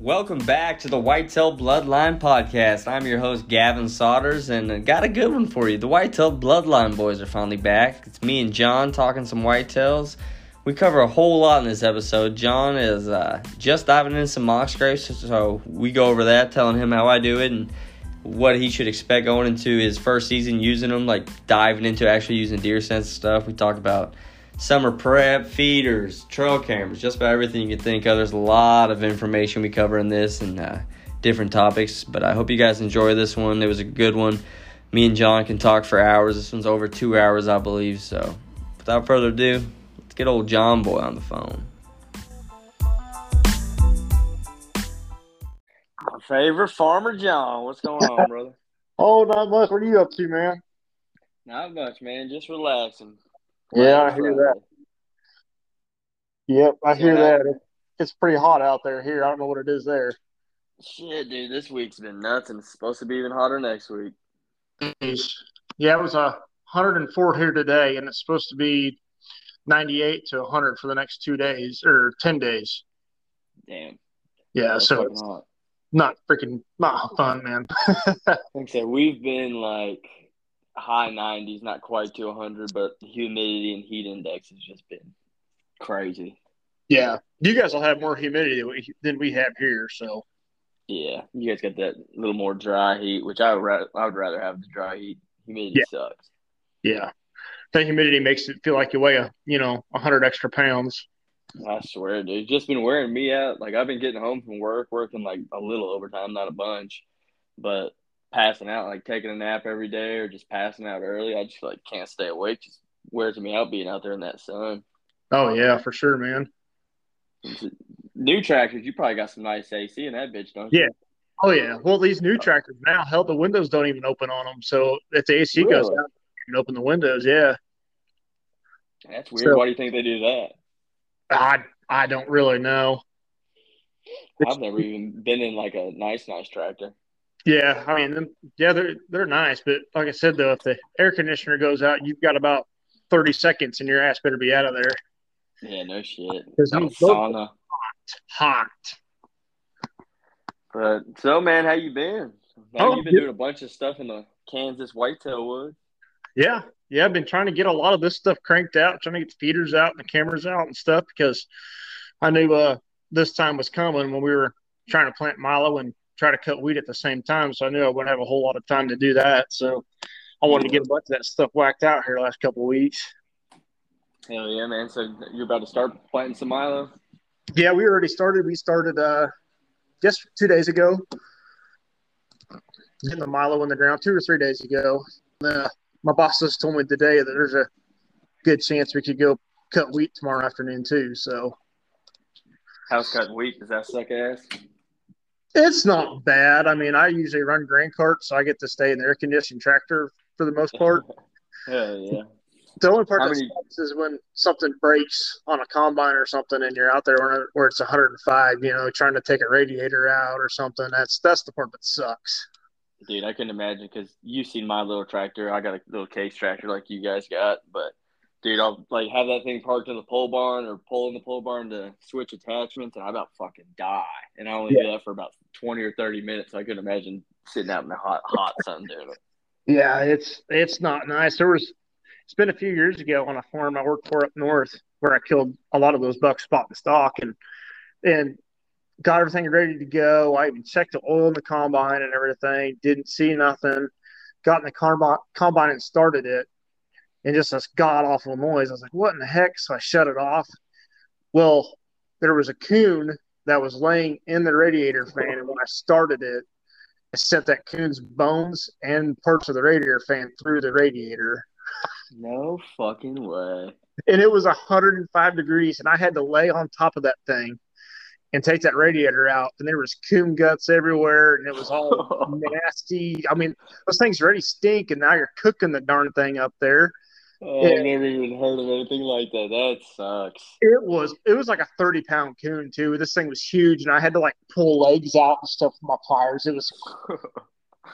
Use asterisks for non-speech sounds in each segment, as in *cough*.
Welcome back to the Whitetail Bloodline Podcast. I'm your host, Gavin Sodders, and I got a good one for you. The Whitetail Bloodline boys are finally back. It's me and John talking some whitetails. We cover a whole lot in this episode. John is uh, just diving into some mock scrapes, so we go over that, telling him how I do it and what he should expect going into his first season using them, like diving into actually using deer sense stuff. We talk about summer prep, feeders, trail cameras, just about everything you can think of. There's a lot of information we cover in this and uh, different topics, but I hope you guys enjoy this one. It was a good one. Me and John can talk for hours. This one's over two hours, I believe. So, without further ado, let's get old John Boy on the phone. My favorite farmer, John. What's going on, brother? *laughs* Oh, not much. What are you up to, man? Not much, man. Just relaxing. Yeah, I hear that. Yep, I hear that. It's pretty hot out there here. I don't know what it is there. Shit, dude, this week's been nuts, and it's supposed to be even hotter next week. Mm-hmm. Yeah, it was a 104 here today, and it's supposed to be 98 to 100 for the next two days or 10 days. Damn. Yeah, That's so it's hot. not freaking not fun, man. *laughs* like I said, we've been like high 90s, not quite to 100, but humidity and heat index has just been crazy. Yeah, you guys will have more humidity than we, than we have here, so. Yeah, you guys got that little more dry heat, which I would rather, I would rather have the dry heat. Humidity yeah. sucks. Yeah, that humidity makes it feel like you weigh a you know a hundred extra pounds. I swear, dude, it's just been wearing me out. Like I've been getting home from work, working like a little overtime, not a bunch, but passing out, like taking a nap every day or just passing out early. I just like can't stay awake. Just wears me out being out there in that sun. Oh yeah, for sure, man. New tractors, you probably got some nice AC in that bitch, don't you? Yeah. Oh yeah. Well, these new tractors now, hell, the windows don't even open on them. So if the AC really? goes out, you can open the windows. Yeah. That's weird. So, Why do you think they do that? I I don't really know. I've never even been in like a nice, nice tractor. Yeah, I mean, yeah, they're they're nice, but like I said though, if the air conditioner goes out, you've got about thirty seconds, and your ass better be out of there. Yeah, no shit. Because sauna. Hot, hot. But so, man, how you been? oh, you've been yeah. doing a bunch of stuff in the Kansas whitetail wood. Yeah, yeah, I've been trying to get a lot of this stuff cranked out, trying to get the feeders out and the cameras out and stuff because I knew uh, this time was coming when we were trying to plant Milo and try to cut weed at the same time. So I knew I wouldn't have a whole lot of time to do that. So I wanted to get a bunch of that stuff whacked out here last couple of weeks. Hell yeah, man! So you're about to start planting some Milo? Yeah, we already started. We started uh just two days ago. Getting the Milo in the ground two or three days ago. Uh, my boss just told me today that there's a good chance we could go cut wheat tomorrow afternoon too. So, how's cutting wheat? Does that suck ass? It's not bad. I mean, I usually run grain carts, so I get to stay in the air conditioned tractor for the most part. *laughs* yeah, yeah. The only part that many... sucks is when something breaks on a combine or something, and you're out there where, where it's 105. You know, trying to take a radiator out or something. That's that's the part that sucks. Dude, I couldn't imagine because you've seen my little tractor. I got a little Case tractor like you guys got, but dude, I'll like have that thing parked in the pole barn or pull in the pole barn to switch attachments, and I about fucking die. And I only yeah. do that for about twenty or thirty minutes. I couldn't imagine sitting out in the hot, hot sun doing it. Yeah, it's it's not nice. There was it's been a few years ago on a farm I worked for up north where I killed a lot of those bucks spot and stock and and got everything ready to go. I even checked the oil in the combine and everything. Didn't see nothing. Got in the combine, combine and started it and just this god awful noise. I was like, what in the heck? So I shut it off. Well, there was a coon that was laying in the radiator fan, and when I started it, I sent that coon's bones and parts of the radiator fan through the radiator. No fucking way. And it was 105 degrees, and I had to lay on top of that thing and take that radiator out. And there was coon guts everywhere, and it was all *laughs* nasty. I mean, those things already stink, and now you're cooking the darn thing up there. Oh, I've never even heard of anything like that. That sucks. It was it was like a thirty pound coon too. This thing was huge, and I had to like pull legs out and stuff with my pliers. It was *laughs*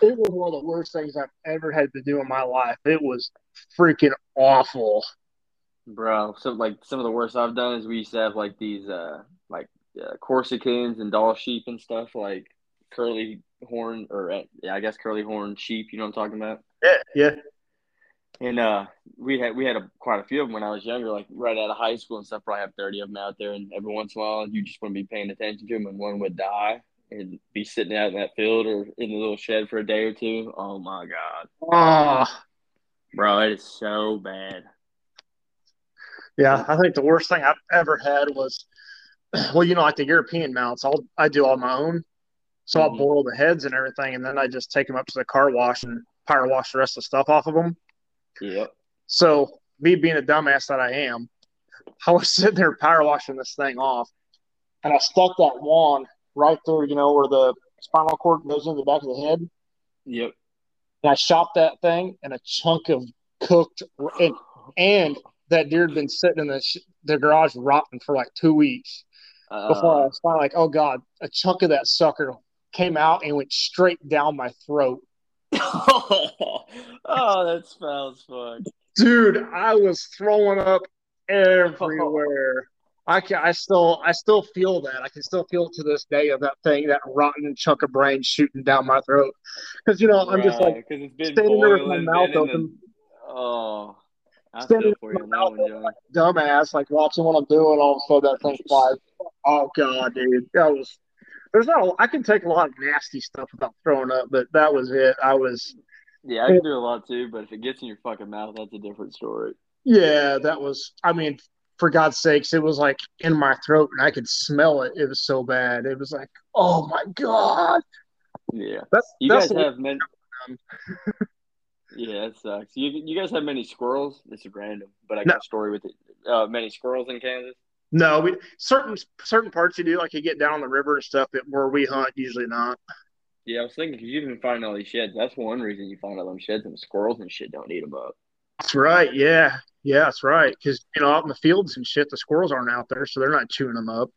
it was one of the worst things I've ever had to do in my life. It was freaking awful, bro. So like some of the worst I've done is we used to have like these uh like yeah, Corsicans and Dall sheep and stuff like curly horn or uh, yeah, I guess curly horn sheep. You know what I'm talking about? Yeah, yeah. And uh, we had we had a, quite a few of them when I was younger, like right out of high school and stuff. Probably have thirty of them out there, and every once in a while, you just to be paying attention to them, and one would die and be sitting out in that field or in the little shed for a day or two. Oh my god, Oh, bro, it is so bad. yeah. I think the worst thing I've ever had was, *clears throat* well, you know, like the European mounts. I'll I do all my own, so I'll Mhm. boil the heads and everything, and then I just take them up to the car wash and power wash the rest of the stuff off of them. Yep. So me being a dumbass that I am, I was *laughs* sitting there power washing this thing off, and I stuck that wand right there, you know, where the spinal cord goes in the back of the head, Yep. and I shot that thing, and a chunk of cooked and and that deer had been sitting in the sh- the garage rotting for like two weeks before I Uh, was finally like, oh god, a chunk of that sucker came out and went straight down my throat. *laughs* oh, that's foul as fuck. dude i was throwing up everywhere *laughs* i can i still i still feel that i can still feel it to this day of that thing that rotten chunk of brain shooting down my throat because you know i'm just like because it's been standing there with my mouth in the- open Oh, I Standing you on that one, John. dumbass like watching what i'm doing all of a sudden that thing flies oh god dude that was there's not a, i can take a lot of nasty stuff without throwing up but that was it i was Yeah, I can do a lot too, but if it gets in your fucking mouth, that's a different story. yeah that was i mean for god's sakes it was like in my throat and i could smell it it was so bad it was like oh my god Yeah. that's You that's guys have many. *laughs* yeah, that sucks. You you guys have many squirrels? This is random, but I got No. a story with it. Uh, many squirrels in Kansas. No we certain certain parts you do like you get down on the river and stuff that where we hunt usually not Yeah, I was thinking because you've been finding all these sheds. That's one reason you find all them sheds, and squirrels and shit don't eat them up. that's right yeah yeah that's right because you know out in the fields and shit the squirrels aren't out there so they're not chewing them up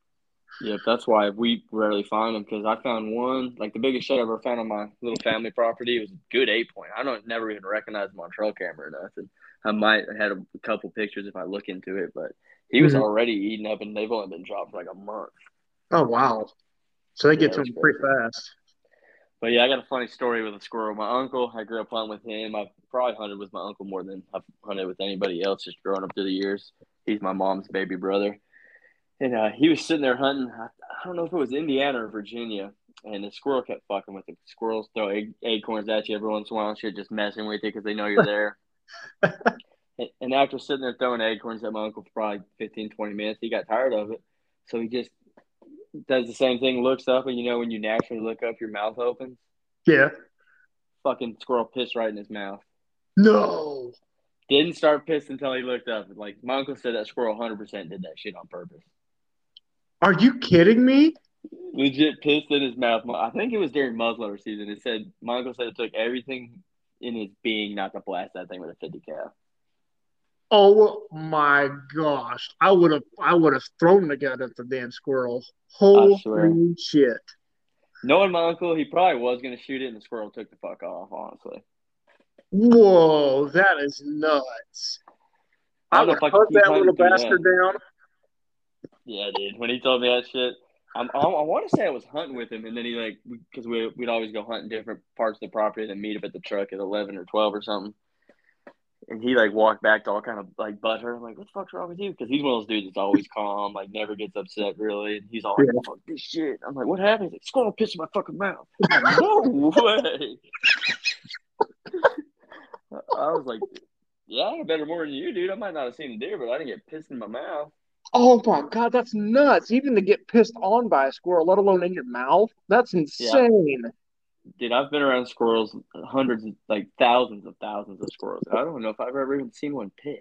Yep, that's why we rarely find them because I found one like the biggest shed I ever found on my little family property. It was a good eight point. I don't never even recognize them on trail camera or nothing. I might have had a couple pictures if I look into it, but he was Mhm. already eating up, and they've only been dropped for like a month. oh wow so they get Yeah, to that's them pretty fast But yeah, I got a funny story with a squirrel. My uncle, I grew up hunting with him. I've probably hunted with my uncle more than I've hunted with anybody else just growing up through the years. He's my mom's baby brother. And uh, he was sitting there hunting. I, I don't know if it was Indiana or Virginia. And the squirrel kept fucking with him. Squirrels throw egg, acorns at you every once in a while and shit, just messing with you because they know you're there. *laughs* and, after sitting there throwing acorns at my uncle for probably 15, 20 minutes, he got tired of it. So he just does the same thing, looks up, and you know when you naturally look up, your mouth opens yeah fucking squirrel pissed right in his mouth. no Didn't start pissing until he looked up. Like my uncle said, that squirrel 100% did that shit on purpose. are you kidding me Legit pissed in his mouth. I think it was during muzzleloader season. It said my uncle said it took everything in his being not to blast that thing with a 50 cal. Oh my gosh! I would have, I would have thrown the gun at the damn squirrel. Holy shit! Knowing my uncle, he probably was gonna shoot it, and the squirrel took the fuck off. Honestly, Whoa, that is nuts! I I don't know would if I hunt that little bastard down. yeah, dude. When he told me that shit, I'm, I, I want to say I was hunting with him, and then he like because we we'd always go hunting different parts of the property, and then meet up at the truck at 11 or 12 or something. And he like walked back to all kind of like butter. I'm like, what the fuck's wrong with you? Because he's one of those dudes that's always calm, like never gets upset really. And he's all like, Yeah. fuck this shit. I'm like, what happened? He's like, squirrel pissed in my fucking mouth. Like, no way. *laughs* I was like, yeah, I better more than you, dude. I might not have seen the deer, but I didn't get pissed in my mouth. Oh my god, that's nuts! Even to get pissed on by a squirrel, let alone in your mouth, that's insane. Dude, I've been around squirrels, hundreds, like thousands of thousands of squirrels. I don't know if I've ever even seen one piss.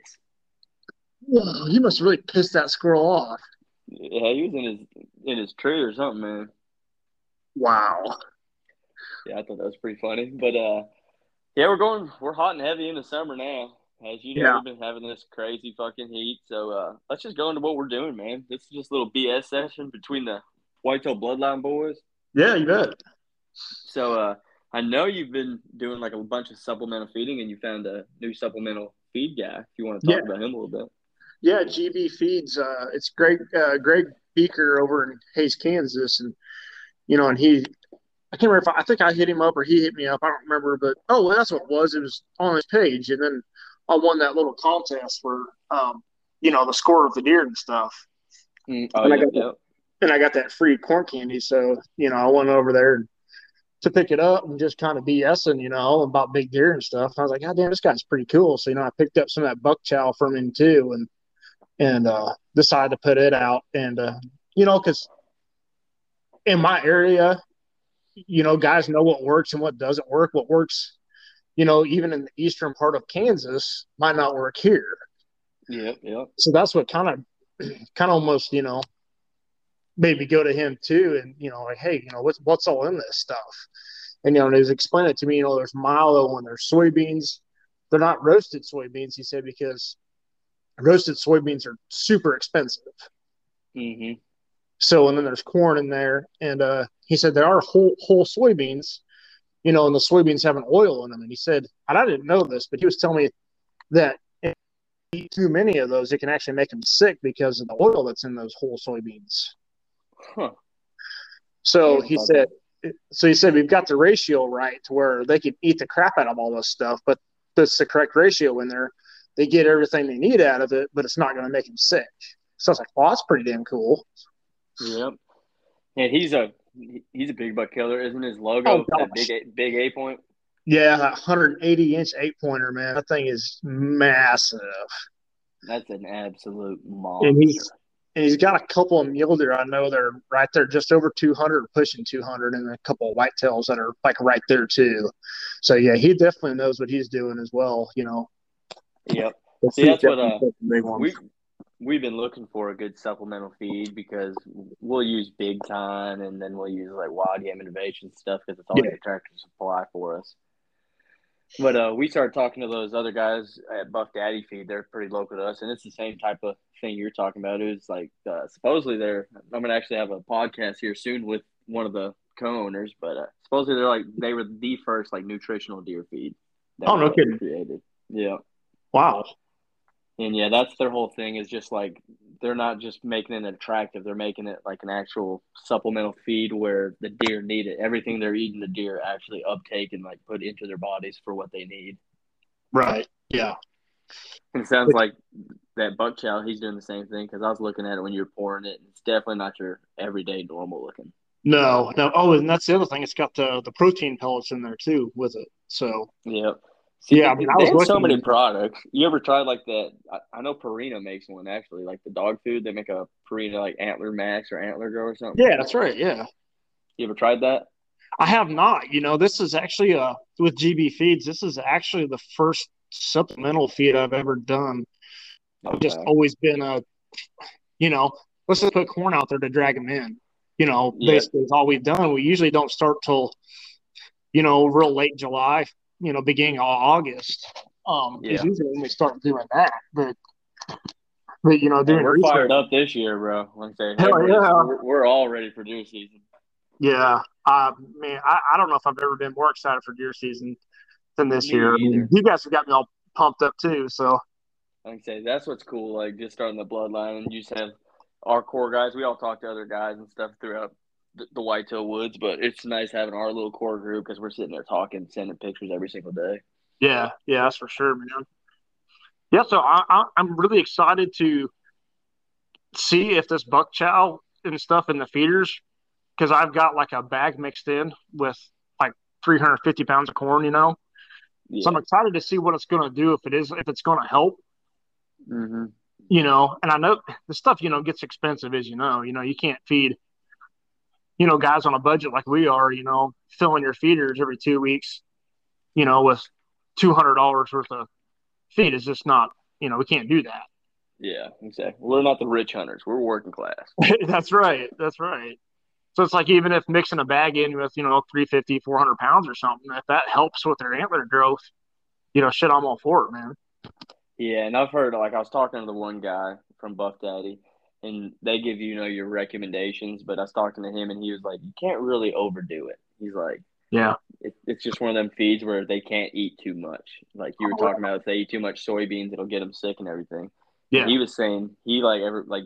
Whoa, you must really piss that squirrel off. Yeah, he was in his in his tree or something, man. Wow. Yeah, I thought that was pretty funny. But uh, yeah, we're going. We're hot and heavy in the summer now. As you know, Yeah. we've been having this crazy fucking heat. So uh, let's just go into what we're doing, man. This is just a little BS session between the Whitetail Bloodline boys. Yeah, you bet. So uh, I know you've been doing like a bunch of supplemental feeding, and you found a new supplemental feed guy. If you want to talk Yeah. about him a little bit. Yeah, GB feeds. Uh, it's Greg. Uh, Greg Beaker over in Hays, Kansas, and you know, and he, I can't remember if I, I think I hit him up or he hit me up. I don't remember, but oh, well, that's what it was. It was on his page, and then I won that little contest where, um, you know, the score of the deer and stuff. Mm, oh, and, I got yeah. that, and I got that free corn candy, so you know, I went over there to pick it up and just kind of BSing, you know, about big deer and stuff. I was like, God damn, this guy's pretty cool. So, you know, I picked up some of that buck chow from him too and and uh decided to put it out. And uh, you know, because in my area, you know, guys know what works and what doesn't work. What works, you know, even in the eastern part of Kansas might not work here. Yeah. yep. So that's what kind of *clears throat* kind of almost, you know, made me go to him too and you know like hey you know what's what's all in this stuff? And you know and he was explaining it to me you know there's milo and there's soybeans. They're not roasted soybeans he said because roasted soybeans are super expensive. Mm-hmm. so and then there's corn in there and uh he said there are whole whole soybeans you know and the soybeans have an oil in them. And he said and i didn't know this but he was telling me that if you eat too many of those it can actually make them sick because of the oil that's in those whole soybeans Huh. So he said, so he said we've got the ratio right to where they can eat the crap out of all this stuff, but that's the correct ratio in there. They get everything they need out of it, but it's not going to make them sick. So I was like, well, that's pretty damn cool. Yep. And he's a he's a big buck killer, isn't his logo Oh, that big eight, big eight point? Yeah, 180 inch eight pointer, man. That thing is massive. That's an absolute monster. And he's and he's got a couple of mule deer I know they're right there, just over 200, pushing 200, and a couple of whitetails that are like right there too. So yeah, he definitely knows what he's doing as well. You know, Yep. The See, that's what, uh, definitely take the big ones. We we've been looking for a good supplemental feed because we'll use big time and then we'll use like wild game innovation stuff because it's all Yeah. a tractor supply for us. But uh, we started talking to those other guys at Buff Daddy Feed. They're pretty local to us, and it's the same type of thing you're talking about. It was like uh, supposedly they're. I'm gonna actually have a podcast here soon with one of the co-owners, but uh, supposedly they're like they were the first like nutritional deer feed. that Oh, no kidding. Created, yeah. wow. And yeah, that's their whole thing is just like they're not just making it attractive, they're making it like an actual supplemental feed where the deer need it. Everything they're eating, the deer actually uptake and like put into their bodies for what they need. Right. Yeah. And it sounds like that buck chow, he's doing the same thing because I was looking at it when you were pouring it. And it's definitely not your everyday normal looking. No, no. Oh, and that's the other thing. It's got the the protein pellets in there too with it. So Yeah. See, Yeah, I mean, I they was have so many products. You ever tried like that? I, I know Purina makes one actually, like the dog food. They make a Purina like Antler Max or Antler Grow or something. yeah, that's right. Yeah. You ever tried that? I have not. You know, this is actually uh with GB feeds. This is actually the first supplemental feed I've ever done. I've just always been a, you know, let's just put corn out there to drag them in. You know, Yeah. basically is all we've done. We usually don't start till, you know, real late July. You know, beginning of August. Um, is usually when we start doing that. But, but you know, doing we're research- fired up this year, bro. Like say, Hell yeah. we're, we're all ready for deer season. Yeah, uh, man, I, I don't know if I've ever been more excited for deer season than this Me year. I mean, you guys have got me all pumped up too. So Like I say, that's what's cool. Like just starting the bloodline, and you just have our core guys. We all talk to other guys and stuff throughout the, the Whitetail Woods, but it's nice having our little core group because we're sitting there talking, sending pictures every single day. yeah, yeah, that's for sure, man. Yeah, so I, I, I'm really excited to see if this buck chow and stuff in the feeders, because I've got like a bag mixed in with like 350 pounds of corn, you know. Yeah. So I'm excited to see what it's going to do if it is if it's going to help. mm-hmm. you know, and I know the stuff, you know, gets expensive as you know. You know, you can't feed, you know, guys on a budget like we are, you know, filling your feeders every two weeks, you know, with two hundred dollars worth of feed is just not, you know, we can't do that. Yeah, exactly. We're not the rich hunters. We're working class. *laughs* That's right. That's right. So it's like even if mixing a bag in with, you know, 350, 400 pounds or something, if that helps with their antler growth, you know, shit, I'm all for it, man. Yeah, and I've heard like I was talking to the one guy from Buff Daddy, and they give you, you know your recommendations. But I was talking to him, and he was like, you can't really overdo it. He's like, Yeah. it, it's just one of them feeds where they can't eat too much. Like you were talking about, if they eat too much soybeans, it'll get them sick and everything. Yeah. He was saying he like ever like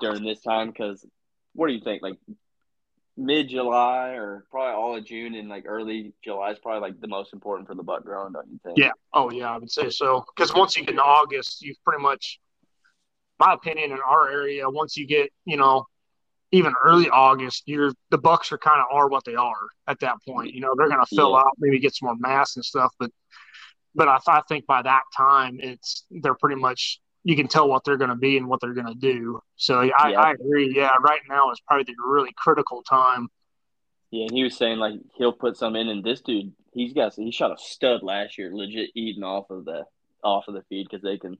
during this time because what do you think? Like mid July or probably all of June and like early July is probably like the most important for the buck growing, don't you think? Yeah. Oh yeah, I would say so. Because once you get into August, you've pretty much, my opinion, in our area, once you get you know even early August, you're the bucks are kind of are what they are at that point. You know, they're going to fill Yeah. out, maybe get some more mass and stuff, but but I, I think by that time, it's they're pretty much you can tell what they're going to be and what they're going to do. So I, Yeah. I agree. Yeah, right now is probably the really critical time. Yeah, and he was saying like he'll put some in, and this dude, he's got he shot a stud last year, legit eating off of the off of the feed because they can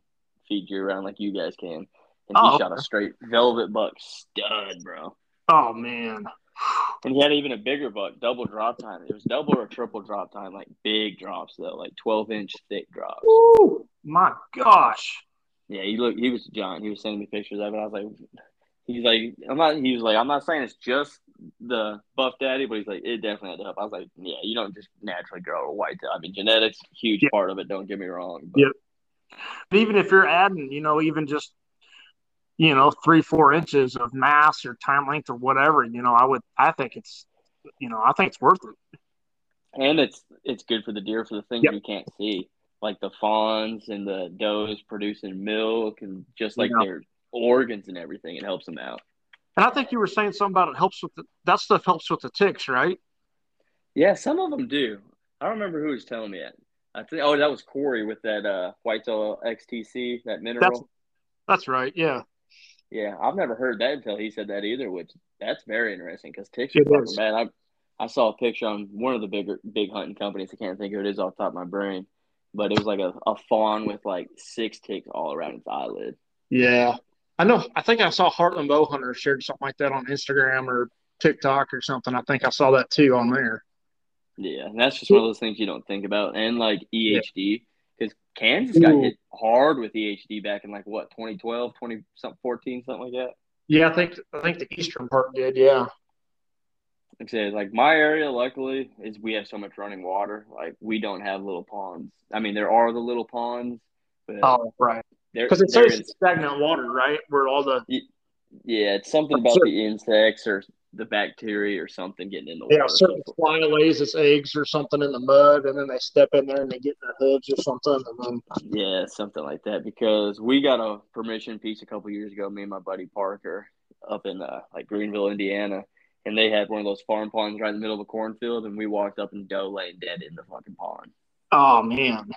feed you around like you guys can, and he Oh, shot a straight velvet buck stud, bro. Oh man, *sighs* And he had even a bigger buck, double drop tine. It was double or triple drop tine, like big drops though, like twelve inch thick drops. Woo! my gosh. Yeah, he looked. He was John. He was sending me pictures of it. I was like, he's like, I'm not. He was like, I'm not saying it's just the buff daddy, but he's like, it definitely had to help. I was like, yeah, you don't just naturally grow a white tail. I mean, genetics huge Yeah. part of it. Don't get me wrong. But Yeah. But even if you're adding, you know, even just you know three four inches of mass or tine length or whatever, you know, I would I think it's you know I think it's worth it. and it's it's good for the deer for the things Yep. you can't see, like the fawns and the does producing milk and just like Yeah. their organs and everything. It helps them out. And I think you were saying something about it helps with the, that stuff helps with the ticks, right? Yeah, some of them do. I don't remember who was telling me that. I think oh that was Corey with that uh Whitetail XTC that mineral. That's that's right. Yeah. Yeah, I've never heard that until he said that either, which that's very interesting because ticks are bad. I I saw a picture on one of the bigger big hunting companies. I can't think of who it is off the top of my brain, but it was like a, a fawn with like six ticks all around its eyelid. Yeah. I know. I think I saw Heartland Bowhunter shared something like that on Instagram or TikTok or something. I think I saw that too on there. Yeah, and that's just one of those things you don't think about. And like EHD, because Kansas got Ooh. hit hard with EHD back in like what 2012, 20 something 14, something like that. Yeah, I think I think the eastern part did. Yeah. Like I said, like my area, luckily, is we have so much running water. Like we don't have little ponds. I mean, there are the little ponds, but Oh, right. Because it's in- stagnant water, right? Where all the yeah, it's something about the insects or the bacteria or something getting in the yeah, water. certain fly lays its eggs or something in the mud, and then they step in there and they get in their hooves or something, and then Yeah, something like that. Because we got a permission piece a couple years ago, me and my buddy Parker, up in uh, like Greenville, Indiana, and they had one of those farm ponds right in the middle of a cornfield, and we walked up and doe laying dead in the fucking pond. oh man.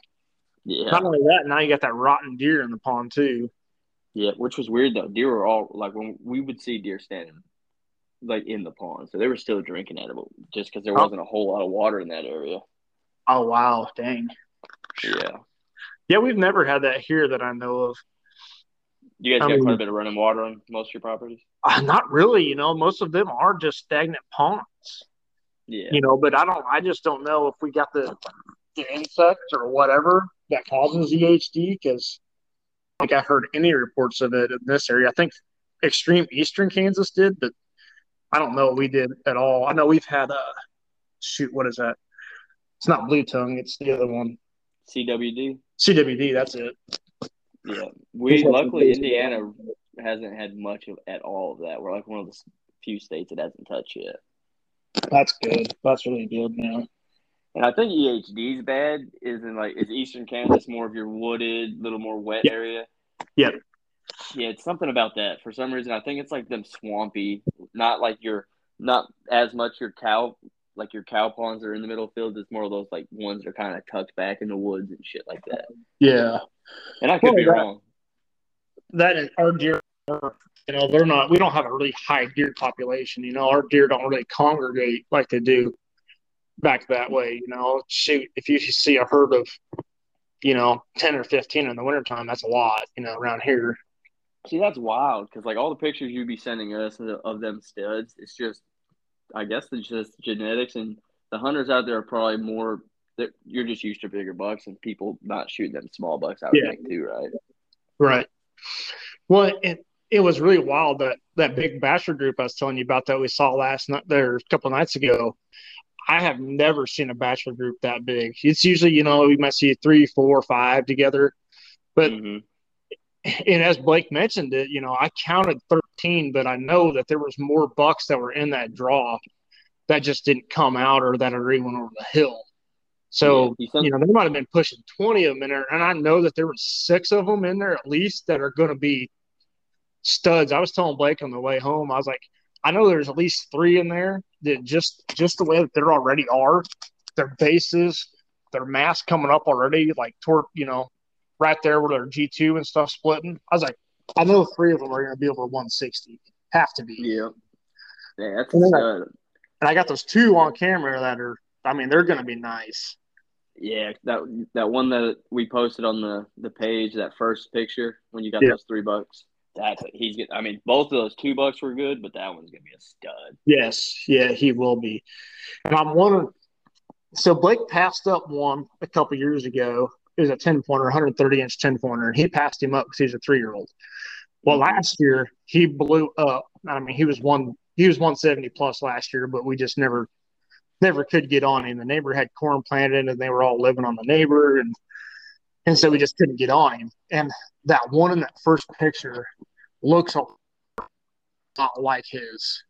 Yeah, Not only that, now you got that rotten deer in the pond too. yeah, which was weird though. Deer were all like when we would see deer standing like in the pond, so they were still drinking at it, just because there Oh. wasn't a whole lot of water in that area. Oh wow, dang. Yeah, Yeah, we've never had that here that I know of. you guys I got quite a bit of running water on most of your properties. Uh, not really, you know. Most of them are just stagnant ponds, Yeah, you know. But I don't. I just don't know if we got the the insects or whatever that causes EHD because I think I heard any reports of it in this area. I think extreme eastern Kansas did, but I don't know if we did at all. I know we've had uh shoot, what is that? It's not blue tongue, it's the other one. CWD. CWD, that's it. Yeah, we We've had some luckily. Indiana hasn't had much of at all of that. We're like one of the few states that hasn't touched yet. That's good. That's really good, man. And I think EHD is bad. Is in like is Eastern Kansas more of your wooded, little more wet Yeah. area? Yeah. Yeah, it's something about that. For some reason, I think it's like them swampy, not like your not as much your cow like your cow ponds are in the middle field. It's more of those like ones that are kind of tucked back in the woods and shit like that. Yeah. And I could Well, be that- wrong. that and our deer you know they're not we don't have a really high deer population you know our deer don't really congregate like they do back that way you know shoot if you see a herd of you know 10 or 15 in the wintertime that's a lot you know around here See, that's wild because like all the pictures you'd be sending us of- them studs, it's just, I guess it's just genetics, and the hunters out there are probably more. that You're just used to bigger bucks and people not shooting them small bucks. I would Yeah. think too, right? right well it, it was really wild that that big bachelor group i was telling you about that we saw last night there a couple nights ago i have never seen a bachelor group that big it's usually you know we might see three four five together But- Mhm. And as Blake mentioned it, you know, I counted 13, but I know that there was more bucks that were in that draw that just didn't come out or that already went over the hill. So, yeah, you know, they might have been pushing 20 of them in there. And I know that there were six of them in there at least that are going to be studs. I was telling Blake on the way home, I was like, I know there's at least three in there that just just the way that they're already are, their bases, their mass coming up already, like toward you know, right there where their G two and stuff splitting. I was like, I know three of them are going to be over 160, have to be. Yeah, yeah, that's and, I, and I got those two on camera that are. I mean, they're going to be nice. Yeah, that that one that we posted on the the page, that first picture when you got yeah. those three bucks. That's he's. I mean, both of those two bucks were good, but that one's gonna be a stud. Yes, yeah, he will be. And I'm wondering. So Blake passed up one a couple years ago. It was a ten pointer, 130 inch ten pointer, and he passed him up because he's a three year old. Well, mm-hmm. last year he blew up. I mean, he was one. He was 170 plus last year, but we just never, never could get on him. The neighbor had corn planted, and they were all living on the neighbor, and and so we just couldn't get on him. And that one in that first picture looks a lot like his.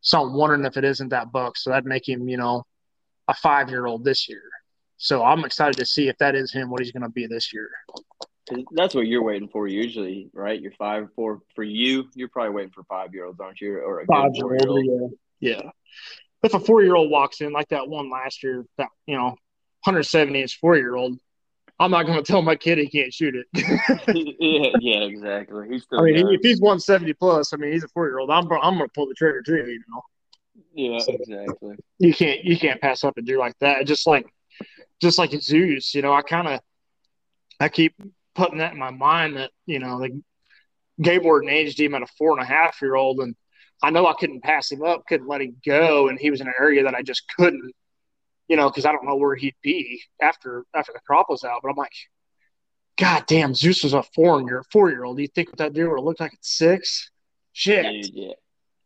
So I'm wondering if it isn't that buck. So that'd make him, you know, a five year old this year. So I'm excited to see if that is him, what he's going to be this year. That's what you're waiting for usually, right? You're five, four. For you, you're probably waiting for five year olds, aren't you? Or a five year old. Yeah. yeah. If a four year old walks in like that one last year, that, you know, 170 inch four year old, I'm not going to tell my kid he can't shoot it. *laughs* yeah, yeah, exactly. He's still. I mean, if he's 170 plus, I mean, he's a four year old. I'm I'm going to pull the trigger too. You know. Yeah, so exactly. You can't you can't pass up a deer like that. Just like just like Zeus, you know, I kind of I keep putting that in my mind that you know, like Gabe Warden aged him at a four and a half year old, and I know I couldn't pass him up, couldn't let him go, and he was in an area that I just couldn't you know, because I don't know where he'd be after after the crop was out. But I'm like, God damn, Zeus was a four year four year old. Do you think what that deer would look like at six? Shit. Dude, yeah.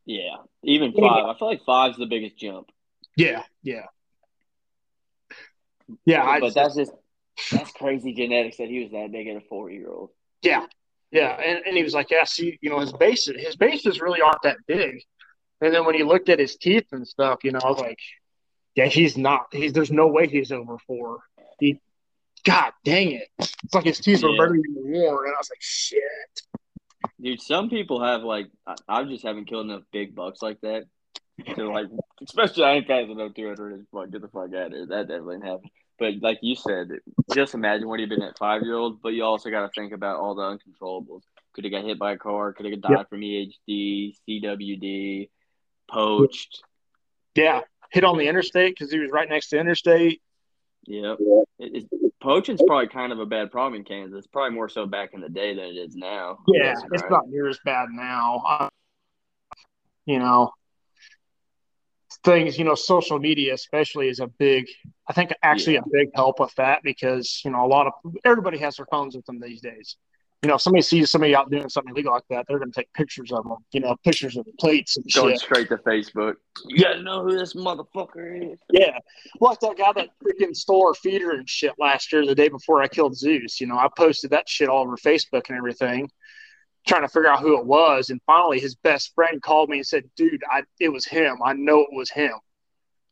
Yeah. Even five. I feel like five's the biggest jump. Yeah, yeah. Yeah, but I, that's just that's crazy genetics that he was that big at a four year old. Yeah. Yeah. And, and he was like, Yeah, see, you know, his bases his bases really aren't that big. And then when he looked at his teeth and stuff, you know, I was like, yeah, he's not. He's there's no way he's over four. He, God dang it! It's like his teeth were burning in the war, and I was like, shit. Dude, some people have like I, I just haven't killed enough big bucks like that to like, especially I ain't know two hundred. Fuck, get the fuck out of here. That definitely didn't happen. But like you said, just imagine what he'd been at five year old. But you also got to think about all the uncontrollables. Could have got hit by a car. Could have died yep. from EHD, CWD, poached. Yeah, hit on the interstate because he was right next to interstate. Yeah, it, it, poaching's probably kind of a bad problem in Kansas. Probably more so back in the day than it is now. Yeah, it's not near as bad now. Uh, you know, things. You know, social media especially is a big. I think actually yeah. a big help with that because you know a lot of everybody has their phones with them these days you know, if somebody sees somebody out doing something illegal like that, they're going to take pictures of them. You know, pictures of the plates and going shit. straight to Facebook. You got to know who this motherfucker is. Yeah, like that guy that freaking stole our feeder and shit last year, the day before I killed Zeus. You know, I posted that shit all over Facebook and everything, trying to figure out who it was. And finally, his best friend called me and said, "Dude, I it was him. I know it was him."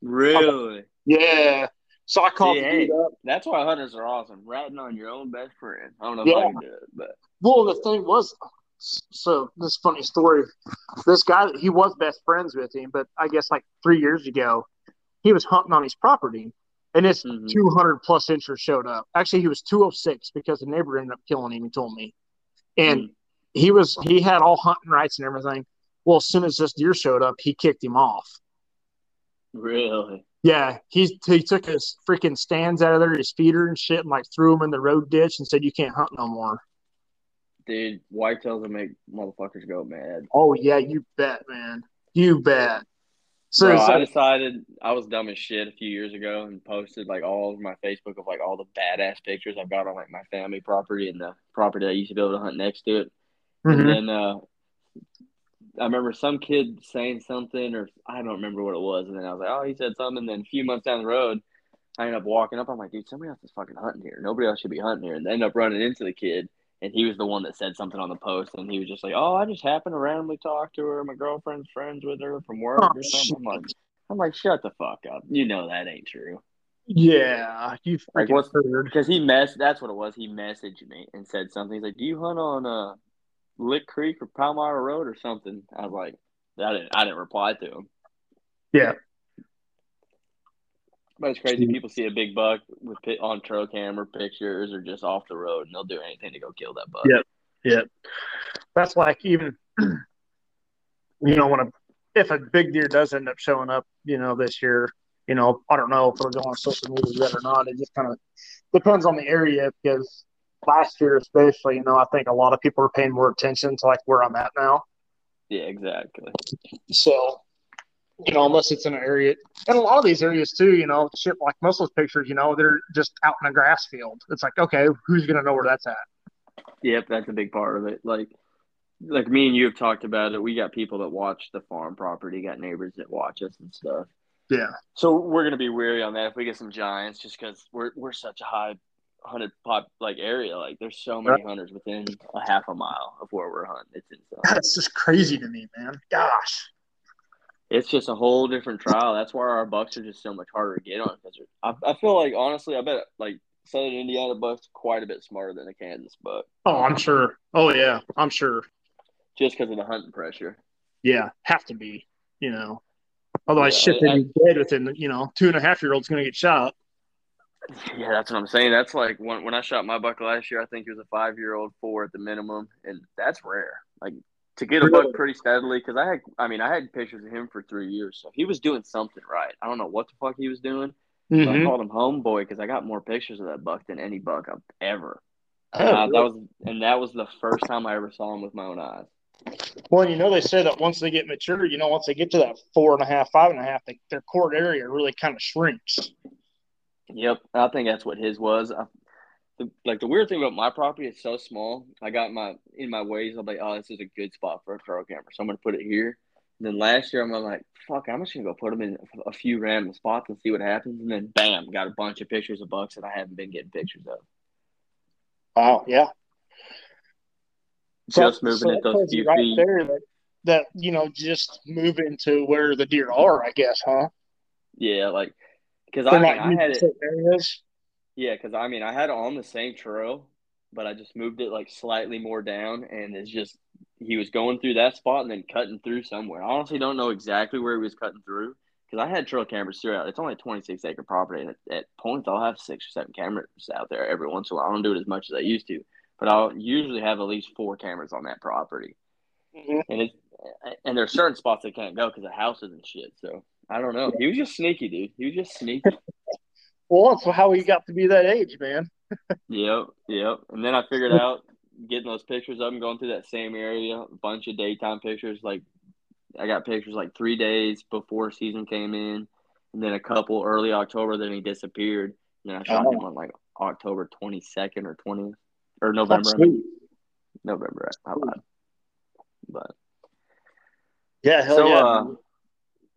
Really? Like, yeah. So I called See, hey, That's why hunters are awesome. Ratting on your own best friend. I don't know yeah. if I can do it, but well, the thing was, so this funny story. This guy, he was best friends with him, but I guess like three years ago, he was hunting on his property, and this mm-hmm. 200 plus incher showed up. Actually, he was 206 because the neighbor ended up killing him. He told me, and mm-hmm. He was he had all hunting rights and everything. Well, as soon as this deer showed up, he kicked him off. Really? Yeah, he he took his freaking stands out of there, his feeder and shit, and like threw him in the road ditch and said, "You can't hunt no more." Dude, whitetails will make motherfuckers go mad. Oh yeah, you bet, man. You bet. So, Bro, I decided I was dumb as shit a few years ago and posted like all of my Facebook of like all the badass pictures I've got on like my family property and the property I used to be able to hunt next to it. Mm-hmm. And then uh, I remember some kid saying something, or I don't remember what it was. And then I was like, oh, he said something. And then a few months down the road, I ended up walking up. I'm like, dude, somebody else is fucking hunting here. Nobody else should be hunting here. And I ended up running into the kid. and he was the one that said something on the post, and he was just like, "Oh, I just happened to randomly talk to her. My girlfriend's friends with her from work Oh, or something." I'm like, I'm like, shut the fuck up. You know that ain't true. Yeah, you Like, what's-. Because he mess. That's what it was. He messaged me and said something. He's like, "Do you hunt on uh Lick Creek or Palmyra Road or something?" I was like, I didn't. I didn't reply to him. Yeah. But it's crazy. People see a big buck with pi- on trail camera pictures or just off the road, and they'll do anything to go kill that buck. Yep, yep. that's like even *clears throat* you know when a if a big deer does end up showing up, you know this year, you know I don't know if it'll go on social media yet or not. It just kind of depends on the area because last year especially, you know I think a lot of people are paying more attention to like where I'm at now. Yeah, exactly. So you know unless it's in an area, and a lot of these areas too, you know, shit like most of those pictures, you know, they're just out in a grass field. It's like okay, who's gonna know where that's at? Yep, that's a big part of it. Like, like me and you have talked about it. We got people that watch the farm property, got neighbors that watch us and stuff. Yeah. So we're gonna be weary on that if we get some giants, just because we're we're such a high hunted pop like area. Like, there's so many hunters within a half a mile of where we're hunting. It's insane. That's just crazy to me, man. Gosh. It's just a whole different trial. That's why our bucks are just so much harder to get on. Because I, I feel like honestly, I bet like Southern Indiana bucks quite a bit smarter than the Kansas buck, Oh, I'm sure. Oh yeah, I'm sure. just because of the hunting pressure. Yeah, have to be. You know, otherwise, Yeah, shit, I- be dead within. You know, two and a half year old's gonna get shot. Yeah, that's what I'm saying. That's like when when I shot my buck last year. I think he was a five year old four at the minimum, and that's rare. Like to get a buck pretty steadily because I had, I mean, I had pictures of him for three years, so he was doing something right. I don't know what the fuck he was doing. So I mm-hmm. called him homeboy because I got more pictures of that buck than any buck I've ever. Oh, And that was and that was the first time I ever saw him with my own eyes. Well, you know, they say that once they get mature, you know, once they get to that four and a half, five and a half, they, their core area really kind of shrinks. Yep, I think that's what his was. I, the, like the weird thing about my property, it's so small. I got my in my ways. I'm like, oh, this is a good spot for a trail camera, so I'm gonna put it here. And then last year, I'm like, fuck, I'm just gonna go put them in a few random spots and see what happens. And then, bam, got a bunch of pictures of bucks that I haven't been getting pictures of. Wow, yeah. Just So- moving so at those few right feet. there that, that you know just moving to where the deer are, I guess, huh? Yeah, like because I not I had it. areas. Yeah, because I mean, I had it on the same trail, but I just moved it like slightly more down, and it's just he was going through that spot and then cutting through somewhere. I honestly don't know exactly where he was cutting through because I had trail cameras throughout. It's only a 26 acre property, and at, at points I'll have six or seven cameras out there every once in a while. I don't do it as much as I used to, but I'll usually have at least four cameras on that property, Mhm. and it's and there's certain spots that can't go because of houses and shit. So I don't know. He was just sneaky, dude. He was just sneaky. *laughs* Well, that's how he got to be that age, man. *laughs* Yep, yep. And then I figured out getting those pictures of him going through that same area, a bunch of daytime pictures. Like I got pictures like three days before season came in, and then a couple early October. Then he disappeared. And then I shot Oh. him on like October twenty second or twentieth or November. I mean. sweet. November. I lied. But Yeah, hell so yeah. uh.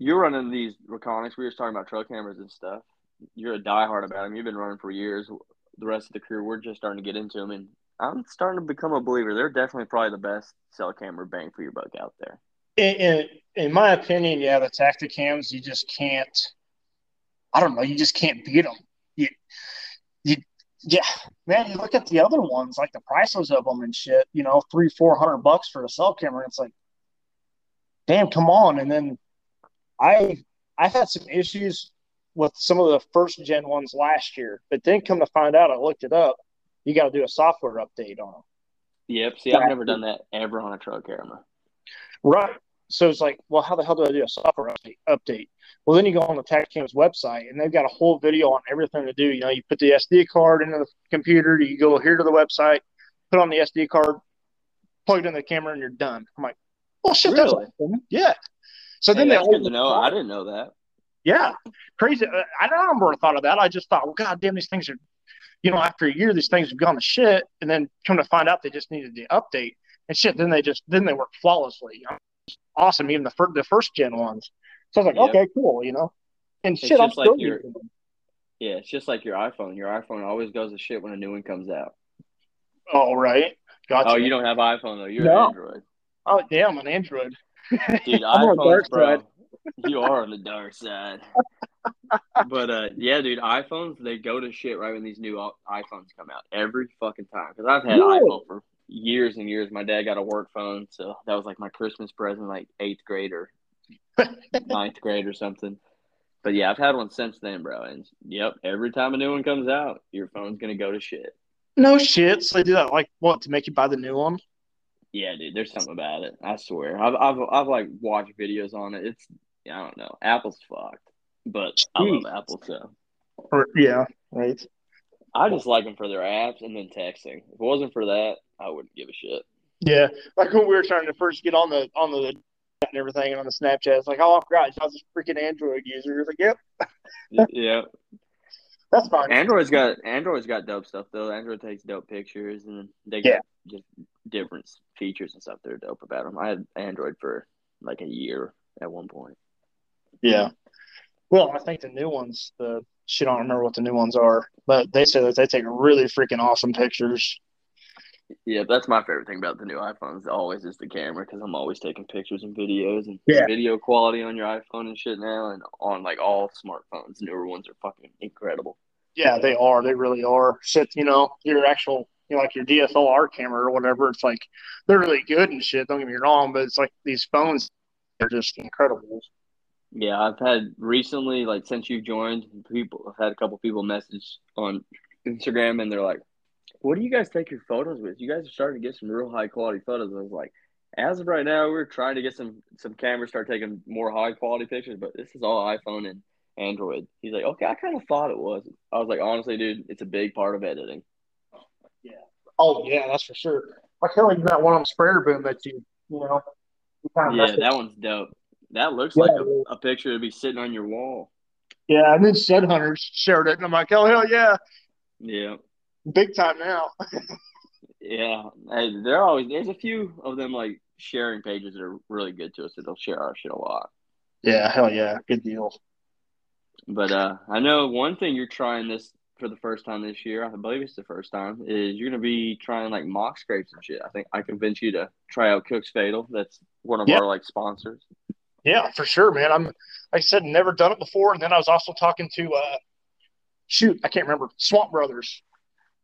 You're running these reconics. We were just talking about trail cameras and stuff. You're a diehard about them. You've been running for years. The rest of the crew, we're just starting to get into them, and I'm starting to become a believer. They're definitely probably the best cell camera bang for your buck out there. in, in in my opinion, yeah, the Tactacams, you just can't. I don't know. You just can't beat them. You, you, yeah, man. You look at the other ones, like the prices of them and shit. You know, three, four hundred bucks for a cell camera. It's like, damn, come on. And then I, I've had some issues with some of the first gen ones last year, but then come to find out, I looked it up. You got to do a software update on them. Yep. See, I've never done that ever on a trail camera. Right. So it's like, well, how the hell do I do a software update? update? Well, then you go on the TacCam's website, and they've got a whole video on everything to do. You know, you put the SD card into the computer, you go here to the website, put on the SD card, plug it in the camera, and you're done. I'm like, well, shit, that's Really? awesome. Yeah. So Hey, then they that's good to know. I didn't know that. yeah, crazy. Uh, I don't remember I thought of that. I just thought, well, god damn, these things are, you know, after a year, these things have gone to shit, and then come to find out they just needed the update and shit. Then they just then they work flawlessly. Awesome, even the first the first gen ones. So I was like, Yep. okay, cool, you know. And It's shit, I'm just like still your- using them. Yeah, it's just like your iPhone. Your iPhone always goes to shit when a new one comes out. Oh, right. Gotcha. Oh, you don't have iPhone though. You're No. an Android. Oh, damn, an Android. Dude, *laughs* I'm on the dark bro. side. *laughs* You are on the dark side. but uh, yeah, dude, iPhones they go to shit right when these new iPhones come out every fucking time. Because I've had Really? iPhone for years and years. My dad got a work phone, so that was like my Christmas present, like eighth grade or *laughs* ninth grade or something. But yeah, I've had one since then, bro. And yep, every time a new one comes out, your phone's gonna go to shit. No shit. So they do that like what to make you buy the new one? Yeah, dude, there's something about it. I swear. I've I've I've like watched videos on it. It's I don't know. Apple's fucked, but I love Apple so. Or yeah, right. I just like them for their apps and then texting. If it wasn't for that, I wouldn't give a shit. Yeah, like when we were trying to first get on the on the and everything and on the Snapchat, it's like, oh, I forgot, I was a freaking Android user. It's like, yep, yeah, that's fine. Android's got Android's got dope stuff though. Android takes dope pictures and they Yeah. just different features and stuff that are dope about them. I had Android for like a year at one point. Yeah. Well, I think the new ones, the shit, I don't remember what the new ones are, but they say that they take really freaking awesome pictures. Yeah, that's my favorite thing about the new iPhones. Always is the camera because I'm always taking pictures and videos and Yeah. video quality on your iPhone and shit now, and on like all smartphones. Newer ones are fucking incredible. Yeah, they are. They really are. Shit, you know, your actual, you know, like your DSLR camera or whatever. It's like they're really good and shit. Don't get me wrong, but it's like these phones are just incredible. Yeah, I've had recently, like since you joined, people I've had a couple people message on Instagram and they're like, "What do you guys take your photos with? You guys are starting to get some real high quality photos." I was like, "As of right now, we're trying to get some some cameras start taking more high quality pictures, but this is all iPhone and Android." He's like, "Okay, I kind of thought it was." I was like, "Honestly, dude, it's a big part of editing." Oh yeah, that's for sure. Like hell, even that one on Sprayer Boom that you, you know, you kind Yeah, that one's dope. That looks Yeah, like a, a picture to be sitting on your wall. yeah. And then Shed Hunters shared it, and I'm like, oh hell yeah, Yeah. big time now. *laughs* Yeah, hey, there always there's a few of them like sharing pages that are really good to us that they'll share our shit a lot. Yeah, hell yeah, good deal. But uh, I know one thing you're trying this for the first time this year. I believe it's the first time. Is you're gonna be trying like mock scrapes and shit. I think I convinced you to try out Cook's Fatal. That's one of Yeah. our like sponsors. Yeah, for sure, man. I'm like I said, never done it before. And then I was also talking to uh shoot, I can't remember, Swamp Brothers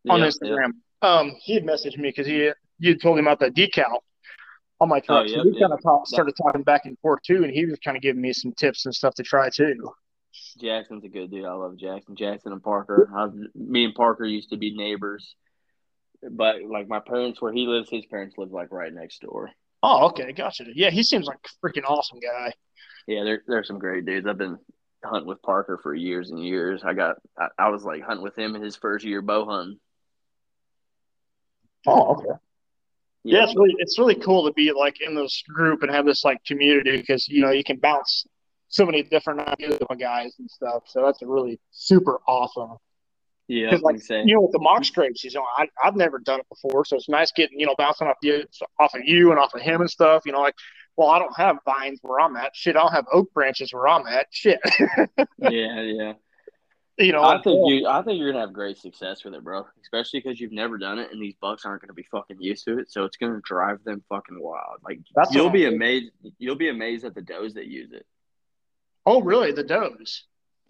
on Yeah, yeah. Instagram. Um, he had messaged me because he you had told him about that decal on my truck. Oh, so we kind of talk, started talking back and forth too, and he was kind of giving me some tips and stuff to try too. Jackson's a good dude. I love Jackson. Jackson and Parker. I've, me and Parker used to be neighbors, but like my parents, where he lives, his parents live like right next door. Oh, okay, gotcha. Yeah, he seems like a freaking awesome guy. Yeah, there there's some great dudes. I've been hunting with Parker for years and years. I got I, I was like hunting with him in his first year bow hunting. Oh, okay. Yeah, it's really it's really cool to be like in this group and have this like community because you know you can bounce so many different ideas with guys and stuff. So that's a really super awesome. yeah. Like saying, you know with the mock scrapes, you know I I've never done it before, so it's nice getting you know bouncing off you off of you and off of him and stuff. You know like well I don't have vines where I'm at. Shit, I don't have oak branches where I'm at. Shit, *laughs* yeah, yeah. you know. I think you I think you're gonna have great success with it, bro. Especially because you've never done it, and these bucks aren't gonna be fucking used to it, so it's gonna drive them fucking wild. Like That's you'll be amazed. You'll be amazed at the does that use it. Oh really? The does.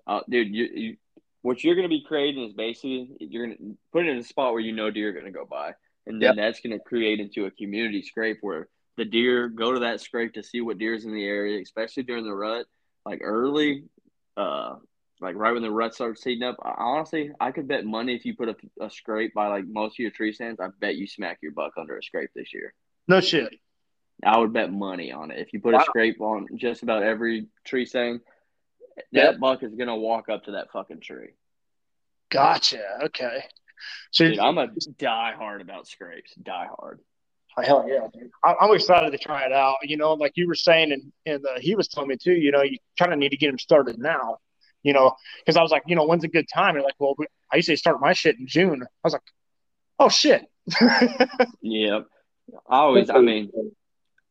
Uh, dude, you, you what you're gonna be creating is basically you're gonna put it in a spot where you know deer are gonna go by, and then that's gonna create into a community scrape where the deer go to that scrape to see what deer's in the area, especially during the rut, like early, uh, like right when the rut starts heating up. I- Honestly, I could bet money if you put a, a scrape by like most of your tree stands, I bet you smack your buck under a scrape this year. No shit. I would bet money on it. If you put Wow. a scrape on just about every tree stand, that Yep. buck is gonna walk up to that fucking tree. Gotcha. Okay. So Dude, I'm a die hard about scrapes. Die hard. Hell yeah, dude. I, I'm excited to try it out. You know, like you were saying, and, and uh, he was telling me too, you know, you kind of need to get him started now, you know, because I was like, you know, when's a good time? And like, well, we, I usually start my shit in June. I was like, oh, shit. *laughs* Yep. I always, I mean,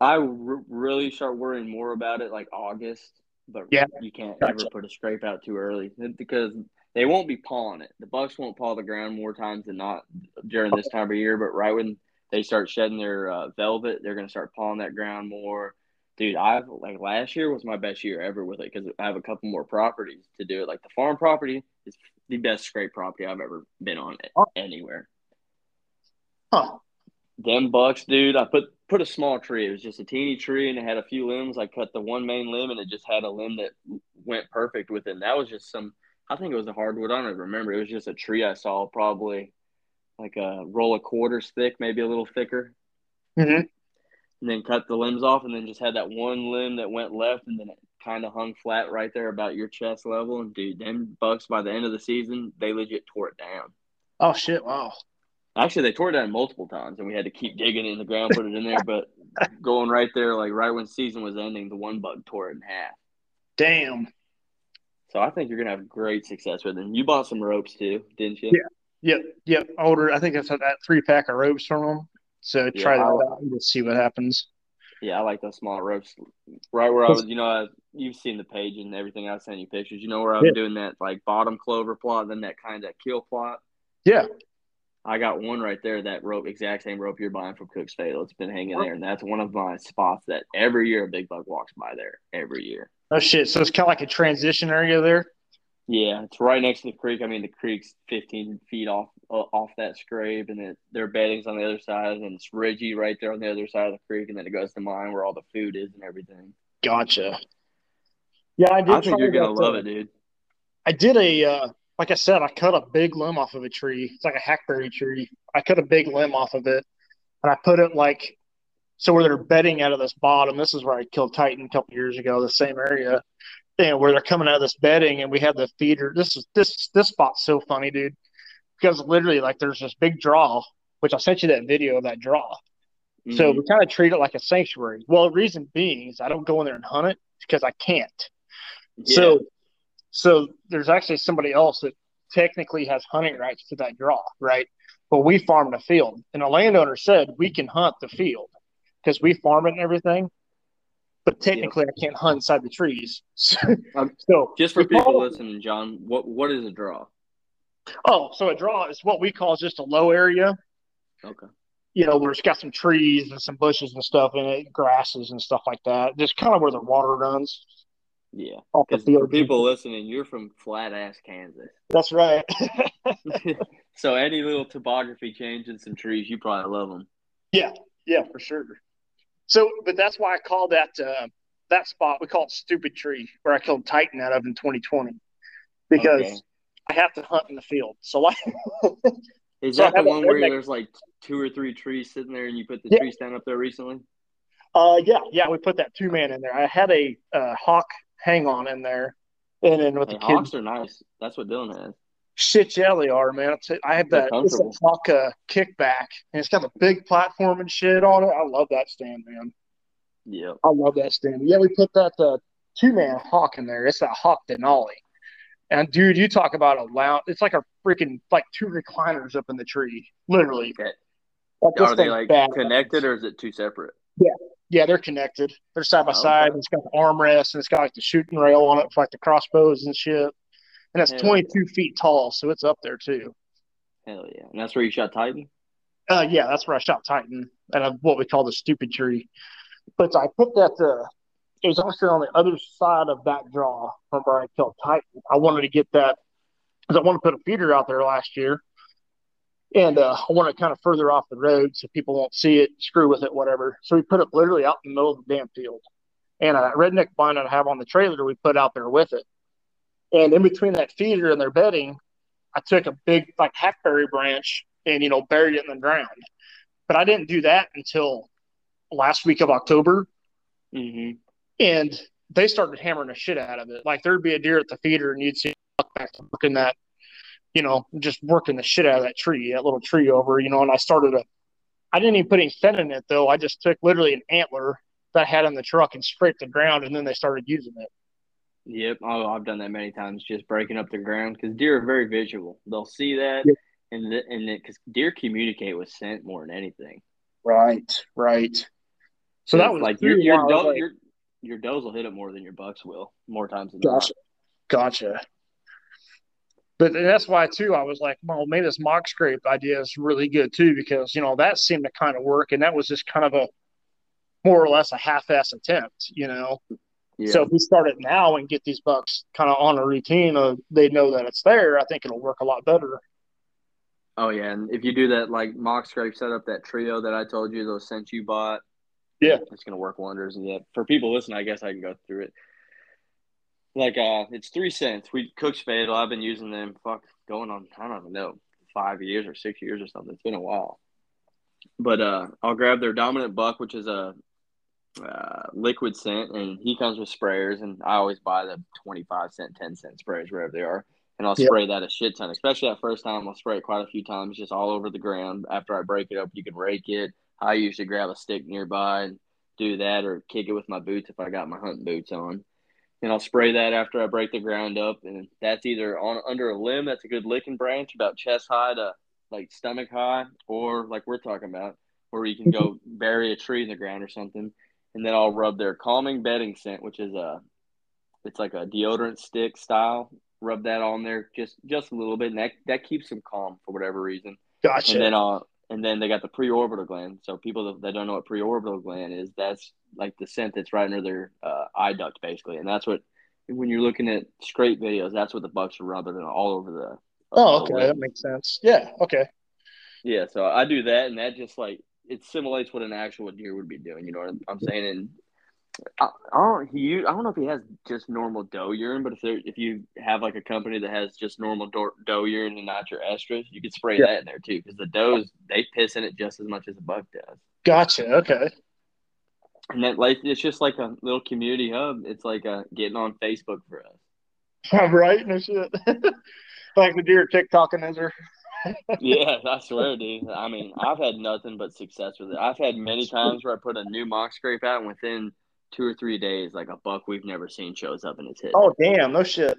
I r- really start worrying more about it like August, but Yeah. you can't Gotcha. ever put a scrape out too early because they won't be pawing it. The bucks won't paw the ground more times than not during this time of year, but right when they start shedding their uh, velvet, they're going to start pawing that ground more. Dude, I've like last year was my best year ever with it because I have a couple more properties to do it. Like the farm property is the best scrape property I've ever been on anywhere. Huh. Them bucks, dude. I put put a small tree. It was just a teeny tree, and it had a few limbs. I cut the one main limb, and it just had a limb that went perfect with it. And that was just some. I think it was a hardwood. I don't even remember. It was just a tree I saw, probably like a roll of quarters thick, maybe a little thicker. Mm-hmm. And then cut the limbs off, and then just had that one limb that went left, and then it kind of hung flat right there about your chest level. And dude, them bucks by the end of the season, they legit tore it down. Oh shit! Wow. Actually, they tore it down multiple times, and we had to keep digging in the ground, put it in there. But *laughs* going right there, like right when season was ending, the one bug tore it in half. Damn. So I think you're gonna have great success with them. You bought some ropes too, didn't you? Yeah. Yep. Yep. Older. I think I said that three pack of ropes from them. So Yeah, try that out and just see what happens. Yeah, I like those small ropes. Right where I was, you know, I, you've seen the page and everything. I sent you pictures. You know where I was Yeah. doing that like bottom clover plot, then that kind of that kill plot. Yeah. I got one right there. That rope, exact same rope you're buying from Cook's Fatal. It's been hanging there, and that's one of my spots that every year a big bug walks by there. Every year. Oh shit! So it's kind of like a transition area there. Yeah, it's right next to the creek. I mean, the creek's 15 feet off uh, off that scrape, and then their bedding's on the other side, and it's ridgy right there on the other side of the creek, and then it goes to mine where all the food is and everything. Gotcha. Yeah, I did. I think you're gonna love uh, it, dude. I did a uh, like I said, I cut a big limb off of a tree. It's like a hackberry tree. I cut a big limb off of it, and I put it like so where they're bedding out of this bottom. This is where I killed Titan a couple years ago, the same area, and where they're coming out of this bedding, and we had the feeder. This is this this spot's so funny, dude, because literally like there's this big draw, which I sent you that video of that draw. So Mhm. we kind of treat it like a sanctuary. Well, reason being is I don't go in there and hunt it because I can't. Yeah. So, so there's actually somebody else that technically has hunting rights to that draw, right? But we farm the field, and a landowner said we can hunt the field because we farm it and everything. But technically, I can't hunt inside the trees. *laughs* Um, so just for people call listening, John, what what is a draw? oh, so a draw is what we call just a low area. Okay. You know, where it's got some trees and some bushes and stuff in it, grasses and stuff like that. Just kind of where the water runs Yeah. off the Because for people listening, you're from flat ass Kansas. That's right. *laughs* *laughs* so any little topography change in some trees, you probably love them. Yeah, Yeah, for sure. So, but that's why I call that uh, that spot we call it Stupid Tree, where I killed Titan out of in 2020, because Okay. I have to hunt in the field. So, like, *laughs* Is So that the one where there's like two or three trees sitting there and you put the Yeah. tree stand up there recently? uh, yeah, yeah, we put that two man in there. I had a uh, hawk hang on in there, and then with Hey, the kids, are nice. That's what Dylan has. shit, yeah, they are, man. It's, I have that it's a uh, kickback, and it's got the big platform and shit on it. I love that stand, man. Yeah, I love that stand. Yeah, we put that uh, two man hawk in there. It's that hawk Denali. And dude, you talk about a lounge. It's like a freaking like two recliners up in the tree, literally. Okay. Like, Are they like bad. connected or is it two separate? Yeah, they're connected. They're side by Oh, side. It's got the armrest and it's got like the shooting rail on it for like the crossbows and shit. And it's Hell 22 feet tall, so it's up there too. Hell yeah. And that's where you shot Titan? Uh, yeah, that's where I shot Titan and what we call the stupid tree. But I put that. Uh, it was actually on the other side of that draw from where I killed Titan. I wanted to get that because I wanted to put a feeder out there last year, and uh, I want to kind of further off the road so people won't see it, screw with it, whatever. So we put it literally out in the middle of the damn field, and a redneck blind I have on the trailer we put out there with it. And in between that feeder and their bedding, I took a big like hackberry branch and you know buried it in the ground. But I didn't do that until last week of October, Mm-hmm. and they started hammering the shit out of it. Like there'd be a deer at the feeder, and you'd see back working that, you know, just working the shit out of that tree, that little tree over, you know. And I started a, I didn't even put any scent in it though. I just took literally an antler that I had in the truck and scraped the ground, and then they started using it. Yep. Oh, I've done that many times, just breaking up the ground because deer are very visual. They'll see that, Yep. and th- and because deer communicate with scent more than anything. Right, right. So that was like your your, wild. I was doe, like, your your does will hit it more than your bucks will, more times than Gotcha. not. Gotcha. But that's why too I was like, well, maybe this mock scrape idea is really good too because you know that seemed to kind of work, and that was just kind of a more or less a half-ass attempt, you know. Yeah. So if we start it now and get these bucks kind of on a routine, of they know that it's there. I think it'll work a lot better. Oh yeah, and if you do that like mock scrape setup, that trio that I told you, those scents you bought, yeah, it's gonna work wonders. And yeah, for people listening, I guess I can go through it. Like uh, it's three cents. We cook Fatal. I've been using them. Fuck, going on I don't even know five years or six years or something. It's been a while. But uh, I'll grab their dominant buck, which is a uh, liquid scent, and he comes with sprayers, and I always buy the twenty five cent, ten cent sprayers wherever they are and I'll yep. spray that a shit ton. Especially that first time, I'll spray it quite a few times, just all over the ground. After I break it up, you can rake it. I usually grab a stick nearby and do that, or kick it with my boots if I got my hunting boots on. And I'll spray that after I break the ground up, and that's either on under a limb that's a good licking branch, about chest high to like stomach high, or like we're talking about, where you can go *laughs* bury a tree in the ground or something. And then I'll rub their calming bedding scent, which is a it's like a deodorant stick style rub that on there just just a little bit, and that that keeps them calm for whatever reason. Gotcha. And then uh, and then they got the preorbital gland. So people that don't know what preorbital gland is, that's like the scent that's right under their uh, eye duct, basically, and that's what when you're looking at scrape videos, that's what the bucks are rubbing all over the. Oh, okay, that makes sense. Yeah, okay. Yeah, so I do that, and that just like it simulates what an actual deer would be doing. You know what I'm saying? And I, I don't he I don't know if he has just normal doe urine, but if there if you have like a company that has just normal doe, doe urine and not your estrus, you could spray yeah. that in there too because the does they piss in it just as much as a buck does. Gotcha. Okay. And that like it's just like a little community hub. It's like a getting on Facebook for us. *laughs* right? No shit. *laughs* like the deer TikToking as her. yeah, I swear, dude. I mean, I've had nothing but success with it. I've had many times where I put a new mock scrape out and within two or three days, like a buck we've never seen shows up in his hit. Oh damn, no shit.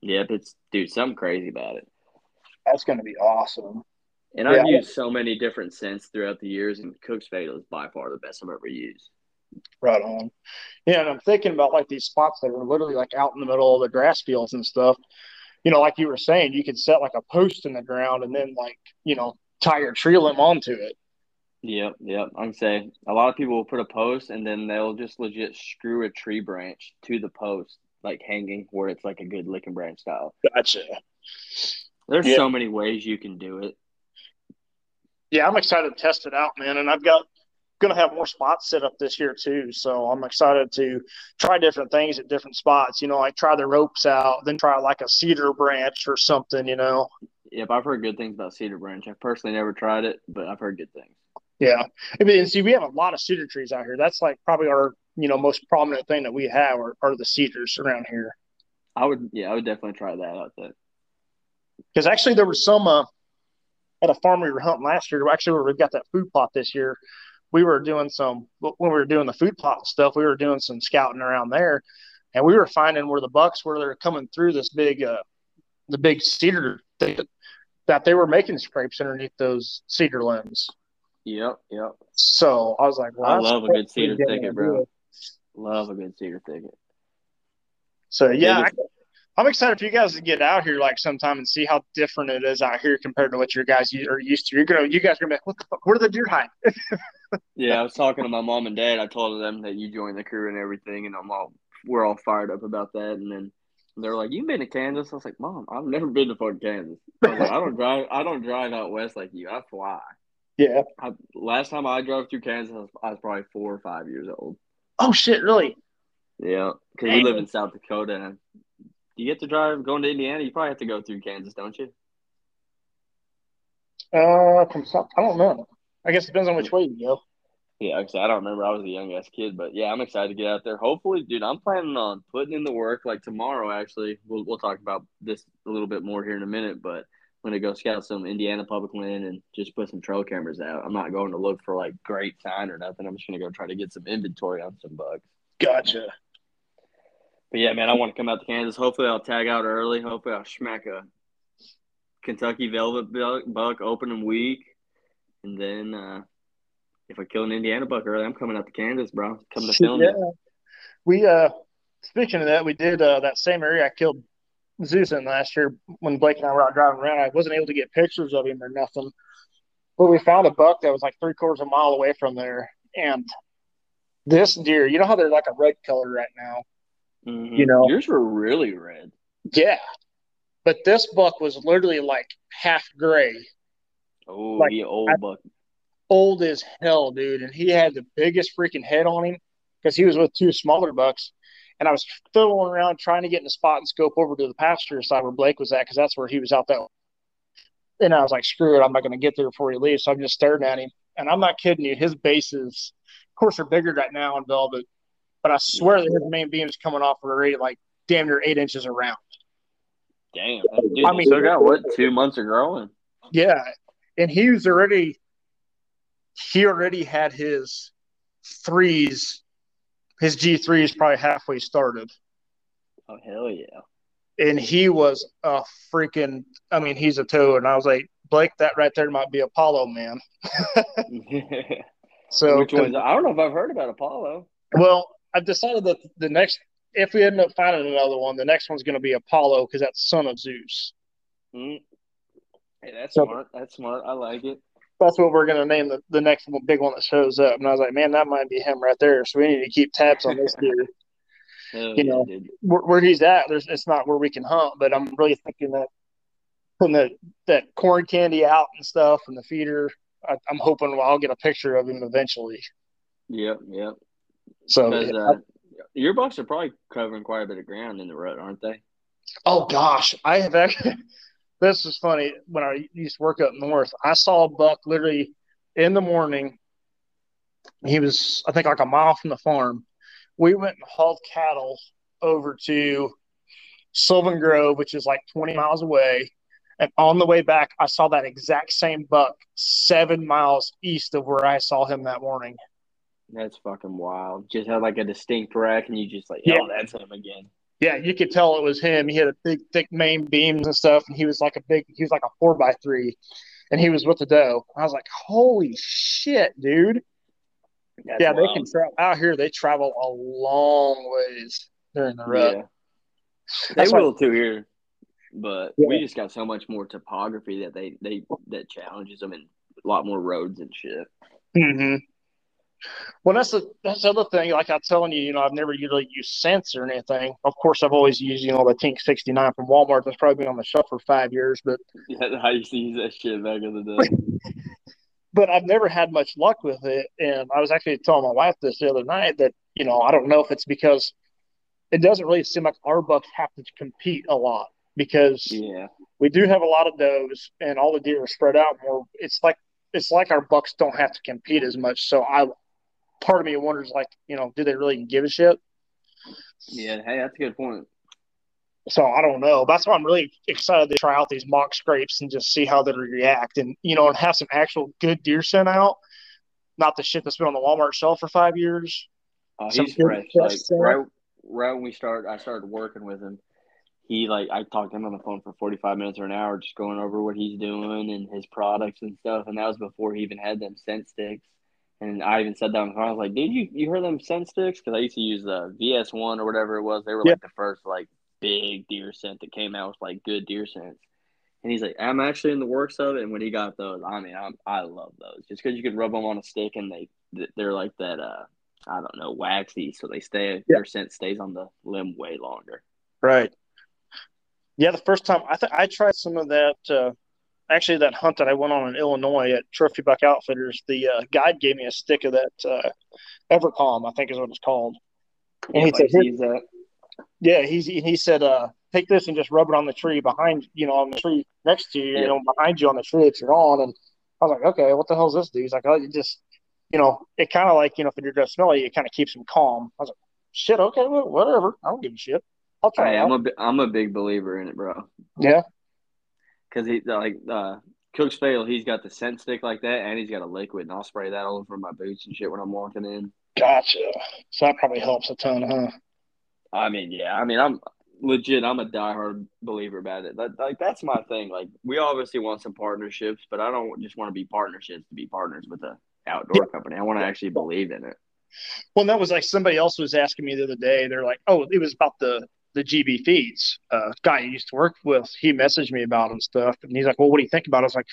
Yep, it's dude, something crazy about it. That's gonna be awesome. And yeah, I've used so many different scents throughout the years, and Cook's Fatal is by far the best I've ever used. Right on. Yeah, and I'm thinking about like these spots that are literally like out in the middle of the grass fields and stuff. You know, like you were saying, you could set like a post in the ground and then like, you know, tie your tree limb onto it. Yep, yep. I'm saying a lot of people will put a post and then they'll just legit screw a tree branch to the post, like hanging where it's like a good licking branch style. Gotcha. There's yeah. so many ways you can do it. Yeah, I'm excited to test it out, man. And I've got going to have more spots set up this year too. So I'm excited to try different things at different spots. You know, like try the ropes out, then try like a cedar branch or something. You know. Yep, I've heard good things about cedar branch. I've personally never tried it, but I've heard good things. Yeah, I mean, see, we have a lot of cedar trees out here. That's like probably our you know most prominent thing that we have are, are the cedars around here. I would, yeah, I would definitely try that out. There, because actually there was some uh, at a farm we were hunting last year. Actually, where we got that food plot this year, we were doing some when we were doing the food plot stuff. We were doing some scouting around there, and we were finding where the bucks were they're coming through this big, uh, the big cedar that they were making scrapes underneath those cedar limbs. Yep, yep. So I was like, well, I love a good cedar thicket, bro. Love a good cedar thicket. So yeah, I, am excited for you guys to get out here like sometime and see how different it is out here compared to what your guys are used to. You're gonna, you guys are gonna be, what the fuck? Where the deer hide? *laughs* yeah, I was talking to my mom and dad. I told them that you joined the crew and everything, and I'm all, we're all fired up about that. And then they're like, "You've been to Kansas?" I was like, "Mom, I've never been to fucking Kansas." I, like, I don't *laughs* drive. I don't drive out west like you. I fly. Yeah. I, last time I drove through Kansas, I was, I was, probably four or five years old. Oh shit! Really? Yeah, because we live in South Dakota, and you get to drive going to Indiana. You probably have to go through Kansas, don't you? Uh, from South, I don't know. I guess it depends on which way you go. Yeah, said, I don't remember. I was a young ass kid, but yeah, I'm excited to get out there. Hopefully, dude, I'm planning on putting in the work. Like tomorrow, actually, we'll we'll talk about this a little bit more here in a minute, but I'm gonna go scout some Indiana public land and just put some trail cameras out. I'm not going to look for like great sign or nothing. I'm just gonna go try to get some inventory on some bucks. Gotcha. But yeah, man, I want to come out to Kansas. Hopefully, I'll tag out early. Hopefully, I'll smack a Kentucky Velvet buck opening week, and then uh, if I kill an Indiana buck early, I'm coming out to Kansas, bro. Come to film. Yeah, we uh, speaking of that, we did uh, that same area I killed Zeus in last year when Blake and I were out driving around. I wasn't able to get pictures of him or nothing, but we found a buck that was like three quarters of a mile away from there, and this deer, you know how they're like a red color right now. Mhm. You know. yours were really red. Yeah, but this buck was literally like half gray, Oh, Like, he old I- buck. old as hell, dude, and he had the biggest freaking head on him because he was with two smaller bucks. And I was fiddling around trying to get in the spot and scope over to the pasture side where Blake was at because that's where he was out that. And I was like, screw it, I'm not going to get there before he leaves. So I'm just staring at him. And I'm not kidding you, his bases, of course, are bigger right now in velvet, but I swear that his main beams coming off are already like damn near eight inches around. Damn, dude, I mean- still got what two months of growing. Yeah, and he was already he already had his threes, his G3 is probably halfway started, Oh hell yeah! and he was a freaking. I mean, he's a toad. and I was like, Blake, that right there might be Apollo, man. *laughs* So, Which one's? I don't know if I've heard about Apollo. well, I've decided that the next, if we end up finding another one, the next one's going to be Apollo because that's son of Zeus. Mm. Hey, that's So- smart. That's smart. I like it. That's what we're going to name the, the next one, big one that shows up. And I was like, man, that might be him right there. So we need to keep tabs on this dude. Hell *laughs* You yeah, know. where, where he's at, there's it's not where we can hunt. But I'm really thinking that putting the that corn candy out and stuff and the feeder, I, I'm hoping I'll get a picture of him eventually. Yep, yep. So, Because uh, your bucks are probably covering quite a bit of ground in the rut, aren't they? oh gosh, I have actually. This is funny. When I used to work up north, I saw a buck literally in the morning. He was, I think, like a mile from the farm. We went and hauled cattle over to Sylvan Grove, which is like 20 miles away. And on the way back, I saw that exact same buck seven miles east of where I saw him that morning. That's fucking wild. Just had like a distinct rack, and you just like, Yeah. oh, that's him again. Yeah, you could tell it was him. He had a big, thick main beams and stuff, and he was like a big, he was like a four by three, and he was with the doe. I was like, holy shit, dude. That's yeah, they can travel out here. They travel a long ways during the rut. Yeah, they That's why- will too here, but Yeah. we just got so much more topography that they they that challenges them and a lot more roads and shit. hmm Well, that's the that's the other thing. Like I'm telling you, you know, I've never really used scents or anything. Of course, I've always used, you know, the Tink 69 from Walmart. That's probably been on the shelf for five years, but *laughs* Yeah, I used to use that shit back in the day. *laughs* but I've never had much luck with it. And I was actually telling my wife this the other night that you know I don't know if it's because it doesn't really seem like our bucks have to compete a lot because yeah, we do have a lot of does and all the deer are spread out more. It's like it's like our bucks don't have to compete as much. So I part of me wonders like, you know, do they really give a shit? yeah. Hey, that's a good point. So I don't know. That's why I'm really excited to try out these mock scrapes and just see how they react and you know, and have some actual good deer scent out. Not the shit that's been on the Walmart shelf for five years. Oh, he's fresh. fresh Like right, right when we started, I started working with him. He like I talked to him on the phone for forty five minutes or an hour, just going over what he's doing and his products and stuff. And that was before he even had them scent sticks. And I even said that on the phone. I was like, "Dude, you you heard them scent sticks?" Because I used to use the VS one or whatever it was. They were Yeah. like the first like big deer scent that came out with like good deer scents. And he's like, "I'm actually in the works of it." And when he got those, I mean, I'm, I love those just because you can rub them on a stick and they they're like that. Uh, I don't know, waxy, so they stay. Yeah. Their scent stays on the limb way longer. Right. Yeah, the first time I th- I tried some of that. Uh, actually, that hunt that I went on in Illinois at Trophy Buck Outfitters, the uh, guide gave me a stick of that uh, Evercalm, I think is what it's called. And he said, that, Yeah, he's he said, uh, take this and just rub it on the tree behind, you know, on the tree next to you, you know, behind you on the tree that you're on. And I was like, okay, what the hell is this dude? He's like, oh, you just, you know, it kind of like, you know, if you're going to smell it, it kind of keeps him calm. I was like, shit, okay, well, whatever. I don't give a shit. I'll try Hey, I'm a I'm a big believer in it, bro. Yeah. Because he like uh, Cook's Fatal, he's got the scent stick like that, and he's got a liquid, and I'll spray that all over my boots and shit when I'm walking in. Gotcha. So that probably helps a ton, huh? I mean, yeah, I mean, I'm legit. I'm a diehard believer about it. That, like that's my thing. Like we obviously want some partnerships, but I don't just want to be partnerships to be partners with a outdoor company. I want to actually believe in it. Well, and that was like somebody else was asking me the other day. They're like, "Oh, it was about the the GB feeds. Uh, guy I used to work with, he messaged me about and stuff, and he's like, "Well, what do you think about it?" I was like,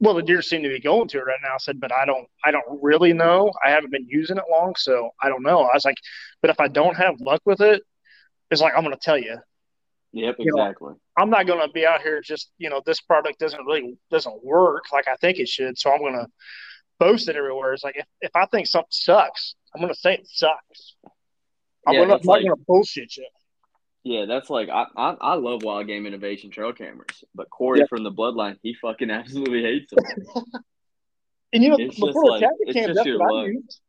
"Well, the deer seem to be going to it right now." I said, "But I don't, I don't really know. I haven't been using it long, so I don't know." I was like, "But if I don't have luck with it, it's like I'm going to tell you." Yep, You know, exactly. I'm not going to be out here just, you know, this product doesn't really doesn't work like I think it should. So I'm going to boast it everywhere. It's like if, if I think something sucks, I'm going to say it sucks. I'm Yeah, not like- going to bullshit you. Yeah, that's like I, I I love Wild Game Innovation trail cameras, but Corey Yeah. from the Bloodline, he fucking *laughs* absolutely hates them. *laughs* And you know, It's before like- tactic it's cams, just that's your what I luck. used.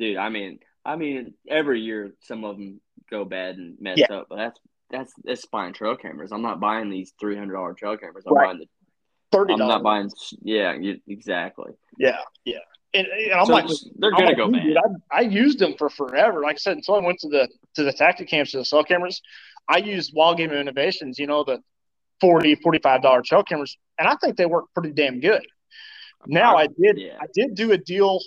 Dude, I mean, I mean, every year some of them go bad and mess Yeah. up, but that's that's that's buying trail cameras. I'm not buying these three hundred dollar trail cameras. I'm Right. buying the. Thirty I'm not buying. Yeah, you, exactly. Yeah, yeah. And, and I'm So like, they're gonna go "Dude, bad. dude, I, I used them for forever. Like I said, until I went to the to the Tactacams to the cell cameras, I used Wild Game Innovations. You know, the 40 45 dollar trail cameras, and I think they work pretty damn good. Now I did yeah. I did do a deal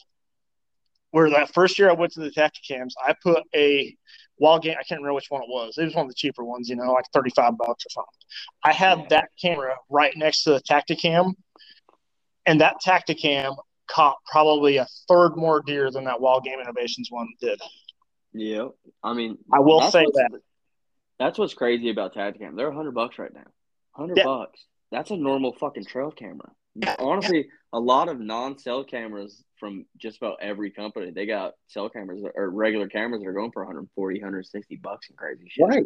where that first year I went to the Tactacams, I put a Wild Game. I can't remember which one it was. It was one of the cheaper ones, you know, like thirty five bucks or something. I had Yeah. that camera right next to the Tactacam, and that Tactacam caught probably a third more deer than that Wild Game Innovations one did. Yeah, I mean, I will say that. That's what's crazy about Tactacam. They're hundred bucks right now. Hundred Yeah. bucks. That's a normal fucking trail camera. Honestly, a lot of non-cell cameras from just about every company, they got cell cameras or regular cameras that are going for 140, 160 bucks and crazy shit. Right.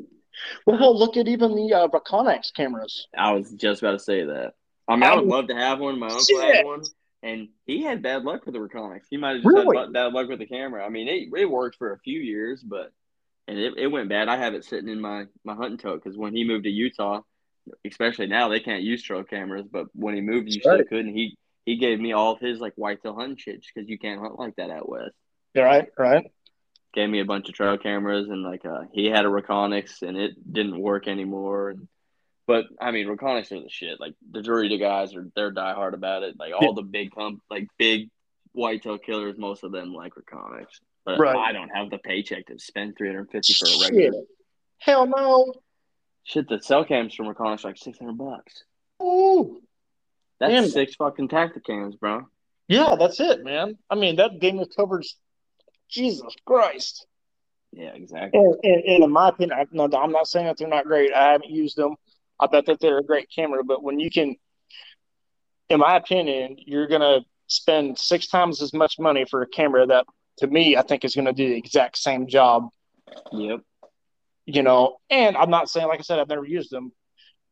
Well, look at even the uh, Connex cameras. I was just about to say that. I mean, I would love to have one. My uncle had one, and he had bad luck with the Reconyx. He might have just Really? had bad luck with the camera. I mean, it, it worked for a few years, but and it, it went bad. I have it sitting in my my hunting tote because when he moved to Utah, especially now, they can't use trail cameras. But when he moved, you still right. could. And he he gave me all of his like whitetail hunting shit because you can't hunt like that out west. Right, right. Gave me a bunch of trail cameras and like uh he had a Reconyx and it didn't work anymore. And but I mean Reconyx are the shit. Like the Dorita guys are they're diehard about it. Like all the big comp like big whitetail killers, most of them like Reconyx. But Right. I don't have the paycheck to spend three hundred fifty for a regular Shit. Hell no. shit. The cell cams from Reconyx are like six hundred bucks. Ooh. That's Damn. six fucking Tactacams, bro. Yeah, that's it, man. I mean, that game covers Jesus Christ. Yeah, exactly. And, and, and in my opinion, I, no, I'm not saying that they're not great. I haven't used them. I bet that they're a great camera, but when you can, in my opinion, you're gonna spend six times as much money for a camera that, to me, I think is gonna do the exact same job. Yep. You know, and I'm not saying, like I said, I've never used them,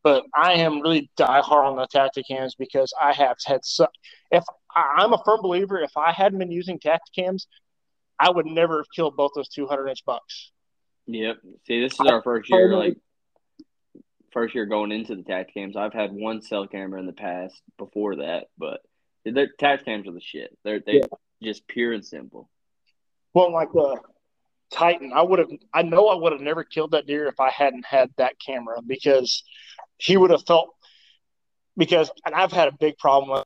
but I am really die hard on the Tactacams because I have had so. If I, I'm a firm believer, if I hadn't been using Tactacams, I would never have killed both those 200 inch bucks. Yep. See, this is our first year, like first year going into the tact cams. I've had one cell camera in the past before that, but the tact cams are the shit. They're they are just pure and simple. Well, like the Titan, I would have. I know I would have never killed that deer if I hadn't had that camera because he would have felt. Because and I've had a big problem with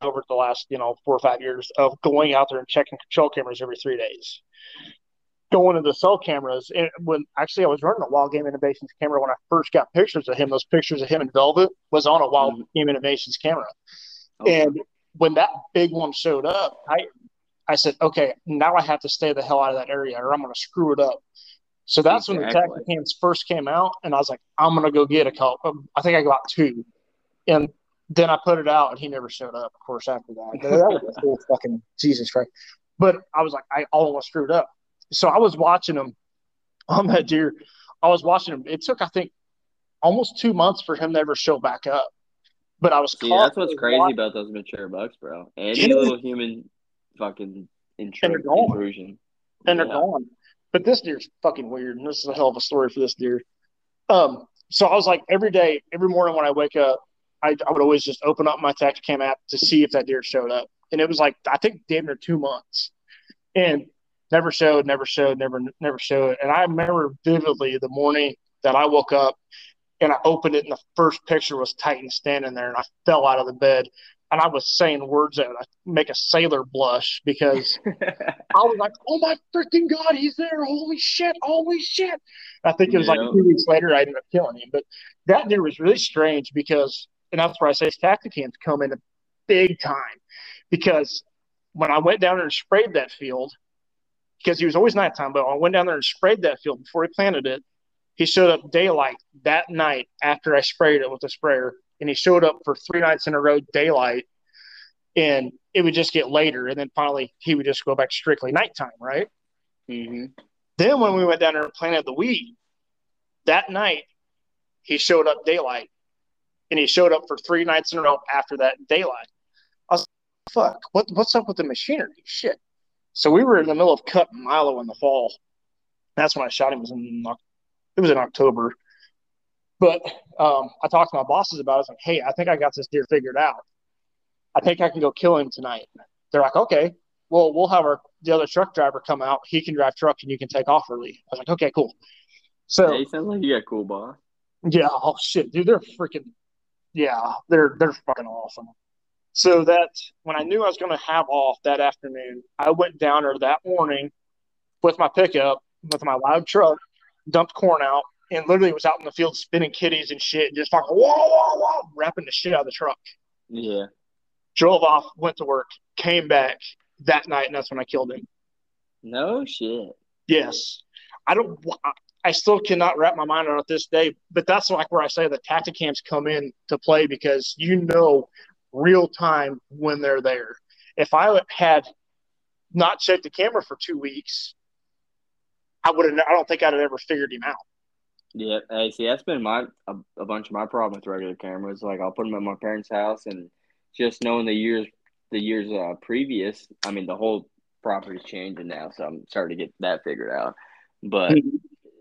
over the last you know four or five years of going out there and checking control cameras every three days. Going to the cell cameras, and when actually I was running a Wild Game Innovations camera when I first got pictures of him. Those pictures of him in Velvet was on a Wild mm-hmm. Game Innovations camera. Okay. And when that big one showed up, I I said, okay, now I have to stay the hell out of that area or I'm going to screw it up. So that's when the Exactly. Tactacams first came out, and I was like, I'm going to go get a couple. Um, I think I got two, and then I put it out, and he never showed up. Of course, after that, that was a whole fucking Jesus Christ. But I was like, I almost screwed up. So I was watching him on that deer. I was watching him. It took, I think, almost two months for him to ever show back up. But I was that's what's crazy about those mature bucks, bro. Any little human fucking intru- And they're gone. intrusion. and they're gone. But this deer's fucking weird, and this is a hell of a story for this deer. Um, so I was like, every day, every morning when I wake up, I, I would always just open up my Tactacam app to see if that deer showed up, and it was like I think damn near two months, and never showed, never showed, never never showed. And I remember vividly the morning that I woke up and I opened it, and the first picture was Titan standing there, and I fell out of the bed. and I was saying words that would make a sailor blush because *laughs* I was like, "Oh my freaking god, he's there! Holy shit! Holy shit!" I think it was yeah. like two weeks later I ended up killing him. But that deer was really strange because, and that's where I say his Tactacams come in a big time because when I went down there and sprayed that field, because he was always nighttime, but I went down there and sprayed that field before he planted it. He showed up daylight that night after I sprayed it with the sprayer and he showed up for three nights in a row daylight and it would just get later and then finally he would just go back strictly nighttime right mm-hmm. then when we went down there and planted the weed that night he showed up daylight and he showed up for three nights in a row after that daylight i was like, fuck what, what's up with the machinery shit so we were in the middle of cutting milo in the fall that's when i shot him it was in, it was in october but um, I talked to my bosses about it. I was like, hey, I think I got this deer figured out. I think I can go kill him tonight. They're like, okay, well, we'll have our the other truck driver come out. He can drive truck and you can take off early. I was like, okay, cool. So yeah, sounds like you got cool boss. Yeah. Oh shit, dude, they're freaking. Yeah, they're they're fucking awesome. So that when I knew I was going to have off that afternoon, I went down there that morning with my pickup with my loud truck, dumped corn out, and literally was out in the field spinning kitties and shit, and just fucking whoa, whoa, whoa, wrapping the shit out of the truck. Yeah. Drove off, went to work, came back that night, and that's when I killed him. No shit. Yes. I don't. I still cannot wrap my mind around this day, but that's like where I say the Tactacams come in to play because you know real time when they're there. If I had not checked the camera for two weeks, I would have. I don't think I'd have ever figured him out. Yeah, hey, see, that's been my a, a, bunch of my problem with regular cameras. Like, I'll put them at my parents' house, and just knowing the years, the years uh, previous, I mean, the whole property's changing now, so I'm starting to get that figured out. But mm-hmm.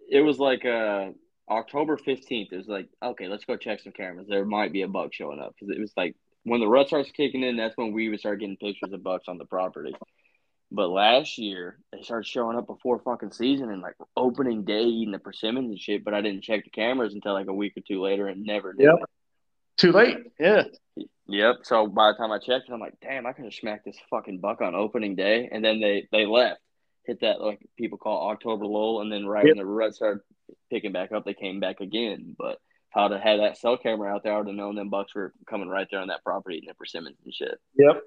it was like uh, October fifteenth. It was like, okay, let's go check some cameras. There might be a bug showing up because it was like when the rut starts kicking in, that's when we would start getting pictures of bucks on the property. But last year they started showing up before fucking season and like opening day eating the persimmons and shit. But I didn't check the cameras until like a week or two later and never did. Yep. Too late. Yeah. Yep. So by the time I checked, I'm like, damn, I could have smacked this fucking buck on opening day, and then they they left, hit that like people call October lull, and then right yep. when the rut started picking back up, they came back again. But I'd have had that cell camera out there, I would have known them bucks were coming right there on that property eating the persimmons and shit. Yep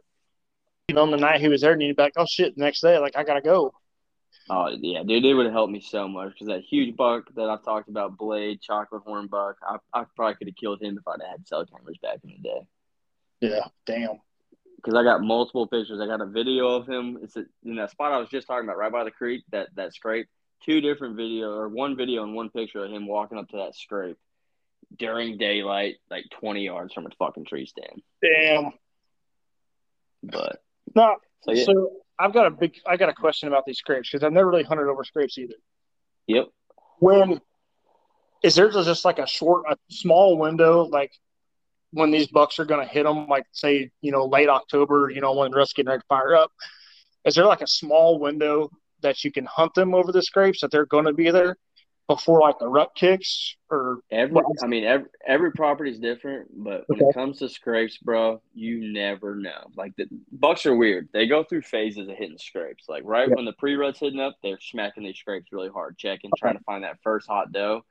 on the night he was there, and you'd be like, "Oh shit!" The next day, like I gotta go. Oh yeah, dude, it would have helped me so much because that huge buck that I've talked about, Blade Chocolate Horn buck, I, I probably could have killed him if I'd had cell cameras back in the day. Yeah, damn. Because I got multiple pictures. I got a video of him. It's a, in that spot I was just talking about, right by the creek, that that scrape. Two different video or one video and one picture of him walking up to that scrape during daylight, like twenty yards from a fucking tree stand. Damn. But no, so, yeah. so I've got a big, I got a question about these scrapes because I've never really hunted over scrapes either. Yep. When is there just like a short, a small window, like when these bucks are going to hit them, like say, you know, late October, you know, when the rust's getting ready to fire up? Is there like a small window that you can hunt them over the scrapes that they're going to be there? Before like the rut kicks or every I mean every every property is different, but when okay. it comes to scrapes, bro, you never know. Like the bucks are weird. They go through phases of hitting scrapes. Like right yeah. when the pre rut's hitting up, they're smacking these scrapes really hard, checking, okay. trying to find that first hot doe.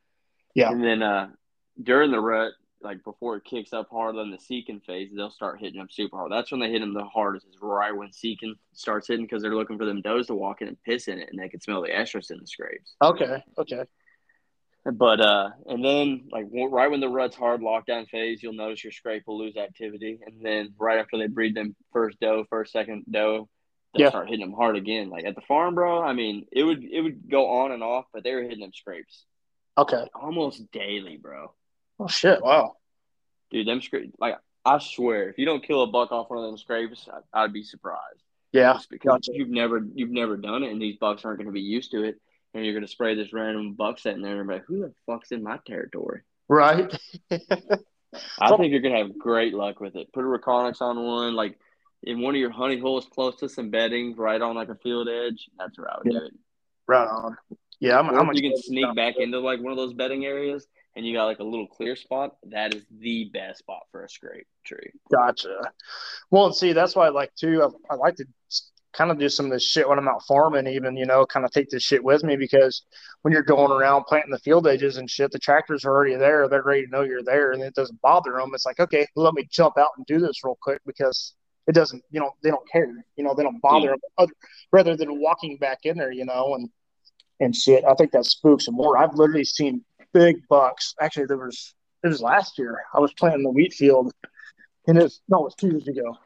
Yeah. And then uh during the rut, like before it kicks up harder than the seeking phase, they'll start hitting them super hard. That's when they hit them the hardest. Is right when seeking starts hitting because they're looking for them does to walk in and piss in it, and they can smell the estrus in the scrapes. Okay. Okay. But uh, and then like right when the rut's hard lockdown phase, you'll notice your scrape will lose activity, and then right after they breed them first doe, first second doe, they'll yeah. start hitting them hard again. Like at the farm, bro. I mean, it would it would go on and off, but they were hitting them scrapes. Okay. Almost daily, bro. Oh shit! Wow. Dude, them scrapes. Like I swear, if you don't kill a buck off one of them scrapes, I, would be surprised. Yeah. Just because gotcha. you've never you've never done it, and these bucks aren't going to be used to it and you're gonna spray this random buck sitting there and be like, who the fuck's in my territory? Right. *laughs* I think you're gonna have great luck with it. Put a Reconyx on one, like in one of your honey holes close to some bedding, right on like a field edge. That's where I would yeah. do it. Right on. Yeah, I'm. I'm you can sneak back into like one of those bedding areas and you got like a little clear spot, that is the best spot for a scrape tree. Gotcha. Well, and see, that's why I like too. I, I like to kind of do some of this shit when I'm out farming, even you know, kind of take this shit with me because when you're going around planting the field edges and shit, the tractors are already there. They're ready to know you're there, and it doesn't bother them. It's like, okay, let me jump out and do this real quick because it doesn't, you know, they don't care. You know, they don't bother them other, rather than walking back in there, you know, and and shit. I think that spooks them more. I've literally seen big bucks. Actually, there was it was last year. I was planting the wheat field, and it's no, it was two years ago.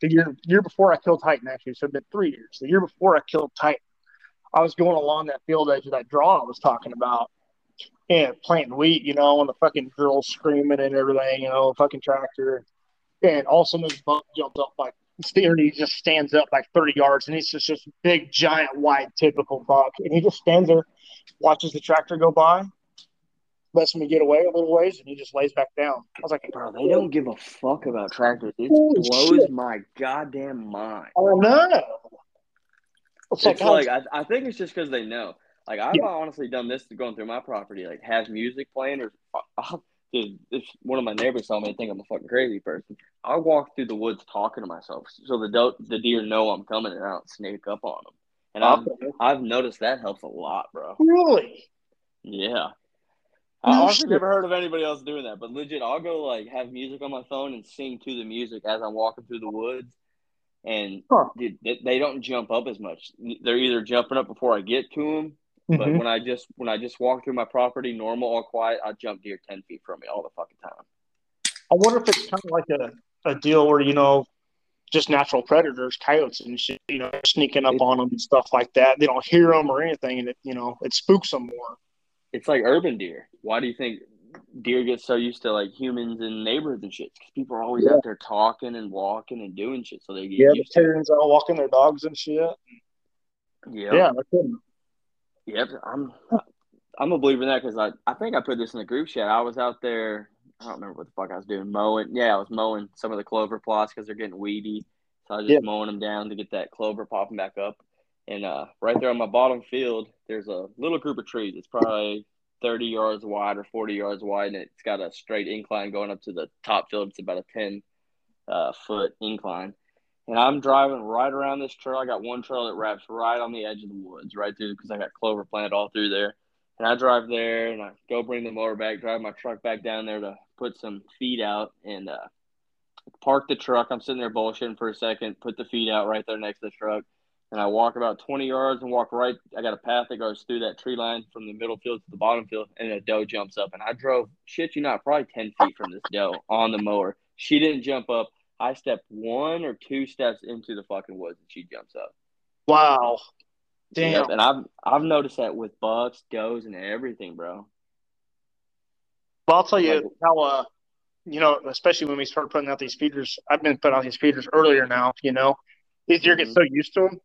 The year year before I killed Titan, actually, so it's been three years. The year before I killed Titan, I was going along that field edge of that draw I was talking about, and planting wheat, you know, and the fucking girls screaming and everything, you know, fucking tractor, and all of a sudden this buck jumps up like. And he just stands up like 30 yards, and he's just this big, giant, wide, typical buck. And he just stands there, watches the tractor go by, lets me get away a little ways, and he just lays back down. I was like, Bro, they don't give a fuck about tractors. It Holy blows shit. my goddamn mind. Oh no! It's like, It's like I, I think it's just because they know. Like I've Yeah. honestly done this going through my property. Like has music playing or *laughs* I'll, dude, if one of my neighbors saw me, think I'm a fucking crazy person. I walk through the woods talking to myself, so the the deer know I'm coming and I don't sneak up on them. And I've I've noticed that helps a lot, bro. really? Yeah. I No honestly shit. never heard of anybody else doing that, but legit, I'll go like have music on my phone and sing to the music as I'm walking through the woods. And Huh. dude, they, they don't jump up as much. They're either jumping up before I get to them, but Mhm. when I just when I just walk through my property, normal, all quiet, I jump deer ten feet from me all the fucking time. I wonder if it's kind of like a, a deal where you know, just natural predators, coyotes and shit, you know, sneaking up It- on them and stuff like that. They don't hear them or anything, and it you know it spooks them more. It's like urban deer. Why do you think deer get so used to like humans and neighborhoods and shit? Because people are always out there talking and walking and doing shit, so they get Yeah, the used it. Terrans all walking their dogs and shit. Yep. Yeah, it. Yep, I'm I'm a believer in that because I, I think I put this in the group chat. I was out there. I don't remember what the fuck I was doing. Mowing. Yeah, I was mowing some of the clover plots because they're getting weedy. So I was just Yeah. mowing them down to get that clover popping back up. And uh, right there on my bottom field, there's a little group of trees. It's probably 30 yards wide or 40 yards wide, and it's got a straight incline going up to the top field. It's about a 10 uh, foot incline. And I'm driving right around this trail. I got one trail that wraps right on the edge of the woods, right through, because I got clover planted all through there. And I drive there and I go bring the mower back, drive my truck back down there to put some feed out and uh, park the truck. I'm sitting there bullshitting for a second, put the feed out right there next to the truck. And I walk about 20 yards and walk right. I got a path that goes through that tree line from the middle field to the bottom field, and a doe jumps up. And I drove, shit you not, probably 10 feet from this doe on the mower. She didn't jump up. I stepped one or two steps into the fucking woods and she jumps up. Wow. Damn. Yep, and I've I've noticed that with bucks, does, and everything, bro. Well, I'll tell you Like- how, uh, you know, especially when we start putting out these feeders, I've been putting out these feeders earlier now, you know, these deer get Mhm. so used to them.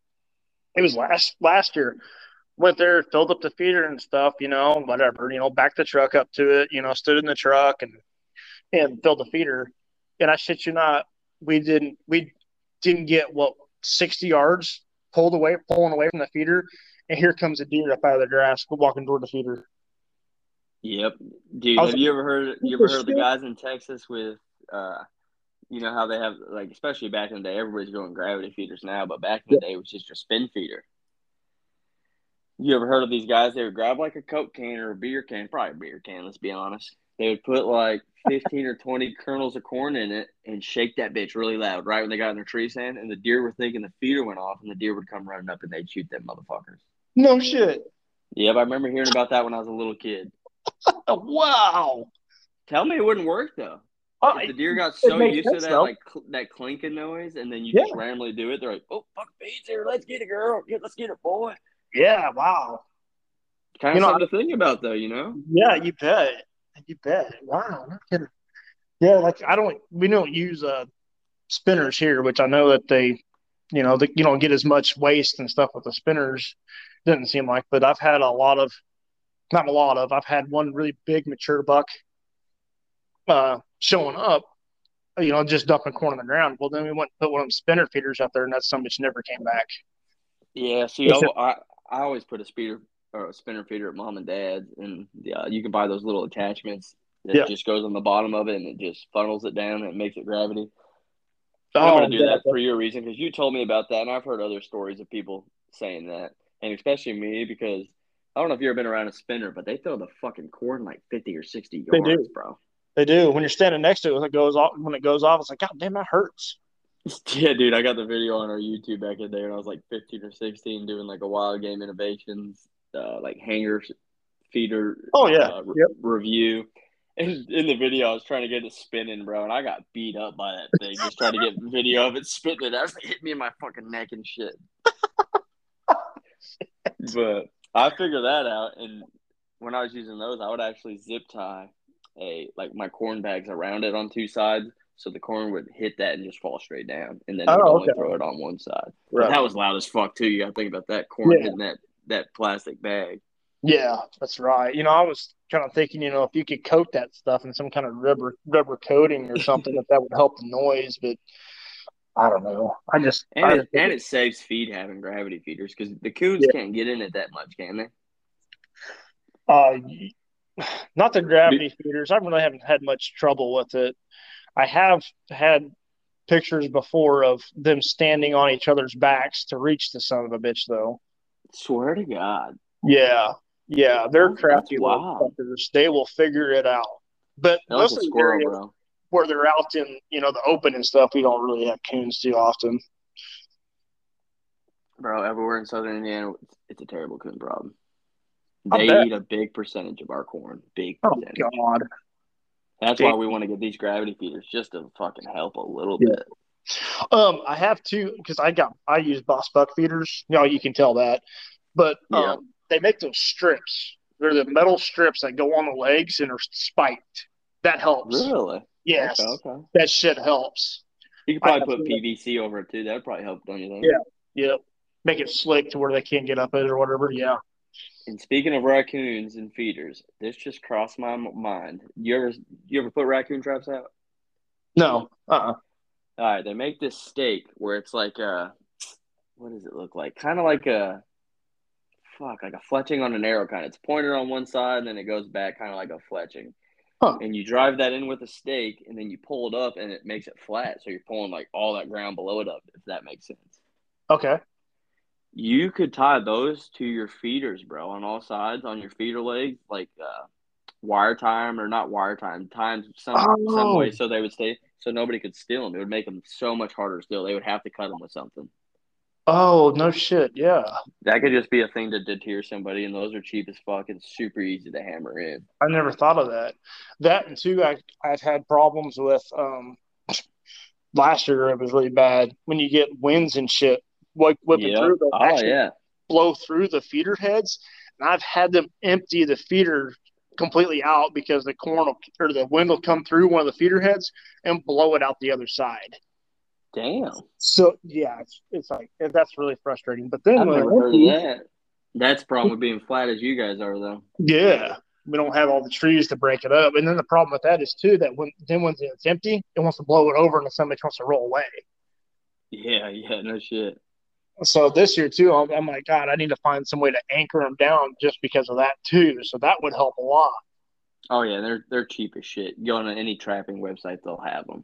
It was last, last year, went there, filled up the feeder and stuff, you know, whatever, you know, backed the truck up to it, you know, stood in the truck and, and filled the feeder. And I shit you not, we didn't, we didn't get what, 60 yards pulled away, pulling away from the feeder. And here comes a deer up out of the grass, walking toward the feeder. Yep, dude. Have you ever heard? You ever heard the guys in Texas with, uh, you know how they have like, especially back in the day, everybody's going gravity feeders now, but back in the day it was just your spin feeder. You ever heard of these guys? They would grab like a Coke can or a beer can, probably a beer can. Let's be honest. They would put like *laughs* fifteen or twenty kernels of corn in it and shake that bitch really loud, right when they got in their tree stand, and the deer were thinking the feeder went off, and the deer would come running up and they'd shoot them motherfuckers. No shit. Yep, I remember hearing about that when I was a little kid. *laughs* wow. Tell me it wouldn't work though. Oh, if the deer got so used to that though. like cl- that clinking noise, and then you Yeah. just randomly do it, they're like, "Oh, fuck, feed's here. Let's get it, girl. Let's get it, boy." yeah, wow. Kind You of know, something to think about, though. You know? Yeah, you bet. You bet. Wow, no kidding. Yeah, like I don't we don't use uh spinners here, which I know that they you know, that you don't get as much waste and stuff with the spinners, doesn't seem like, but I've had a lot of not a lot of, I've had one really big mature buck uh showing up, you know, just dumping corn on the ground. Well then we went and put one of them spinner feeders out there and that some bitch never came back. Yeah. See, I, I I always put a speeder or a spinner feeder at mom and dad's, and yeah, you can buy those little attachments that Yeah. just goes on the bottom of it, and it just funnels it down and it makes it gravity. Oh, I'm gonna do yeah. that for your reason because you told me about that, and I've heard other stories of people saying that, and especially me because I don't know if you've ever been around a spinner, but they throw the fucking corn like fifty or sixty yards, bro. They do. When you're standing next to it, when it goes off, when it goes off, it's like, God damn, that hurts. *laughs* Yeah, dude, I got the video on our YouTube back in there, and I was like 15 or 16 doing like a wild game innovations, uh, like hanger feeder Oh, yeah. uh, re- Yep. review. And in the video, I was trying to get it spinning, bro, and I got beat up by that thing. Just trying to get video of it spinning. it. That hit me in my fucking neck and shit. *laughs* but I figured that out, and when I was using those, I would actually zip tie a like my corn bags around it on two sides, so the corn would hit that and just fall straight down, and then Oh, it only okay. throw it on one side. But that was loud as fuck too. You got to think about that corn Yeah. hitting that that plastic bag. Yeah, that's right. You know, I was kind of thinking, you know, if you could coat that stuff in some kind of rubber rubber coating or something, if that would help the noise. But I don't know. I just I And it, just think and it saves feed having gravity feeders because the coons Yeah. can't get in it that much, can they? Uh, not the gravity feeders. I really haven't had much trouble with it. I have had pictures before of them standing on each other's backs to reach the son of a bitch, though. Swear to God. Yeah, yeah, they're crafty little fuckers. They will figure it out. But That most of the squirrel, areas bro. where they're out in you know the open and stuff, we don't really have coons too often. Bro, everywhere in southern Indiana, it's, it's a terrible coon problem. They eat a big percentage of our corn. Big Percentage. Oh. God. That's why we want to get these gravity feeders just to fucking help a little Yeah. bit. Um, I have two because I got I use Boss Buck feeders. You know, you can tell that, but um, Yeah. they make those strips. They're the metal strips that go on the legs and are spiked. That helps. Really? Yes, Okay, okay. that shit helps. You could probably put PVC over it too. That'd probably help, don't you think? Yeah. Yep. Make it slick to where they can't get up it or whatever. Yeah. And speaking of raccoons and feeders, this just crossed my mind. You ever you ever put raccoon traps out? No. Uh. uh All right, they make this steak where it's like a what does it look like? Kind of like a fuck, like a fletching on an arrow kind. It's pointed on one side and then it goes back kind of like a fletching. Huh. And you drive that in with a stake and then you pull it up and it makes it flat. So you're pulling like all that ground below it up, if that makes sense. Okay. You could tie those to your feeders, bro, on all sides on your feeder legs, like uh, wire tie 'em or not wire tie tie 'em some some Oh. way so they would stay, so nobody could steal them. It would make them so much harder still. They would have to cut them with something. Oh no shit. Yeah. That could just be a thing to deter somebody, and those are cheap as fuck and super easy to hammer in. I never thought of that. That and two, I I've had problems with. Um, last year it was really bad when you get winds and shit like whipping Yep. through. They'll Oh actually yeah, blow through the feeder heads, and I've had them empty the feeder completely out because the corn will, or the wind will come through one of the feeder heads and blow it out the other side. damn. So yeah, it's, it's like that's really frustrating. But then I've when never heard that. That's problem with being flat as you guys are, though. Yeah, we don't have all the trees to break it up, and then the problem with that is too that when then when it's empty, it wants to blow it over, and somebody wants to roll away. Yeah, yeah, no shit. So this year too, I'm, I'm like, God, I need to find some way to anchor them down just because of that too. So that would help a lot. Oh yeah, they're they're cheap as shit. Go on any trapping website, they'll have them.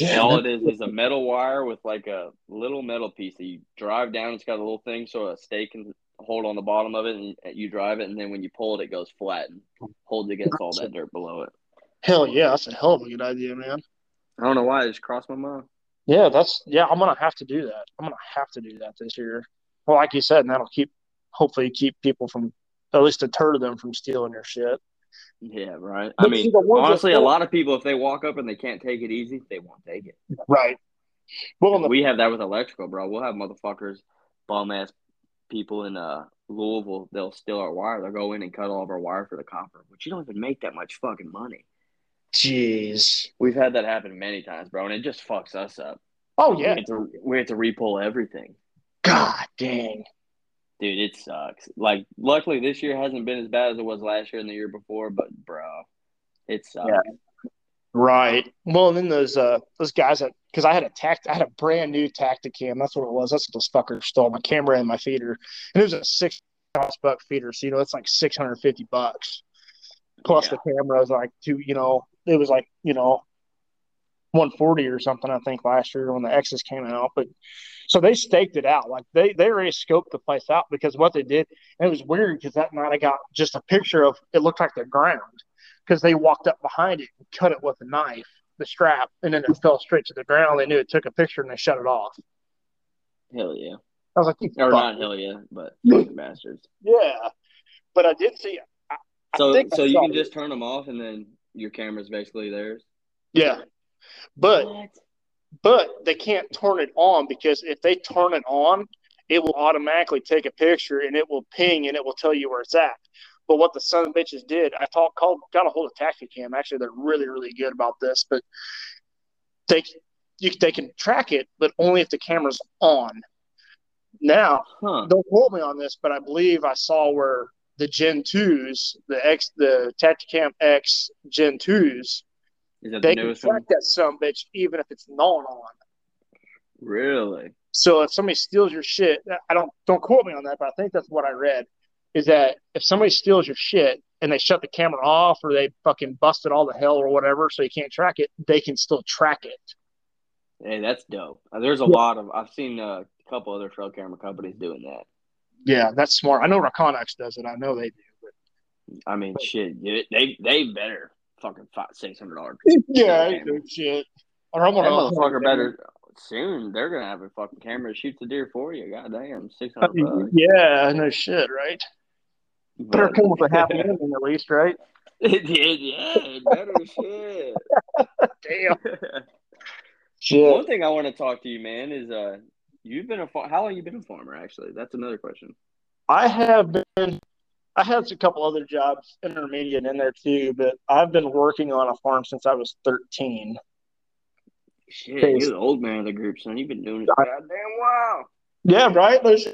And all it is is a metal wire with like a little metal piece that you drive down. It's got a little thing so a stake can hold on the bottom of it, and you drive it, and then when you pull it, it goes flat and holds against all that dirt below it. Hell yeah, that's a hell of a good idea, man. I don't know why it just crossed my mind. Yeah, that's yeah. I'm gonna have to do that. I'm gonna have to do that this year. Well, like you said, and that'll keep hopefully keep people from at least deter them from stealing your shit. Yeah, right. I mean, see, the ones that honestly, a lot of people, if they walk up and they can't take it easy, they won't take it. Right. Well, the, We have that with electrical, bro. We'll have motherfuckers, bum ass people in uh Louisville. They'll steal our wire. They'll go in and cut all of our wire for the copper, which you don't even make that much fucking money. Jeez. We've had that happen many times, bro, and it just fucks us up. Oh We yeah. have to, we have to repull everything, God dang. dude. It sucks. Like, luckily this year hasn't been as bad as it was last year and the year before, but bro, it sucks. Yeah. Right. Well, and then those uh those guys that because I had a tact I had a brand new Tactacam. That's what it was. That's what those fuckers stole my camera and my feeder, and it was a six buck feeder. So you know it's like six hundred fifty bucks. Plus Yeah. the camera was like two. You know it was like you know one forty or something. I think last year when the X's came out, but so they staked it out. Like they they already scoped the place out because what they did. And it was weird because that night I got just a picture of it looked like the ground because they walked up behind it and cut it with a knife, the strap, and then it fell straight to the ground. They knew it took a picture and they shut it off. Hell yeah. I was like, you Or not hell yeah, but *laughs* bastards. Yeah, but I did see. I, I So I so you can it. just turn them off and then your camera's basically theirs. yeah, but What? but they can't turn it on because if they turn it on, it will automatically take a picture and it will ping and it will tell you where it's at. But what the son of bitches did, I talked, called, got a hold of Tactacam. Actually, they're really, really good about this. But they, you, they can track it, but only if the camera's on. Now, Huh. don't quote me on this, but I believe I saw where the Gen twos, the X, the Tactacam X Gen twos, Is that they the can track one? that some bitch even if it's not on. Really? So if somebody steals your shit, I don't don't quote me on that, but I think that's what I read. Is that if somebody steals your shit and they shut the camera off or they fucking busted all the hell or whatever, so you can't track it, they can still track it. Hey, that's dope. There's a Yeah. lot of I've seen a couple other trail camera companies doing that. Yeah, that's smart. I know Reconyx does it. I know they do. But I mean, shit, yeah, they they better fucking five six hundred dollars. *laughs* yeah, I do shit. Or I'm That gonna motherfucker better soon. They're gonna have a fucking camera that shoots the deer for you. God damn, six hundred bucks. Yeah, no shit, right? Better But- come with a happy ending at least, right? *laughs* It did, yeah, better shit. *laughs* Damn. One thing I want to talk to you, man, is uh, you've been a fa- how long you been a farmer? Actually, that's another question. I have been. I had a couple other jobs, intermediate in there too, but I've been working on a farm since I was 13. Shit, you're the old man of the group, son. You've been doing it for goddamn wow. Yeah, right. There's,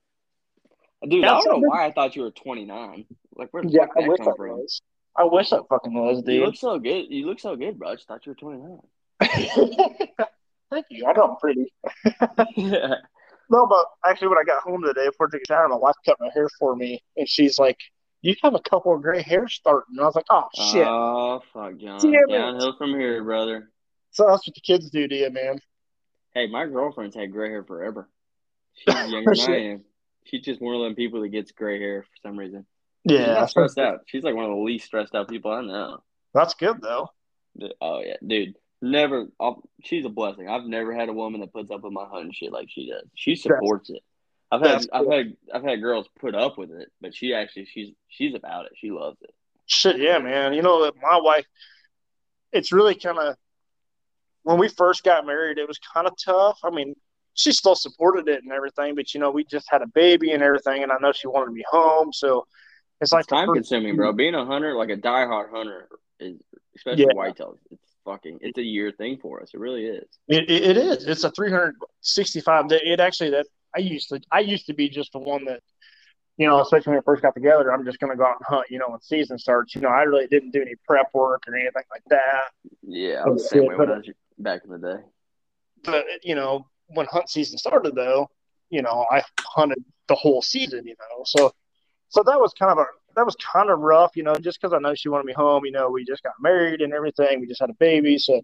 Dude, I don't know why I thought you were 29. Like, where the yeah, fuck I that wish come I from? was. I wish I fucking was, dude. You look so good. You look so good, bro. I just thought you were 29. *laughs* Thank you. I know I'm pretty. yeah. *laughs* No, but actually, when I got home today before I took a shower, my wife cut my hair for me, and she's like, "You have a couple of gray hairs starting." And I was like, "Oh shit!" Oh, fuck, John. Damn it. Downhill from here, brother. so that's what the kids do to you, man. Hey, my girlfriend's had gray hair forever. She's *laughs* younger than I am. She's just one of them people that gets gray hair for some reason. Yeah, stressed out. She's like one of the least stressed out people I know. that's good though. Oh yeah, dude. Never. I'll, she's a blessing. I've never had a woman that puts up with my hunting shit like she does. She supports it. I've had That's I've cool. had I've had girls put up with it, but she actually she's she's about it. She loves it. Shit, yeah, man. You know, my wife, it's really kind of, when we first got married, it was kind of tough. I mean, she still supported it and everything, but, you know, we just had a baby and everything, and I know she wanted to be home. So it's like It's time first- consuming, bro. Being a hunter, like a diehard hunter, is especially Yeah. whitetails. It's fucking. It's a year thing for us. It really is. It, it, is. It's a 365 day. It actually, that I used to, I used to be just the one that, you know, especially when we first got together, I'm just going to go out and hunt, you know, when season starts. You know, I really didn't do any prep work or anything like that. Yeah, I was the same way when I was back in the day. but you know when hunt season started though you know i hunted the whole season you know so so that was kind of a that was kind of rough you know just because i know she wanted me home you know we just got married and everything we just had a baby so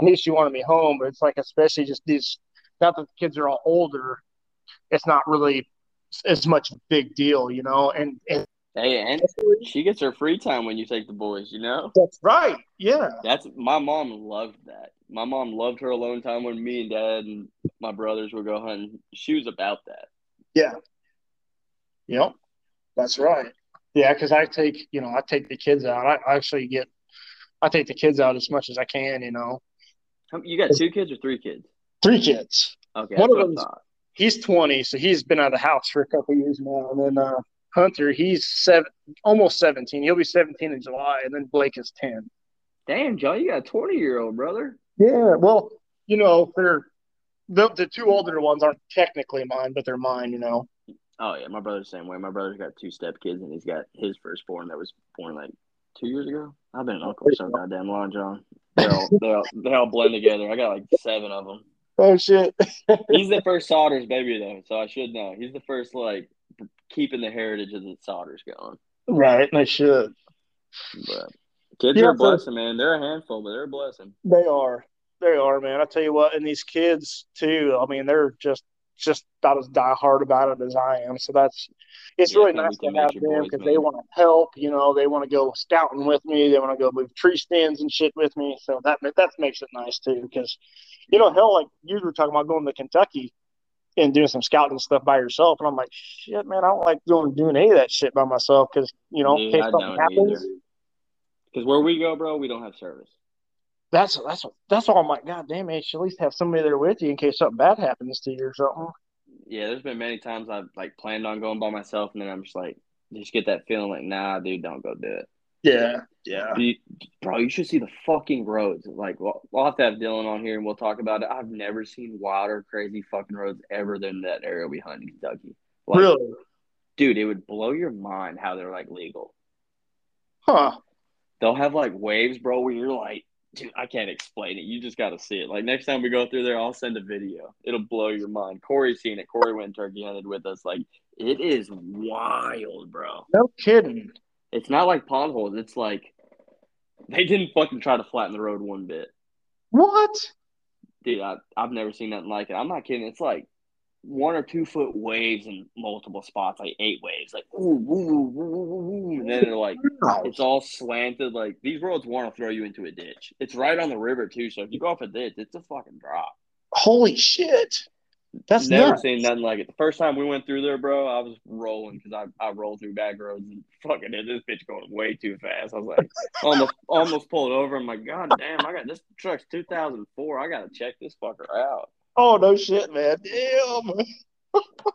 i knew she wanted me home but it's like especially just these now that the kids are all older it's not really as much a big deal you know and, and Hey, and she gets her free time when you take the boys. You know. that's right yeah That's my mom loved that. My mom loved her alone time when me and dad and my brothers would go hunting. She was about that. Yeah. Yep. That's right. Yeah, because I take, you know, I take the kids out. I I actually get, I take the kids out as much as I can. You know, You got two kids or three kids? three kids. Okay, One of what I them's- thought. He's twenty, so he's been out of the house for a couple years now. And then uh, Hunter, he's seven, almost seventeen. He'll be seventeen in July, and then Blake is ten. Damn, Joe, you got a twenty year old brother. Yeah. Well, you know, they're the the two older ones aren't technically mine, but they're mine. You know. Oh yeah, my brother's the same way. My brother's got two step kids, and he's got his firstborn that was born like two years ago. I've been an uncle for so goddamn long, John. They all they all they all blend together. I got like seven of them. Oh shit. *laughs* He's the first Sodders baby though, so I should know. He's the first like keeping the heritage of the Sodders going. Right, they should. But kids Yeah, are a blessing, man. They're a handful, but they're a blessing. They are. They are, man. I tell you what, and these kids too. I mean, they're just just about as diehard about it as I am. So that's it's Yeah, really nice to have them because they want to help. You know, they want to go scouting with me. They want to go move tree stands and shit with me. So that that makes it nice too. Because you know, hell, like you were talking about going to Kentucky and doing some scouting stuff by yourself, and I'm like, shit, man, I don't like doing doing any of that shit by myself because you know, in case something happens. Because where we go, bro, we don't have service. That's that's that's all I'm like. God damn it, you should at least have somebody there with you in case something bad happens to you or something. Yeah, there's been many times I've like planned on going by myself, and then I'm just like, just get that feeling like, nah, dude, don't go do it. Yeah, yeah. You, bro, you should see the fucking roads. Like, we'll, we'll have to have Dylan on here and we'll talk about it. I've never seen wilder, crazy fucking roads ever than that area we hunt in Kentucky. Like, really? dude, it would blow your mind how they're like legal. Huh. They'll have like waves, bro, where you're like, dude, I can't explain it. You just got to see it. Like next time we go through there, I'll send a video. It'll blow your mind. Corey's seen it. Corey went turkey hunted with us. Like, it is wild, bro. No kidding. It's not like pond holes. It's like they didn't fucking try to flatten the road one bit. What? Dude, I, I've never seen nothing like it. I'm not kidding. It's like one or two foot waves in multiple spots, like eight waves. Like, ooh, ooh, ooh, ooh. And then they're like, it's all slanted. Like, these roads want to throw you into a ditch. It's right on the river, too. So if you go off a ditch, it's a fucking drop. Holy shit. That's Never nuts. seen nothing like it. The first time we went through there, bro, I was rolling because I, I rolled through back roads and fucking this bitch going way too fast. I was like, *laughs* almost almost pulled over. I'm like, God damn, I got this truck's 2004. I gotta check this fucker out. Oh no shit, man. Damn.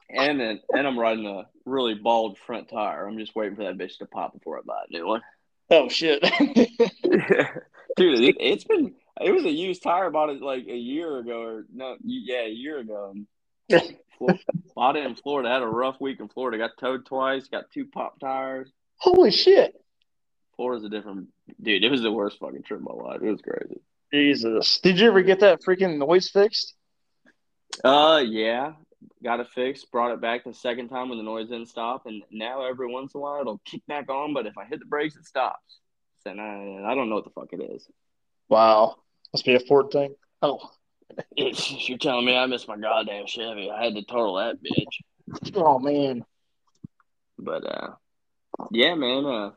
And then and I'm riding a really bald front tire. I'm just waiting for that bitch to pop before I buy a new one. Oh shit. *laughs* Dude, it, it's been it was a used tire. Bought it like a year ago, or no, yeah, a year ago. Bought it in Florida. Had a rough week in Florida. Got towed twice. Got two pop tires. Holy shit. Florida's a different dude. It was the worst fucking trip of my life. It was crazy. Jesus. Did you ever get that freaking noise fixed? Uh, yeah, got it fixed. Brought it back the second time when the noise didn't stop, and now every once in a while it'll kick back on. But if I hit the brakes, it stops. So nah, I don't know what the fuck it is. Wow. Must be a Ford thing. Oh. *laughs* You're telling me I missed my goddamn Chevy. I had to total that bitch. Oh man. But uh, yeah, man. Uh,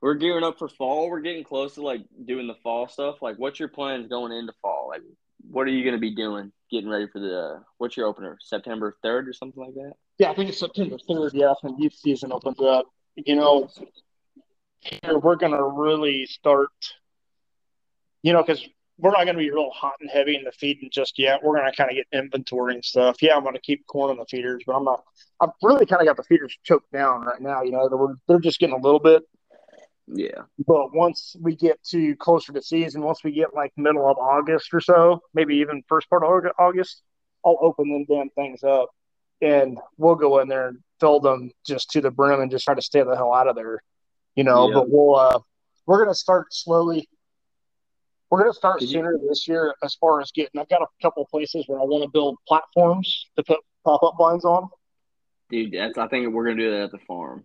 we're gearing up for fall. We're getting close to like doing the fall stuff. Like, what's your plans going into fall? Like, what are you gonna be doing? Getting ready for the uh, what's your opener? September third or something like that. Yeah, I think it's September third, yeah, that's when youth season opens up. You know, we're gonna really start you know, because we're not gonna be real hot and heavy in the feeding just yet. We're gonna kind of get inventory and stuff. Yeah, I'm gonna keep corn on the feeders, but I'm not I've really kind of got the feeders choked down right now, you know, they're, they're just getting a little bit. Yeah. But once we get to closer to season, once we get like middle of August or so, maybe even first part of August, I'll open them damn things up and we'll go in there and fill them just to the brim and just try to stay the hell out of there, you know. Yeah. But we'll uh, we're gonna start slowly. We're gonna start Did you- sooner this year as far as getting. I've got a couple places where I want to build platforms to put pop up blinds on. Dude, that's I think we're gonna do that at the farm.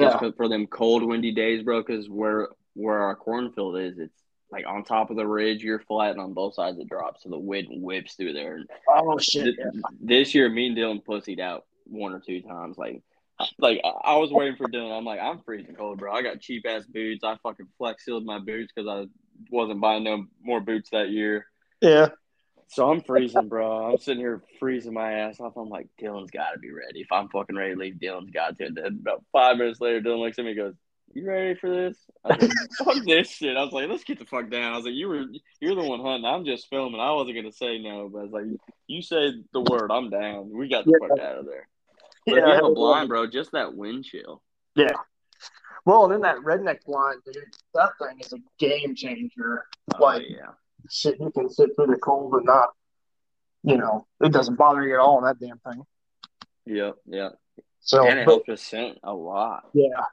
Just Yeah, for them cold, windy days, bro. Because where where our cornfield is, it's like on top of the ridge. You're flat, and on both sides it drops, so the wind whips through there. And oh shit, th- yeah. this year, me and Dylan pussied out one or two times. Like, like I I was waiting for Dylan. I'm like, I'm freezing cold, bro. I got cheap ass boots. I fucking flex sealed my boots because I wasn't buying no more boots that year. yeah. So I'm freezing, bro. I'm sitting here freezing my ass off. I'm like, Dylan's got to be ready. If I'm fucking ready to leave, Dylan's got to. And then about five minutes later, Dylan looks at me and goes, "You ready for this?" I was like, *laughs* "Fuck this shit." I was like, "Let's get the fuck down." I was like, "You were, you're the one hunting. I'm just filming. I wasn't gonna say no, but I was like, you said the word. I'm down. We got the Yeah. fuck out of there." But if you Yeah, have a blind, bro, just that wind chill. Yeah. Well, and then that redneck blind, dude, that thing is a game changer. Oh Like- yeah, Shit, you can sit through the cold and not, you know, it doesn't bother you at all that damn thing. yep, yep. So, and it but, helps us scent a lot. yeah.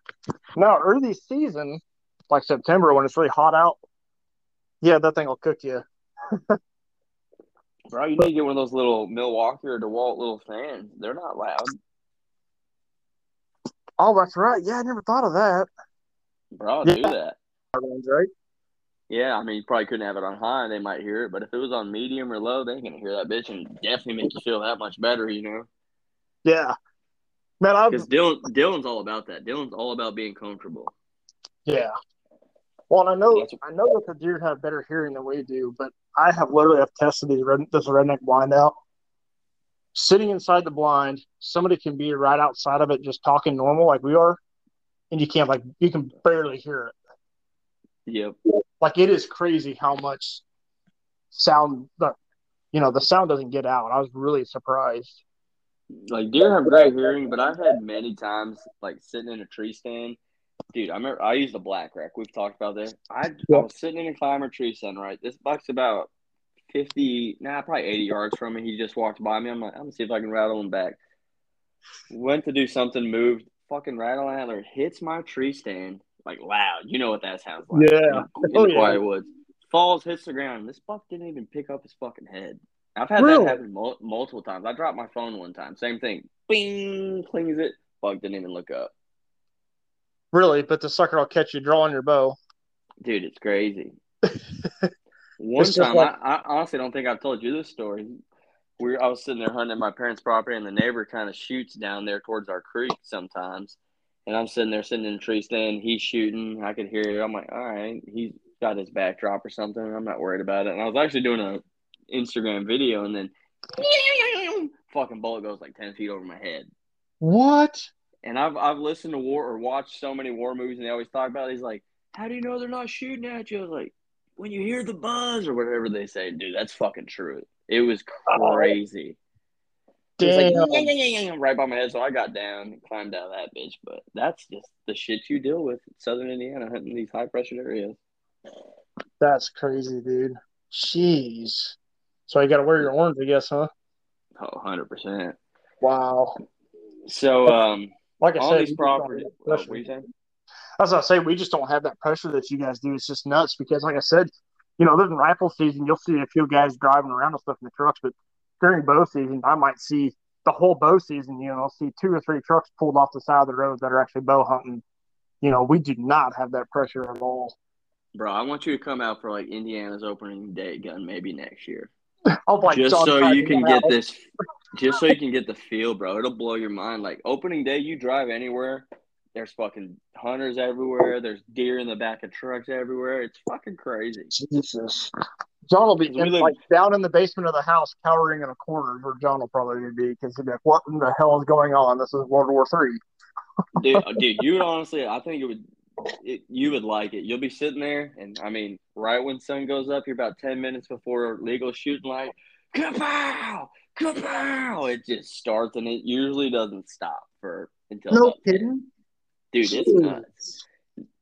Now, early season, like September when it's really hot out, yeah, that thing will cook you. *laughs* Bro, you need to get one of those little Milwaukee or DeWalt little fans. They're not loud. Oh, that's right. Yeah, I never thought of that. Bro, Yeah. do that. Right? Yeah, I mean, you probably couldn't have it on high and they might hear it, but if it was on medium or low, they ain't gonna hear that bitch and definitely make you feel that much better, you know? Yeah. Man, I've Because Dylan, Dylan's all about that. Dylan's all about being comfortable. Yeah. Well, and I know That's- I know that the deer have better hearing than we do, but I have literally have tested these red, this redneck blind out. Sitting inside the blind, somebody can be right outside of it, just talking normal like we are, and you can't like you can barely hear it. Yep. Like it is crazy how much sound the you know the sound doesn't get out. I was really surprised. Like deer have great hearing, but I've had many times like sitting in a tree stand. Dude, I remember I used the black rack. We've talked about this. I. I was sitting in a climber tree stand, right? This buck's about fifty, nah, probably eighty yards from me. He just walked by me. I'm like, I'm gonna see if I can rattle him back. Went to do something, moved, fucking rattle antler hits my tree stand like loud. You know what that sounds like? Yeah. Oh, in, in Oh, the yeah. quiet woods. Falls, hits the ground. This buck didn't even pick up his fucking head. I've had Really? that happen mul- multiple times. I dropped my phone one time. Same thing. Bing, clings it. Buck didn't even look up. Really, but the sucker will catch you drawing your bow. Dude, it's crazy. *laughs* One It's time, like- I, I honestly don't think I've told you this story. We I was sitting there hunting at my parents' property, and the neighbor kind of shoots down there towards our creek sometimes. And I'm sitting there, sitting in a tree stand. He's shooting. I could hear it. I'm like, all right, he's got his backdrop or something. I'm not worried about it. And I was actually doing a Instagram video, and then *laughs* fucking bullet goes like ten feet over my head. What? And I've I've listened to war or watched so many war movies, and they always talk about. It. He's like, "How do you know they're not shooting at you?" I was like, "When you hear the buzz or whatever they say, dude, that's fucking true." It was oh. crazy. Damn. like, "Yeah, yeah, yeah, yeah," right by my head, so I got down and climbed out of that bitch. But that's just the shit you deal with in Southern Indiana, hunting these high pressure areas. That's crazy, dude. Jeez. So you got to wear your orange, I guess, huh? Oh, 100 percent. Wow. So, um, Like I on said, these we just don't properties, oh, what you saying? As I say, we just don't have that pressure that you guys do. It's just nuts because, like I said, you know, there's rifle season. You'll see a few guys driving around and stuff in the trucks, but during bow season, I might see the whole bow season. You know, I'll see two or three trucks pulled off the side of the road that are actually bow hunting. You know, we do not have that pressure at all. Bro, I want you to come out for like Indiana's opening day gun maybe next year. *laughs* Oh my just God, so you can wow. get this just so you can get the feel bro it'll blow your mind like opening day you drive anywhere there's fucking hunters everywhere there's deer in the back of trucks everywhere it's fucking crazy Jesus. John will be in, live- like down in the basement of the house, cowering in a corner, where John will probably be because he'll be like, "What in the hell is going on? This is World War Three. *laughs* dude, uh, dude you would honestly i think it would it, you would like it you'll be sitting there and i mean right when sun goes up you're about 10 minutes before legal shooting light kapow kapow it just starts and it usually doesn't stop for until No about 10. kidding, dude it's nuts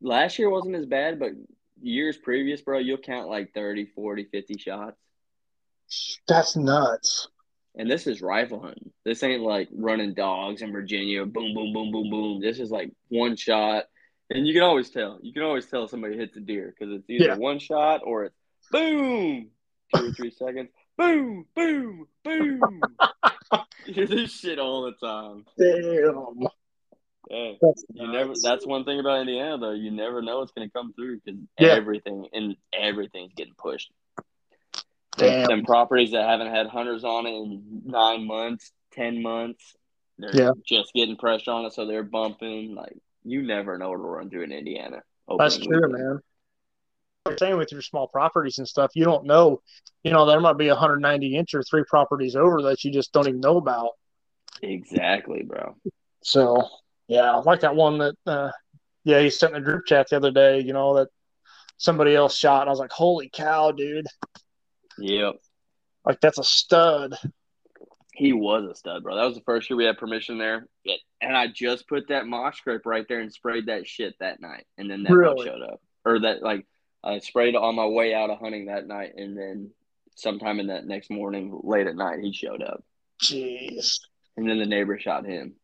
last year wasn't as bad, but years previous, bro, you'll count like 30, 40, 50 shots. That's nuts. And this is rifle hunting. This ain't like running dogs in Virginia, boom, boom, boom, boom, boom. This is like one shot. And you can always tell. You can always tell somebody hits a deer because it's either Yeah. one shot or it's boom, two or three seconds, boom, boom, boom. *laughs* *laughs* you hear this shit all the time. Damn. Hey. That's You never. That's one thing about Indiana, though. You never know what's going to come through because Yeah. everything and everything's getting pushed. Damn. Them properties that haven't had hunters on it in nine months, ten months, they're Yeah. just getting pressure on it, so they're bumping. Like you never know what'll run through in Indiana. That's true, weekend. man. Like saying with your small properties and stuff, you don't know. You know, there might be 190 inch or three properties over that you just don't even know about. Exactly, bro. So, yeah, like that one that, uh, yeah, he sent in the group chat the other day. You know that somebody else shot. And I was like, holy cow, dude! Yep. Like that's a stud. He was a stud, bro. That was the first year we had permission there. And I just put that mock scrape right there and sprayed that shit that night. And then that Really? showed up. Or that, like, I sprayed on my way out of hunting that night. And then sometime in that next morning, late at night, he showed up. Jeez. And then the neighbor shot him.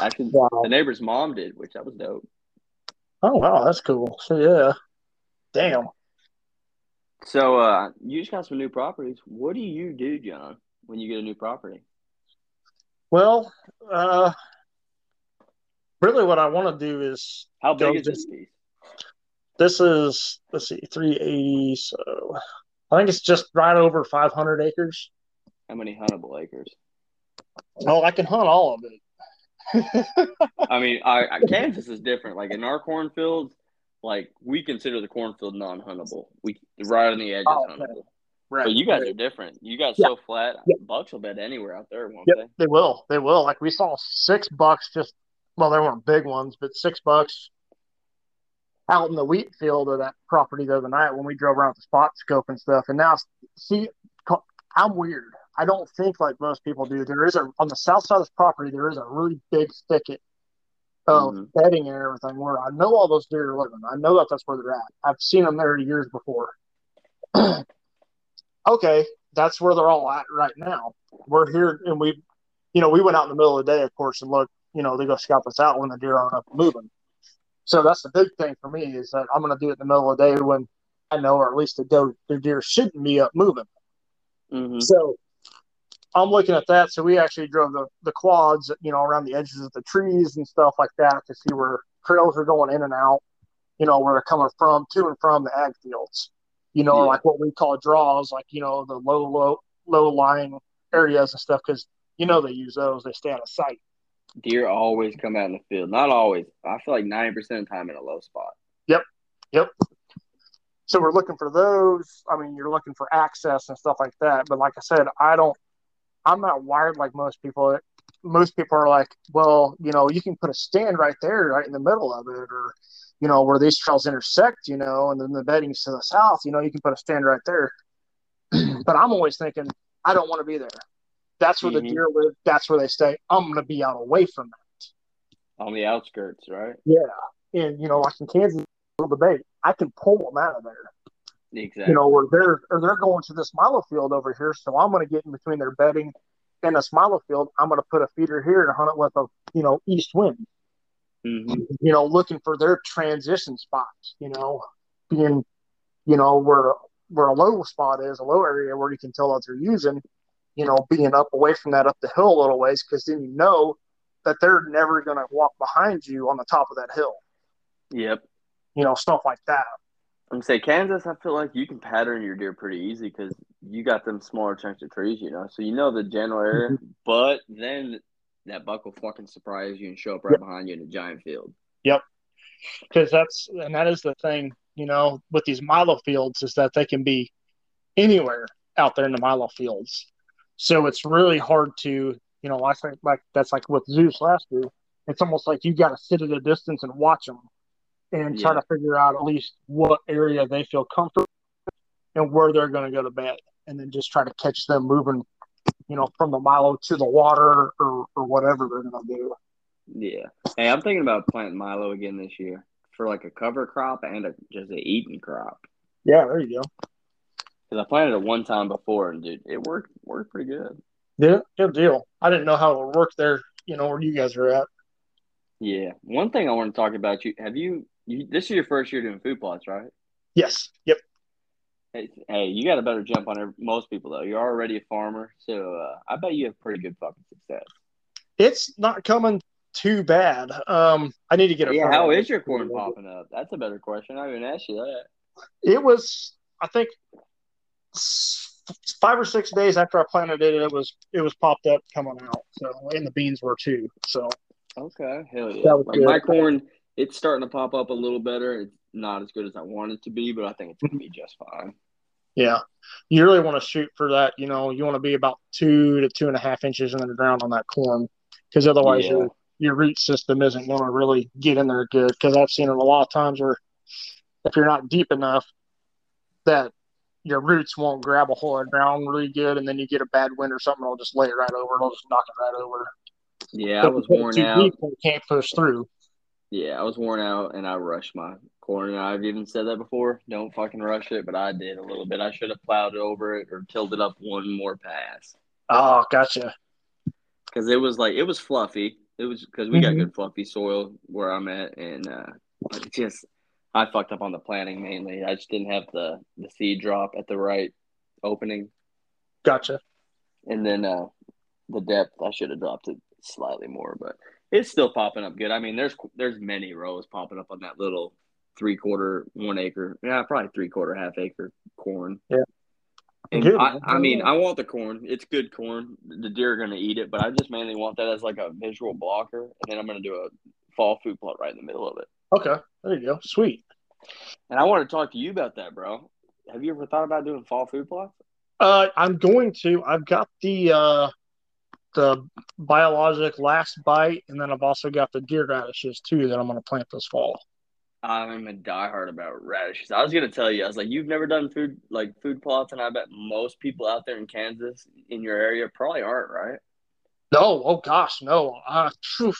Actually, Wow. the neighbor's mom did, which that was dope. Oh wow, that's cool. So yeah, damn. So, uh, you just got some new properties. What do you do, John, when you get a new property? Well, uh, really what I want to do is How big is this- this piece? this is let's see 380 so I think it's just right over 500 acres. How many huntable acres? Oh, I can hunt all of it. *laughs* I mean, I, I Kansas is different. Like in our cornfields, like we consider the cornfield non-huntable. We right on the edge Oh, is okay. right. But you guys are different. You guys Yeah. so flat. Yep. Bucks will bet anywhere out there, won't Yep, they? they will. They will. Like we saw six bucks just well, they weren't big ones, but six bucks out in the wheat field of that property the other night when we drove around the spot scope and stuff. And now, see, I'm weird. I don't think like most people do. There is a on the south side of this property. There is a really big thicket of Mhm. bedding and everything where I know all those deer are living. I know that that's where they're at. I've seen them there years before. *clears throat* okay, that's where they're all at right now. We're here and we, you know, we went out in the middle of the day, of course, and look, you know, they go scout this out when the deer aren't up and moving. So that's the big thing for me is that I'm going to do it in the middle of the day when I know, or at least the doe, the deer shouldn't be up moving. Mm-hmm. So I'm looking at that. So we actually drove the, the quads, you know, around the edges of the trees and stuff like that to see where trails are going in and out, you know, where they're coming from, to and from the ag fields, you know, Yeah. like what we call draws, like, you know, the low, low, low lying areas and stuff. Cause you know, they use those, they stay out of sight. Deer always come out in the field. Not always. I feel like ninety percent of the time in a low spot. Yep. Yep. So we're looking for those. I mean, you're looking for access and stuff like that. But like I said, I don't. I'm not wired like most people. Most people are like, well, you know, you can put a stand right there, right in the middle of it, or you know, where these trails intersect, you know, and then the bedding's to the south. You know, you can put a stand right there. *clears throat* but I'm always thinking, I don't want to be there. That's where the Mhm. deer live. That's where they stay. I'm going to be out away from that. On the outskirts, right? Yeah. And you know, like in Kansas, the debate, I can pull them out of there. Exactly. you know, where they're or they're going to this milo field over here. So I'm going to get in between their bedding and this milo field. I'm going to put a feeder here and hunt it with a you know east wind. hmm You know, looking for their transition spots. You know, being you know where where a low spot is, a low area where you can tell that they're using. You know, being up away from that up the hill a little ways because then you know that they're never going to walk behind you on the top of that hill. Yep. You know, stuff like that. I'm say Kansas. I feel like you can pattern your deer pretty easy because you got them smaller chunks of trees, you know. So you know the general area, Mm-hmm. but then that buck will fucking surprise you and show up right Yep. behind you in a giant field. Yep, because that's and that is the thing you know with these milo fields is that they can be anywhere out there in the milo fields so it's really hard to you know i think like that's like with zeus last year it's almost like you got to sit at a distance and watch them and try Yeah. to figure out at least what area they feel comfortable and where they're going to go to bed and then just try to catch them moving you know from the milo to the water or, or whatever they're going to do Yeah. Hey, I'm thinking about planting Milo again this year for like a cover crop and a, just a eating crop. yeah there you go Because I planted it one time before and dude, it worked worked pretty good. Yeah, good deal. I didn't know how it would work there, you know, where you guys are at. Yeah. One thing I want to talk about you have you, you this is your first year doing food plots, right? Yes. Yep. Hey, hey, you got a better jump on every, most people though. You're already a farmer, so uh, I bet you have pretty good fucking success. It's not coming too bad. Um, I need to get a Yeah, how is your corn popping up? That's a better question. I haven't asked you that. It was, I think, five or six days after I planted it, it was it was popped up coming out. So, and the beans were too. So, Okay, hell yeah. That was Like good. my corn, it's starting to pop up a little better. It's not as good as I want it to be, but I think it's gonna be just fine. yeah, you really want to shoot for that. You know, you want to be about two to two and a half inches in the ground on that corn, because otherwise Yeah. your your root system isn't going to really get in there good. Because I've seen it a lot of times where if you're not deep enough, that your roots won't grab a hold of the ground really good, and then you get a bad wind or something, it'll just lay it right over. It'll just knock it right over. Yeah, I was worn out. deep, can't push through. Yeah, I was worn out and I rushed my corn. I've even said that before. Don't fucking rush it, but I did a little bit. I should have plowed over it or tilled it up one more pass Oh, gotcha. because it was like it was fluffy. It was because we got Mhm. good fluffy soil where I'm at, and uh, it just I fucked up on the planting mainly. I just didn't have the the seed drop at the right opening, Gotcha. and then uh, the depth I should have dropped it slightly more, but it's still popping up good. I mean, there's there's many rows popping up on that little three quarter, one acre, yeah, probably three quarter, half acre corn. Yeah. And Good. I, I mean, I want the corn. It's good corn. The deer are gonna eat it, but I just mainly want that as like a visual blocker, and then I'm gonna do a fall food plot right in the middle of it. Okay, there you go. Sweet. And I want to talk to you about that, bro. Have you ever thought about doing fall food plots? Uh, I'm going to. I've got the uh, the biologic last bite, and then I've also got the deer radishes too that I'm going to plant this fall. I'm a diehard about radishes. I was gonna tell you, I was like, you've never done food like food plots, and I bet most people out there in Kansas in your area probably aren't, right? No, oh gosh, no. Uh, phew.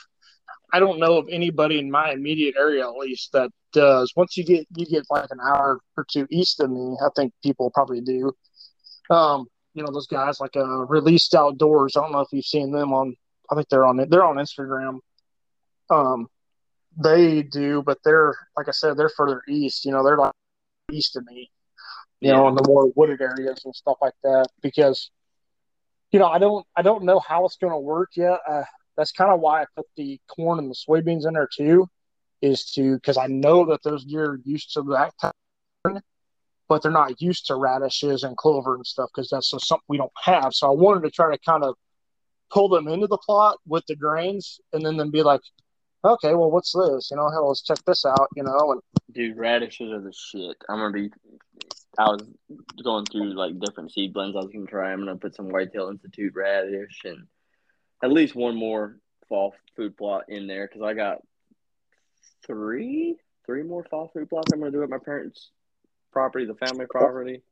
I don't know of anybody in my immediate area, at least, that does. Once you get you get like an hour or two east of me, I think people probably do. Um, you know, those guys like uh, released outdoors. I don't know if you've seen them on. I think they're on they're on Instagram. Um, they do, but they're like I said, they're further east. You know, they're like east of me. You know, in the more wooded areas and stuff like that. Because, you know, I don't I don't know how it's going to work yet. Uh, that's kind of why I put the corn and the soybeans in there too, is to because I know that those deer are used to that corn, but they're not used to radishes and clover and stuff because that's just something we don't have. So I wanted to try to kind of pull them into the plot with the grains and then then be like, okay, well, what's this? You know, hell, let's check this out. You know, and Dude, radishes are the shit. I'm gonna be. I was going through like different seed blends I was gonna try. I'm gonna put some Whitetail Institute radish and at least one more fall food plot in there because I got three, three more fall food plots I'm gonna do at my parents' property, the family oh. property.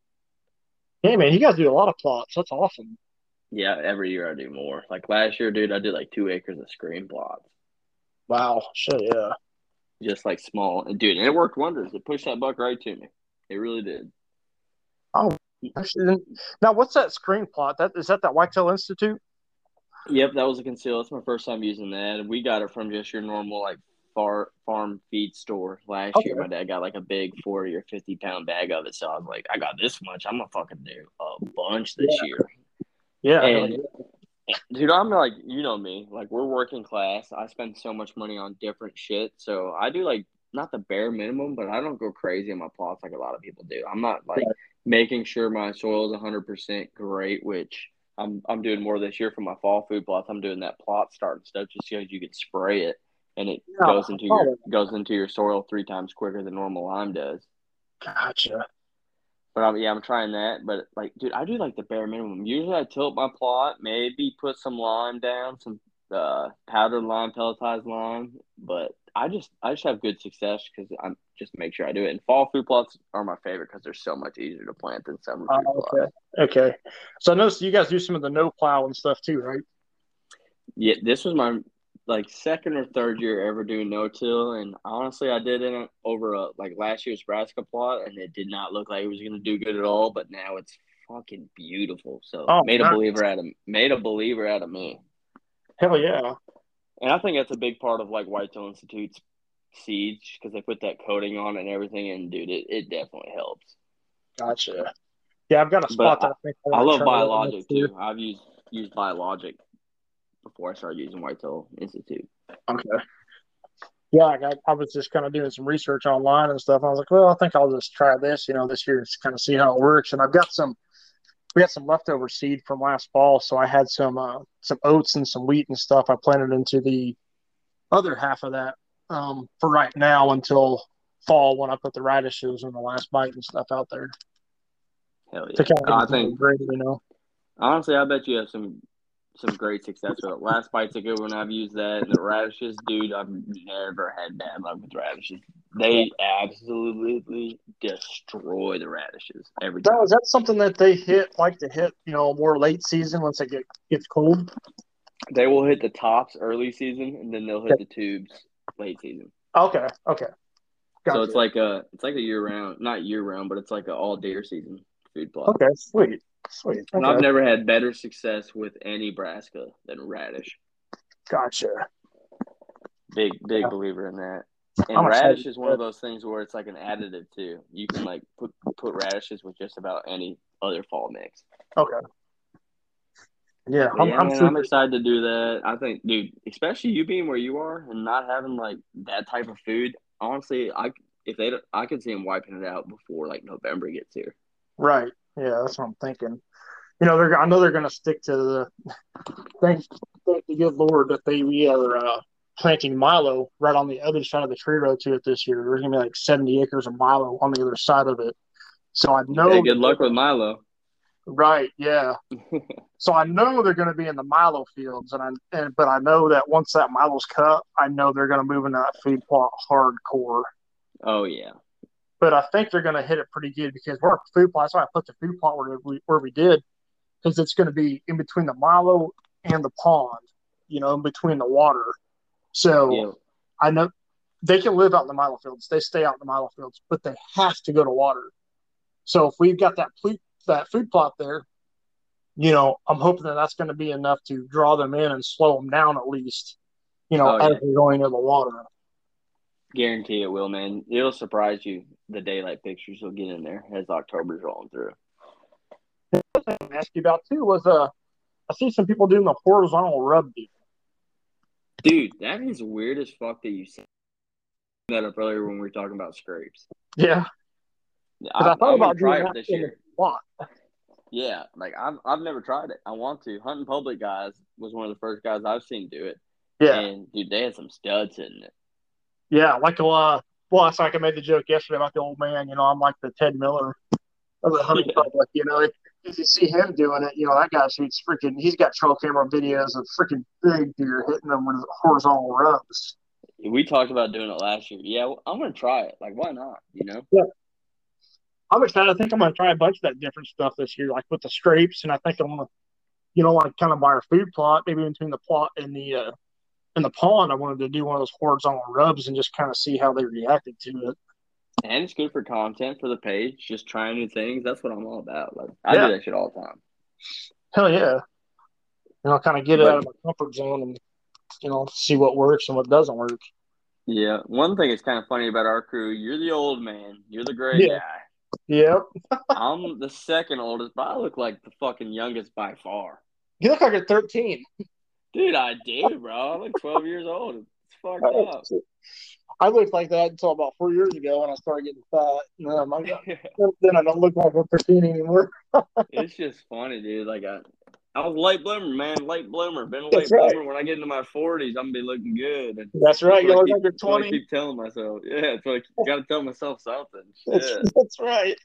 hey, man, you guys do a lot of plots. That's awesome. Yeah, every year I do more. Like last year, dude, I did like two acres of screen plots, Wow, shit, yeah. just like small. And dude, and it worked wonders. It pushed that buck right to me. It really did. Oh, actually, Now, what's that screen plot? That is that that Whitetail Institute? Yep, that was a conceal. That's my first time using that. We got it from just your normal like far farm feed store. Last Okay. year, my dad got like a big forty or fifty pound bag of it. So I was like, I got this much. I'm gonna fucking do a bunch this Yeah. year. Yeah, And dude, I'm like, you know me. Like we're working class. I spend so much money on different shit. So I do like not the bare minimum, but I don't go crazy on my plots like a lot of people do. I'm not like Right. making sure my soil is 100% great, which I'm I'm doing more this year for my fall food plots. I'm doing that plot start and stuff just so you can spray it and it Yeah, goes into your goes into your soil three times quicker than normal lime does. gotcha. But I'm, yeah, I'm trying that. But like, dude, I do like the bare minimum. Usually, I tilt my plot, maybe put some lime down, some uh, powdered lime, pelletized lime. But I just, I just have good success because I'm just make sure I do it. And fall food plots are my favorite because they're so much easier to plant than summer food Oh, plots. okay. Okay. So I noticed you guys do some of the no plow and stuff too, right? Yeah, this was my like second or third year ever doing no till, and honestly, I did it over a like last year's Nebraska plot, and it did not look like it was gonna do good at all. But now it's fucking beautiful. So Oh, made a believer out of made a believer out of me, Hell yeah. and I think that's a big part of like Whitetail Institute's seeds because they put that coating on and everything, and dude, it, it definitely helps. Gotcha. Yeah, I've got a But spot that I think I wanna love biologic too. I've used used biologic before I started using Whitetail Institute. Okay. Yeah, I, got, I was just kind of doing some research online and stuff. I was like, well, I think I'll just try this, you know, this year, just kind of see how it works. And I've got some, we got some leftover seed from last fall, so I had some uh, some oats and some wheat and stuff. I planted into the other half of that um, for right now until fall when I put the radishes and the last bite and stuff out there Hell yeah! kind of I think great, you know. Honestly, I bet you have some some great success with it. Last bite's a good one. I've used that. The radishes, dude, I've never had bad luck with radishes. They absolutely destroy the radishes every time. Now, is that something that they hit like to hit, you know, more late season once it get gets cold? They will hit the tops early season, and then they'll hit the tubes late season. Okay, okay. Gotcha. So it's like a it's like a year round, not year round, but it's like an all deer season food plot. okay, sweet, sweet. And I've never had better success with any brassica than radish. gotcha. Big big Yeah. believer in that. I'm And excited radish is one of those things where it's like an additive too. You can like put put radishes with just about any other fall mix. Okay. Yeah, I'm, yeah, I'm, man, super- I'm excited to do that. I think, dude, especially you being where you are and not having like that type of food. Honestly, I if they, don't- I could see them wiping it out before like November gets here. right. Yeah, that's what I'm thinking. You know, they're I know they're going to stick to the thank thank the good Lord that they we are uh, planting Milo right on the other side of the tree row to it this year. There's going to be like 70 acres of Milo on the other side of it. So I know. Hey, good luck with Milo. Right. Yeah. *laughs* So I know they're going to be in the Milo fields, and I and but I know that once that Milo's cut, I know they're going to move in that feed plot hardcore. oh yeah, But I think they're going to hit it pretty good because we're a food plot. That's why I put the food plot where we where we did, because it's going to be in between the Milo and the pond, you know, in between the water. So yeah. I know they can live out in the Milo fields. They stay out in the Milo fields, but they have to go to water. So if we've got that ple- that food plot there, you know, I'm hoping that that's going to be enough to draw them in and slow them down at least. You know, Oh, as yeah. they're going into the water. Guarantee it will, man. It'll surprise you the daylight pictures will get in there as October's rolling through. I ask you about too was uh, I see some people doing the horizontal rub deal. Dude, that is weird as fuck that you said that up earlier when we were talking about scrapes. Yeah, I, I thought about doing it that this year. Yeah, like I've I've never tried it. I want to. Hunting Public guys was one of the first guys I've seen do it. Yeah, And dude, they had some studs in it. Yeah, like a uh, well, that's like I made the joke yesterday about the old man. You know, I'm like the Ted Miller of the hunting *laughs* Yeah. public. You know, if, if you see him doing it, you know that guy shoots freaking. He's got trail camera videos of freaking big deer hitting them with horizontal rubs. We talked about doing it last year. Yeah, I'm gonna try it. Like, why not? You know? I'm excited. I think I'm going to try a bunch of that different stuff this year, like with the scrapes, and I think I'm going to, you know, like kind of by our food plot, maybe between the plot and the uh, and the pond. I wanted to do one of those horizontal rubs and just kind of see how they reacted to it. And it's good for content for the page. Just trying new things. That's what I'm all about. Like, I Yeah. do that shit all the time. Hell yeah, you know, kind of get it But- out of my comfort zone and you know see what works and what doesn't work. Yeah. One thing that's kind of funny about our crew, you're the old man. You're the gray Yeah. guy. Yep, *laughs* I'm the second oldest, but I look like the fucking youngest by far. you look like you're 13. Dude, I do, bro. I'm like 12 years old. It's fucked up. I looked like that until about four years ago when I started getting fat. And, um, I got, then I don't look like I'm 13 anymore. *laughs* it's just funny, dude. Like I, I was a late bloomer, man. Late bloomer. Been a late That's right. bloomer. When I get into my 40s, I'm gonna be looking good. And That's right. You That's what I look keep- like you're that's what I 20. keep telling myself. Yeah, it's like got to tell myself something. *laughs* That's, that's right.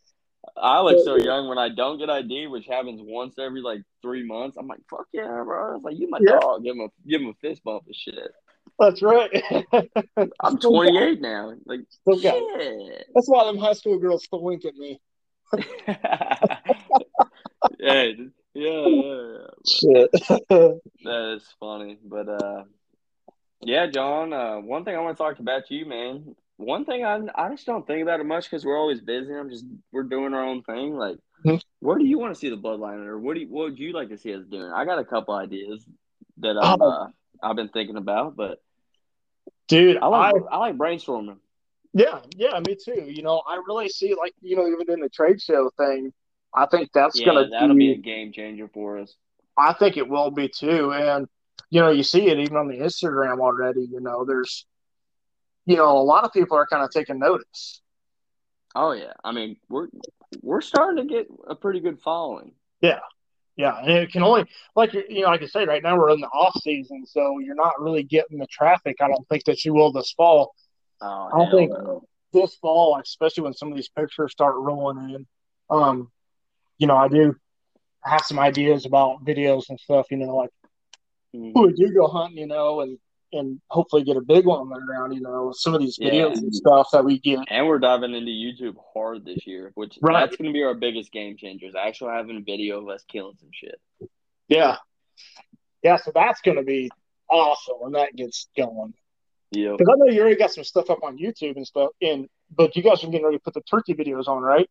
I look so young when I don't get ID, which happens once every like three months. I'm like, fuck yeah, bro. It's like you my Yeah. dog. Give him a give him a fist bump and shit. That's right. *laughs* I'm 28 now. Like shit. That's why them high school girls still wink at me. *laughs* yeah, yeah, yeah, Shit. *laughs* that is funny, but uh, yeah, John. Uh, one thing I want to talk about you, man. One thing I I just don't think about it much because we're always busy. I'm just we're doing our own thing. Like, Mhm. where do you want to see the bloodline, or what do you, what would you like to see us doing? I got a couple ideas that I'm, Oh. uh, I've been thinking about, but Dude, I like I, like brainstorming. Yeah, yeah, me too. You know, I really see like you know even in the trade show thing, I think that's Yeah, gonna that'll be, be a game changer for us. I think it will be too, and you know you see it even on the Instagram already. You know, there's, you know, a lot of people are kind of taking notice. Oh yeah, I mean we're we're starting to get a pretty good following. Yeah, yeah, and it can only like you you know like I say right now we're in the off season, so you're not really getting the traffic. I don't think that you will this fall. Oh, I hell think no. this fall, especially when some of these pictures start rolling in, um, you know, I do have some ideas about videos and stuff. You know, like Mhm. we do go hunting, you know, and and hopefully get a big one on the ground. You know, some of these Yeah. videos and stuff that we get. And we're diving into YouTube hard this year, which Right. that's going to be our biggest game changers. Actually, having a video of us killing some shit. Yeah, yeah. So that's going to be awesome when that gets going. Yeah. Because I know you already got some stuff up on YouTube and stuff, and but you guys are getting ready to put the turkey videos on, right?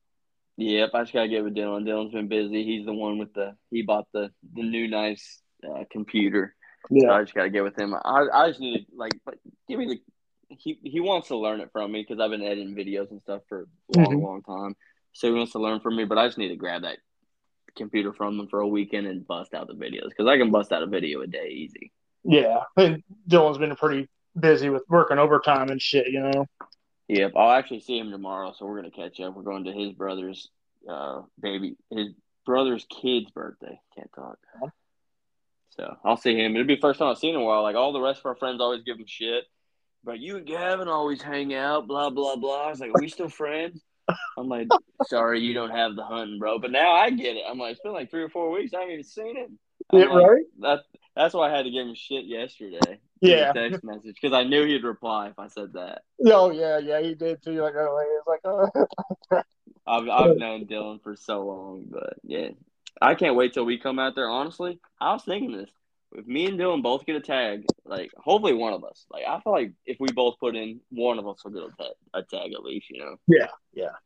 Yep. I just gotta get with Dylan. Dylan's been busy. He's the one with the he bought the the new nice uh, computer. So I just gotta get with him. I I just need to like but give me the. He he wants to learn it from me because I've been editing videos and stuff for a long, Mhm. long time. So he wants to learn from me, but I just need to grab that computer from them for a weekend and bust out the videos because I can bust out a video a day easy. Yeah, and Dylan's been pretty busy with working overtime and shit. You know. Yep, I'll actually see him tomorrow, so we're gonna catch up. We're going to his brother's uh baby, his brother's kid's birthday. Can't talk. So I'll see him. It'll be the first time I've seen him in a while. Like all the rest of our friends always give him shit. But you and Gavin always hang out, blah blah blah. I was like, Are we still friends? I'm like, sorry, you don't have the hunting, bro. But now I get it. I'm like, it's been like three or four weeks. I haven't even seen him. I'm Yeah, like, right? That that's why I had to give him shit yesterday. Yeah. Text message because I knew he'd reply if I said that. Oh yeah, yeah, he did too. Like, oh, it's like, oh. *laughs* I've I've known Dylan for so long, but yeah, I can't wait till we come out there. Honestly, I was thinking this. If me and Dylan both get a tag, like hopefully one of us, like I feel like if we both put in, one of us will get a tag, a tag at least, you know. Yeah, yeah.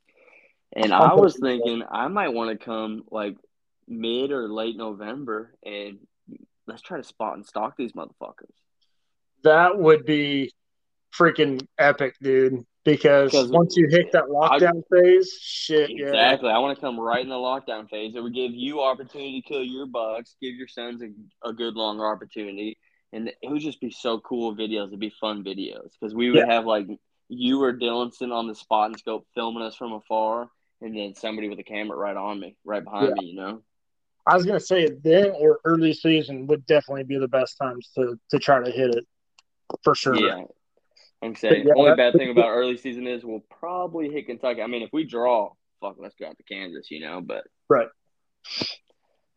And I was thinking I might want to come like mid or late November and let's try to spot and stalk these motherfuckers. that would be freaking epic, dude. Because once you hit that lockdown phase, shit, yeah, Exactly. I want to come right in the lockdown phase. It would give you opportunity to kill your bucks, give your sons a, a good longer opportunity, and it would just be so cool videos. It'd be fun videos because we would have like you or sitting on the spot and scope filming us from afar, and then somebody with a camera right on me, right behind me. You know. I was gonna say then or early season would definitely be the best times to to try to hit it for sure. Yeah. I'm saying Yeah, only bad thing about early season is we'll probably hit Kentucky. I mean, if we draw, fuck, let's go out to Kansas, you know. But Right.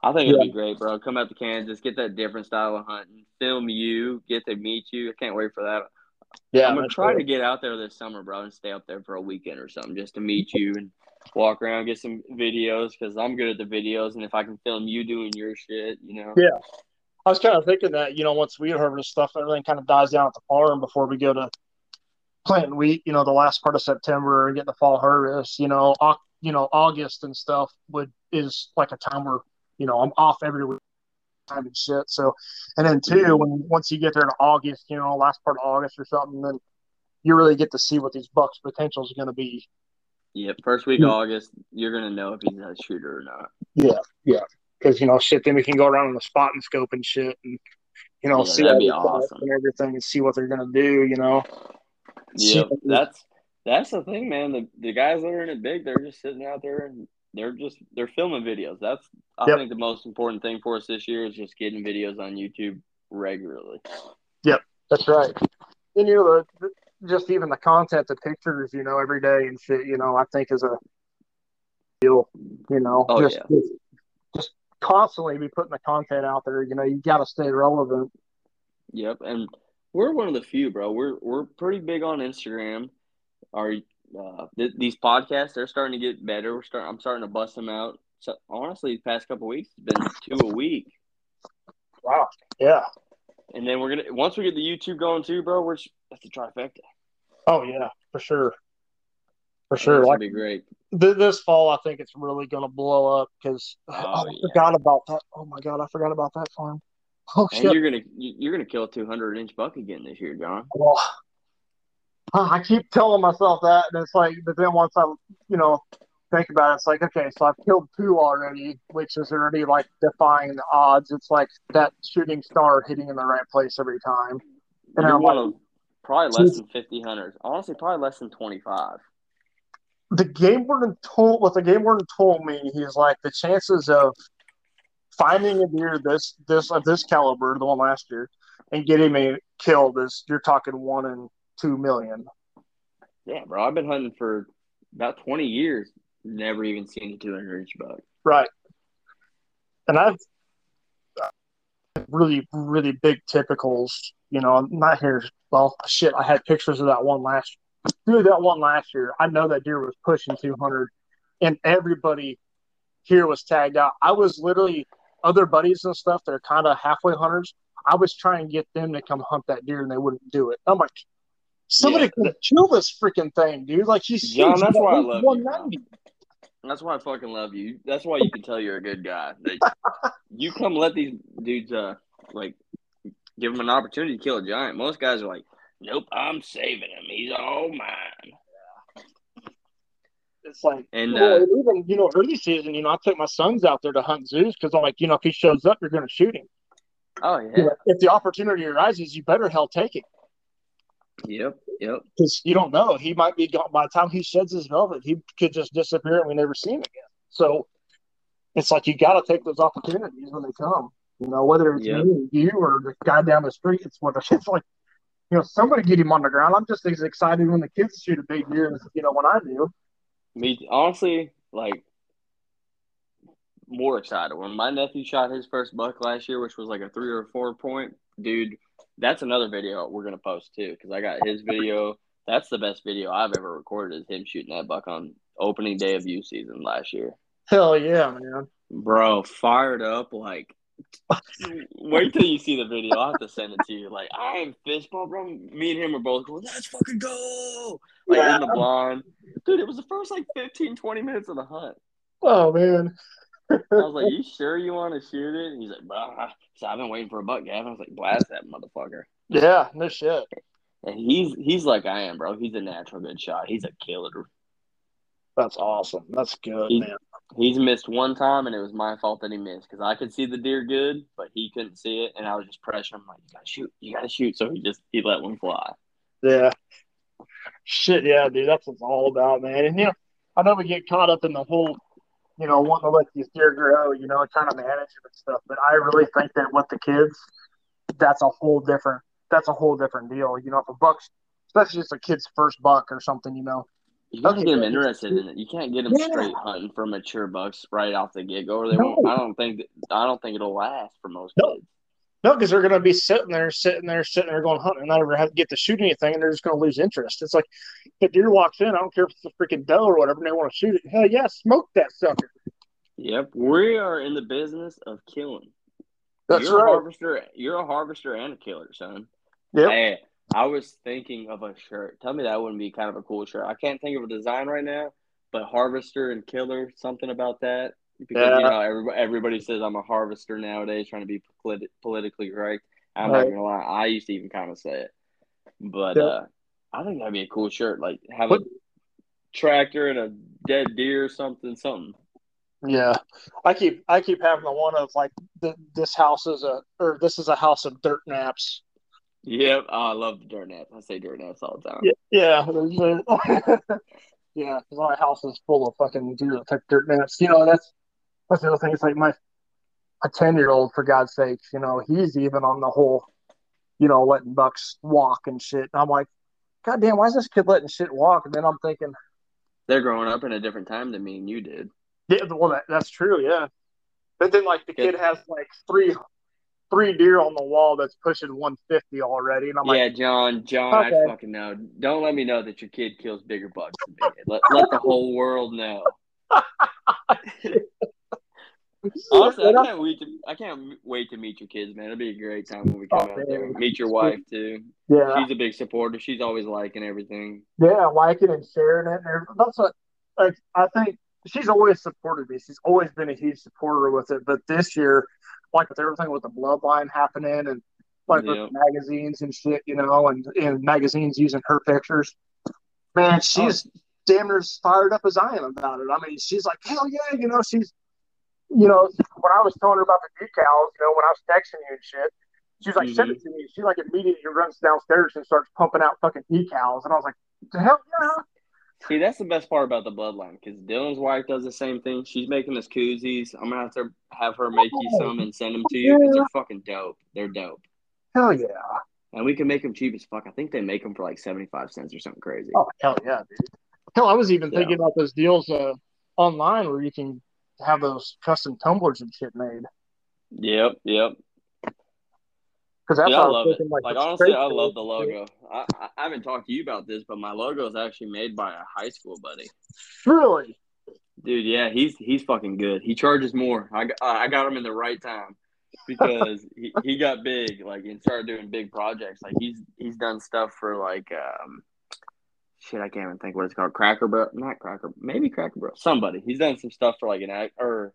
I think it'll be great, bro. Come out to Kansas, get that different style of hunting, film you, get to meet you. I can't wait for that. Yeah, I'm gonna try right. to get out there this summer, bro, and stay up there for a weekend or something, just to meet you and walk around, get some videos because I'm good at the videos, and if I can film you doing your shit, you know. Yeah. I was kind of thinking that you know once wheat harvest stuff, everything kind of dies down at the farm before we go to planting wheat. You know, the last part of September and getting the fall harvest. You know, Au- you know August and stuff would is like a time where you know I'm off every week time and shit. So, and then two, when once you get there in August, you know, last part of August or something, then you really get to see what these bucks' potential is going to be. Yeah, first week of August, you're gonna know if he's a shooter or not. Yeah, yeah. Because you know, shit. Then we can go around on the spot and scope and shit, and you know, Yeah, see that'd be awesome. and everything, and see what they're gonna do. You know, Yep, that's that's the thing, man. The the guys that are in it big, they're just sitting out there and they're just they're filming videos. That's I Yep. think the most important thing for us this year is just getting videos on YouTube regularly. Yep, that's right. And you know, the, the, just even the content, the pictures, you know, every day and shit. You know, I think is a deal. You know, Oh, just, yeah. just just constantly be putting the content out there. You know, you got to stay relevant. Yep, and we're one of the few, bro. We're we're pretty big on Instagram. Our uh, th- these podcasts they're starting to get better. We're starting. I'm starting to bust them out. So honestly, the past couple weeks, it's been two a week. Wow. Yeah. And then we're gonna once we get the YouTube going too, bro. We're just, that's the trifecta. Oh yeah, for sure. For sure. gonna Like be great. th- this fall, I think it's really going to blow up because *sighs* Oh, I yeah. forgot about that. Oh my god, I forgot about that farm. Oh And shit. you're gonna you- you're gonna kill a 200 inch buck again this year, John. Well, I keep telling myself that, and it's like, but then once I, you know, think about it, it's like, okay, so I've killed two already, which is already like defying the odds. It's like that shooting star hitting in the right place every time. And You're I'm one like, of probably less than 50 hunters. Honestly, probably less than 25. the game warden told what the game warden told me. He's like the chances of finding a deer this this of this caliber, the one last year, and getting me killed is you're talking one in two million. Yeah, bro. I've been hunting for about 20 years. Never even seen a 200 inch buck. Right. And I've really, really big typicals. You know, I'm not here. Well, shit, I had pictures of that one last dude. That one last year, I know that deer was pushing 200, and everybody here was tagged out. I was literally other buddies and stuff that are kind of halfway hunters. I was trying to get them to come hunt that deer, and they wouldn't do it. I'm like, somebody Yeah. could kill this freaking thing, dude. Like he's John, that's why I love least you, That's why I fucking love you. That's why you can tell you're a good guy. That you come let these dudes, uh, like, give them an opportunity to kill a giant. Most guys are like, nope, I'm saving him. He's all mine. It's like, And, well, uh, even you know, early season, you know, I took my sons out there to hunt zoos because I'm like, you know, if he shows up, you're going to shoot him. Oh You yeah. know, if the opportunity arises, you better hell take it Yep. Yep. because you don't know. He might be gone by the time he sheds his velvet. He could just disappear and we never see him again. So it's like you got to take those opportunities when they come. You know, whether it's Yep. me, you, or the guy down the street. It's what *laughs* it's like. You know, somebody get him on the ground. I'm just as excited when the kids shoot a big deer as you know when I do. Me honestly, like more excited when my nephew shot his first buck last year, which was like a three or four point. Dude, that's another video we're gonna post too because I got his video. That's the best video I've ever recorded is him shooting that buck on opening day of youth season last year. Hell yeah, man. Bro, fired up like. Wait till you see the video. I'll have to send it to you. Like I am fistball, bro. Me and him were both going, let's fucking go. Like Yeah. in the blind. Dude, it was the first like 15, 20 minutes of the hunt. Oh man. I was like, "You sure you want to shoot it?" And he's like, "Bah." So I've been waiting for a buck, Gavin. I was like, "Blast that motherfucker!" Yeah, no shit. And he's he's like I am, bro. He's a natural good shot. He's a killer. That's awesome. That's good, He- man. He's missed one time, and it was my fault that he missed because I could see the deer good, but he couldn't see it, and I was just pressuring him like, "You gotta shoot, you gotta shoot." So he just he let one fly. Yeah. Shit, yeah, dude. That's what it's all about, man. And you know, I know we get caught up in the whole, you know, wanting to let these deer grow, you know, trying to manage them and stuff. But I really think that with the kids, that's a whole different that's a whole different deal. You know, if a buck's especially just a kid's first buck or something, you know. You gotta Okay, get them interested in it. You can't get them Yeah. straight hunting for mature bucks right off the get go, or they No. won't. I don't think I don't think it'll last for most No. kids. No, because they're going to be sitting there, sitting there, sitting there going hunting and not ever have to get to shoot anything, and they're just going to lose interest. It's like if a deer walks in, I don't care if it's a freaking doe or whatever, and they want to shoot it. Hell yeah, smoke that sucker. Yep, we are in the business of killing. That's you're a harvester. You're a harvester and a killer, son. Yep. I was thinking of a shirt. Tell me that wouldn't be kind of a cool shirt. I can't think of a design right now, but harvester and killer, something about that. Because Yeah. you know everybody, everybody says I'm a harvester nowadays, trying to be polit- politically correct. I'm Right. not gonna lie, I used to even kind of say it, but Yep. uh, I think that'd be a cool shirt. Like have What- a tractor and a dead deer, or something, something. Yeah, I keep I keep having the one of like the, this house is a or this is a house of dirt naps. Yep, oh, I love the dirt naps. I say dirt naps all the time. Yeah, yeah, *laughs* yeah. Because my house is full of fucking deer that take dirt naps. You know that's that's the other thing. It's like my a ten year old for God's sakes. You know he's even on the whole, you know, letting bucks walk and shit. And I'm like, God damn, why is this kid letting shit walk? And then I'm thinking, They're growing up in a different time than me and you did. Yeah, well, that, that's true. Yeah, but then like the kid has like three, three deer on the wall that's pushing 150 already, and I'm yeah, like, yeah, John, John, Okay. I fucking know. Don't let me know that your kid kills bigger bucks than me. Let, let the whole world know. *laughs* Honestly, I can't wait to I can't wait to meet your kids, man. It'll be a great time when we oh, come Oh, out there. Meet your wife too. yeah, She's a big supporter. She's always liking everything. yeah, liking and sharing it, and that's what like I think she's always supported me. She's always been a huge supporter with it, but this year, like with everything with the bloodline happening and like Yeah. with magazines and shit, you know, and and magazines using her pictures, man, oh. she's damn near as fired up as I am about it. I mean, she's like, hell yeah, you know, she's, you know, when I was telling her about the decals, you know, when I was texting you and shit, she was like, send it mm-hmm. to me. She like immediately runs downstairs and starts pumping out fucking decals, and I was like, the hell yeah. See, that's the best part about the bloodline because Dylan's wife does the same thing. She's making us koozies. I'm gonna have to have her make you some and send them to you because they're fucking dope. They're dope, Hell yeah. and we can make them cheap as fuck. I think they make them for like seventy five cents or something crazy. Oh hell yeah, dude. Hell, I was even Yeah. thinking about those deals uh, online where you can have those custom tumblers and shit made. Yep, yep. Because Yeah, I love it. thinking, Like, honestly, I love the logo. I, I haven't talked to you about this, but my logo is actually made by a high school buddy. Really? Dude, yeah, he's he's fucking good. He charges more. I got, I got him in the right time because he, he got big, like, and started doing big projects. Like, he's he's done stuff for like, um, shit, I can't even think what it's called. Cracker Barrel, not Cracker, maybe Cracker Barrel. Somebody. He's done some stuff for like an act or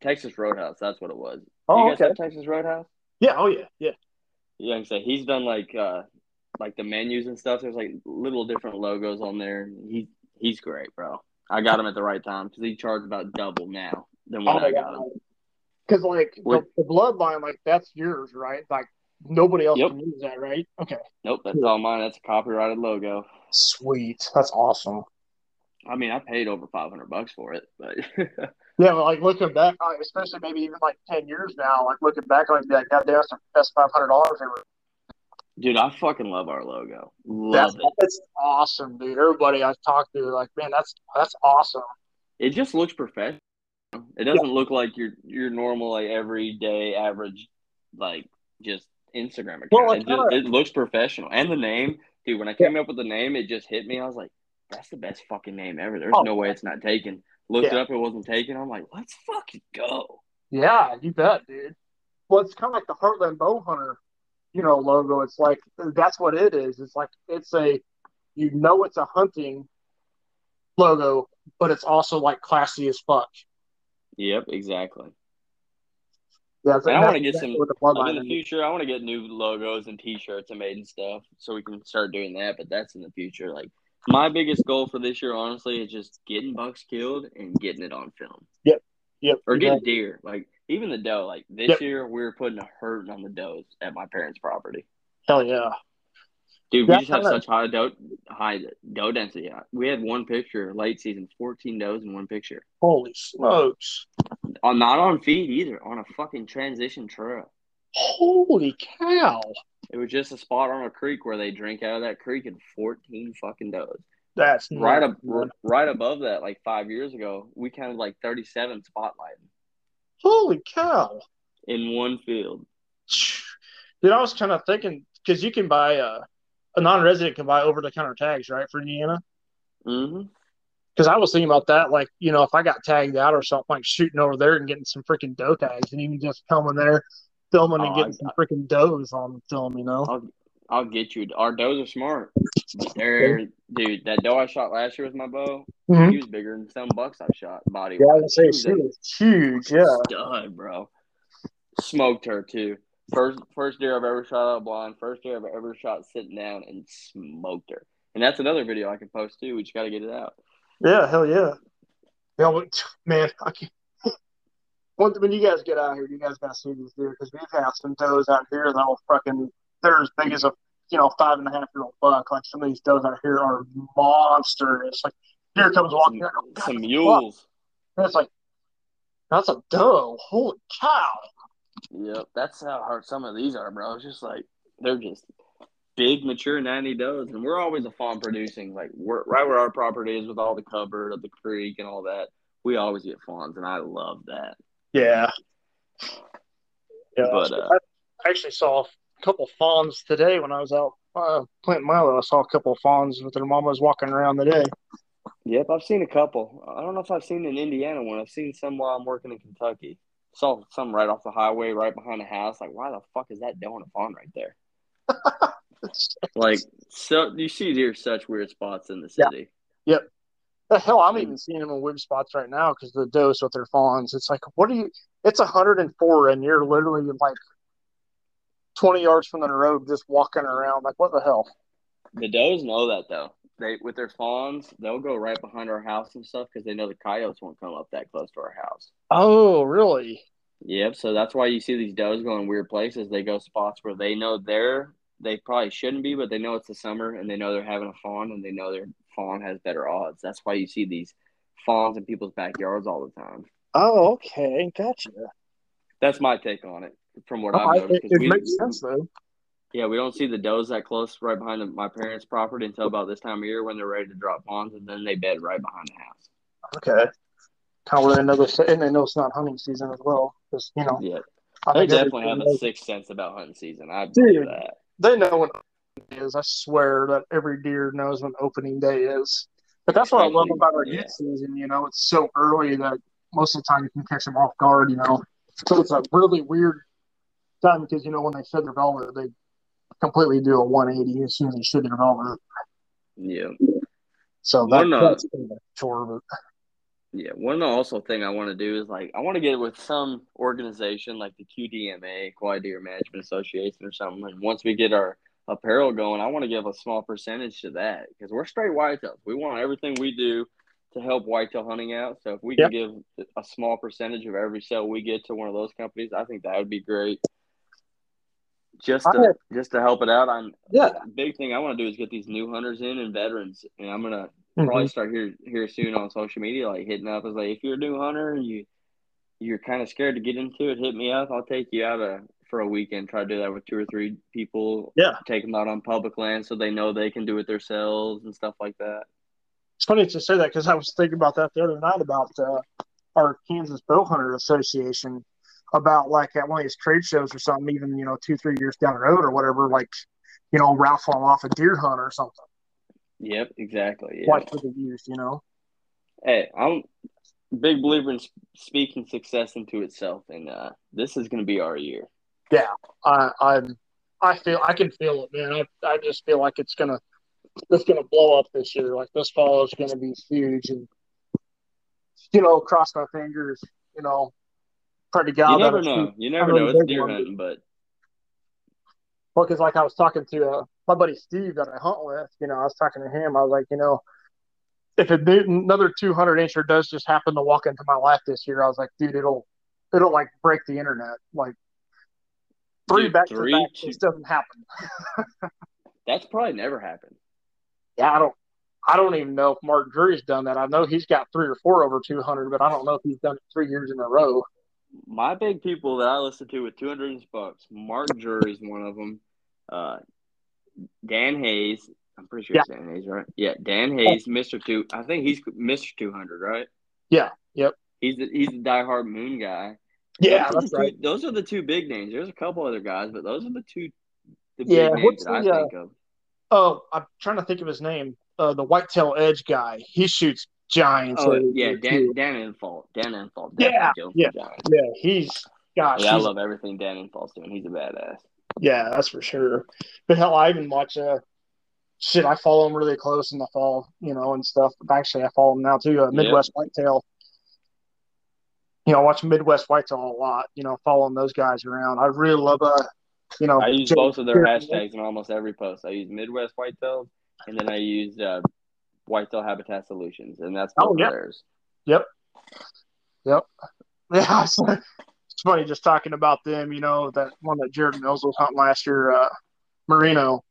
Texas Roadhouse. That's what it was. Oh, okay. Texas Roadhouse? Yeah. Oh yeah. Yeah. Yeah, like I say he's done like uh like the menus and stuff. There's like little different logos on there. He he's great, bro. I got him at the right time because he charged about double now than what I got him. Because like the, the bloodline, like that's yours, right? Like nobody else Yep. can use that, right? Okay. Nope, that's all mine. That's a copyrighted logo. Sweet. That's awesome. I mean, I paid over five hundred bucks for it, but *laughs* Yeah, but like looking back, like, especially maybe even like ten years now, like looking back, like that, goddamn, that's the best five hundred dollars ever. dude, I fucking love our logo. That's Love it. that's awesome, dude. Everybody I've talked to, like, man, that's that's awesome. It just looks professional. It doesn't look like your your normal like everyday average like just Instagram account. Well, it, it just, uh, it looks professional, and the name, dude. When I came up with the name, it just hit me. I was like, "That's the best fucking name ever." There's Oh, no way it's not taken. Looked Yeah. it up, it wasn't taken. I'm like, "Let's fucking go." Yeah, you bet, dude. Well, it's kind of like the Heartland Bow Hunter, you know, logo. It's like that's what it is. It's like it's a, you know, it's a hunting logo, but it's also like classy as fuck. Yep, exactly. Yeah, And I want to get some. with the in the future, I want to get new logos and T-shirts and made and stuff, so we can start doing that. But that's in the future. Like my biggest goal for this year, honestly, is just getting bucks killed and getting it on film, Yep. Yep. Or you get deer. Like even the doe. Like this Yep. year, we were putting a hurting on the does at my parents' property. Hell yeah. Dude, we just have such high doe high doe density. We had one picture late season, fourteen does in one picture. Holy smokes. On not on feed either, on a fucking transition trail. Holy cow. It was just a spot on a creek where they drink out of that creek and 14 fucking does. That's Right up, man. right above that, like five years ago, we counted like 37 spotlighting Holy cow. in one field. Dude, I was kind of thinking because you can buy a, a non-resident can buy over-the-counter tags, right, for Indiana. hmm Because I was thinking about that, like you know, if I got tagged out or something, like shooting over there and getting some freaking doe tags, and even just coming there, filming and Oh, getting I- some freaking does on film, you know. I'll, I'll get you. Our does are smart, they're dude. That doe I shot last year with my bow, Mhm. he was bigger than some bucks I've shot. Body, Yeah, I was say she was huge. Yeah. stud, bro. Smoked her too. First, first deer I've ever shot out blind. First deer I've ever shot sitting down and smoked her. And that's another video I can post too. We just got to get it out. Yeah, hell yeah. Yeah, man, I can't. When, when you guys get out here, you guys gotta see these deer because we've had some does out here that'll fucking they're as big as a you know five and a half year old buck. Like some of these does out here are monsters. Like deer comes walking, Some, out, God, some mules. fuck? And it's like that's a doe. Holy cow! Yep, that's how hard some of these are, bro. It's just like they're just big, mature ninety does, and we're always a fawn producing. Like we're right where our property is with all the cover of the creek and all that. We always get fawns, and I love that. Yeah. Yeah. But, uh, I actually saw a couple fawns today when I was out uh, planting Milo. I saw a couple fawns with their mamas walking around today. Yep, I've seen a couple. I don't know if I've seen an Indiana one. I've seen some while I'm working in Kentucky. Saw some right off the highway, right behind the house. Like, why the fuck is that doing a fawn right there? *laughs* Like, so you see deer such weird spots in the city. The hell, I'm even mm. seeing them in weird spots right now because the does with their fawns. It's like, what are you? It's 104, and you're literally like 20 yards from the road, just walking around. Like, what the hell? The does know that though. They with their fawns, they'll go right behind our house and stuff because they know the coyotes won't come up that close to our house. Oh, really? Yep. So that's why you see these does going weird places. They go spots where they know they're they probably shouldn't be, but they know it's the summer and they know they're having a fawn and they know their fawn has better odds. That's why you see these fawns in people's backyards all the time. Oh, okay, gotcha. That's my take on it from what Oh, I've noticed. it, 'cause it we- makes sense though. Yeah, we don't see the does that close right behind the, my parents' property until about this time of year when they're ready to drop fawns, and then they bed right behind the house. Okay. Kind of know and they know it's not hunting season as well. Because you know, Yeah, I they definitely have a sixth sense about hunting season. I believe Dude. that. they know when it is. I swear that every deer knows when opening day is. But that's what I love about our yeah. season. You know, it's so early that most of the time you can catch them off guard. You know, so it's a really weird time because you know when they shed their velvet, they completely do a 180 as soon as they shed their velvet. Yeah, So that, One, uh, that's a chore, but yeah. One also thing I want to do is like I want to get with some organization like the QDMA, Quality Deer Management Association, or something. And once we get our apparel going, I want to give a small percentage to that because we're straight whitetails. We want everything we do to help whitetail hunting out. So if we can give a small percentage of every sale we get to one of those companies, I think that would be great. Just to just to help it out. I'm yeah. Big thing I want to do is get these new hunters in and veterans, and I'm gonna mm-hmm. probably start here here soon on social media, like hitting up. Is like if you're a new hunter and you you're kind of scared to get into it, hit me up. I'll take you out a, for a weekend. Try to do that with two or three people. Yeah. Take them out on public land so they know they can do it themselves and stuff like that. It's funny to say that because I was thinking about that the other night about uh, our Kansas Bow Hunter Association about like at one of these trade shows or something, even you know two three years down the road or whatever, like you know raffling off a deer hunt or something. Yep, exactly. Yeah. Like for the youth, you know. Hey, I'm big believer in speaking success into itself, and uh, this is going to be our year. Yeah, I, I'm. I feel I can feel it, man. I, I just feel like it's gonna it's gonna blow up this year. Like this fall is gonna be huge, and you know, cross my fingers. You know, pray to God. You never know. You never know. It's deer hunting, but well, because like I was talking to uh, my buddy Steve that I hunt with. You know, I was talking to him. I was like, you know, if it, another 200 incher does just happen to walk into my life this year, I was like, dude, it'll it'll like break the internet. Like three dude, back three, to back, this doesn't happen. *laughs* That's probably never happened. Yeah, I don't. I don't even know if Mark Drury's done that. I know he's got three or four over 200, but I don't know if he's done it three years in a row my big people that I listen to with 200 bucks, Mark Drury's one of them. Uh, Dan Hayes, I'm pretty sure yeah. it's Dan Hayes, right? Yeah, Dan Hayes, Mister Two. I think he's Mister Two Hundred, right? Yeah. Yep. He's the, he's the diehard Moon guy. Yeah, those that's right. Two, those are the two big names. There's a couple other guys, but those are the two. The yeah, that the, I think uh, of. Oh, I'm trying to think of his name. Uh, the whitetail edge guy. He shoots giants. Oh yeah, Dan Dan Infalt. Dan Infalt. Yeah, yeah, yeah. He's gosh. Yeah, he's, I love everything Dan Infalt's doing. He's a badass. Yeah, that's for sure. But hell, I even watch uh shit. I follow him really close in the fall, you know, and stuff. But actually, I follow him now too. Uh, Midwest yep. Whitetail. You know, I watch Midwest Whitetail a lot. You know, following those guys around. I really love uh you know. I use both of their hashtags in almost every post. I use Midwest Whitetail, and then I use uh, Whitetail Habitat Solutions, and that's both oh, yep. theirs. Yep. Yep. *laughs* Yeah, it's, it's, funny just talking about them. You know that one that Jared Mills was hunting last year, uh, Merino.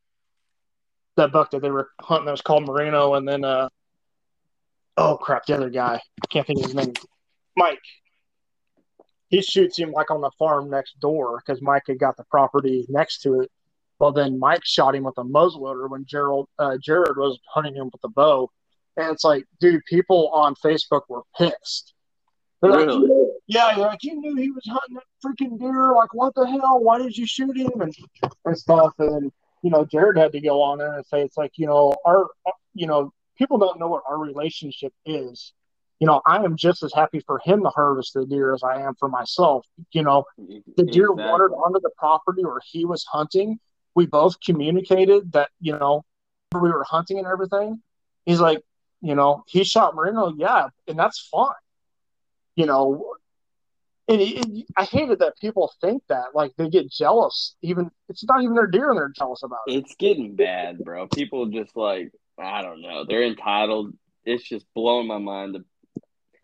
That buck that they were hunting that was called Merino, and then uh, oh crap, the other guy I can't think of his name, Mike. He shoots him like on the farm next door because Mike had got the property next to it, well, then Mike shot him with a muzzleloader when Gerald uh, Jared was hunting him with a bow, and it's like, dude, people on Facebook were pissed. They're really? like, yeah, yeah, like you knew he was hunting that freaking deer. Like, what the hell? Why did you shoot him and and stuff? And you know, Jared had to go on there and say, it's like, you know, our, you know, people don't know what our relationship is. You know, I am just as happy for him to harvest the deer as I am for myself. You know, the deer exactly. wandered onto the property where he was hunting we both communicated that you know we were hunting and everything. He's like, you know, he shot Merino, yeah, and that's fine. You know, and it, it, I hated that people think that like they get jealous. Even it's not even their deer, and they're jealous about it. It's getting bad, bro. People just like I don't know. They're entitled. It's just blowing my mind.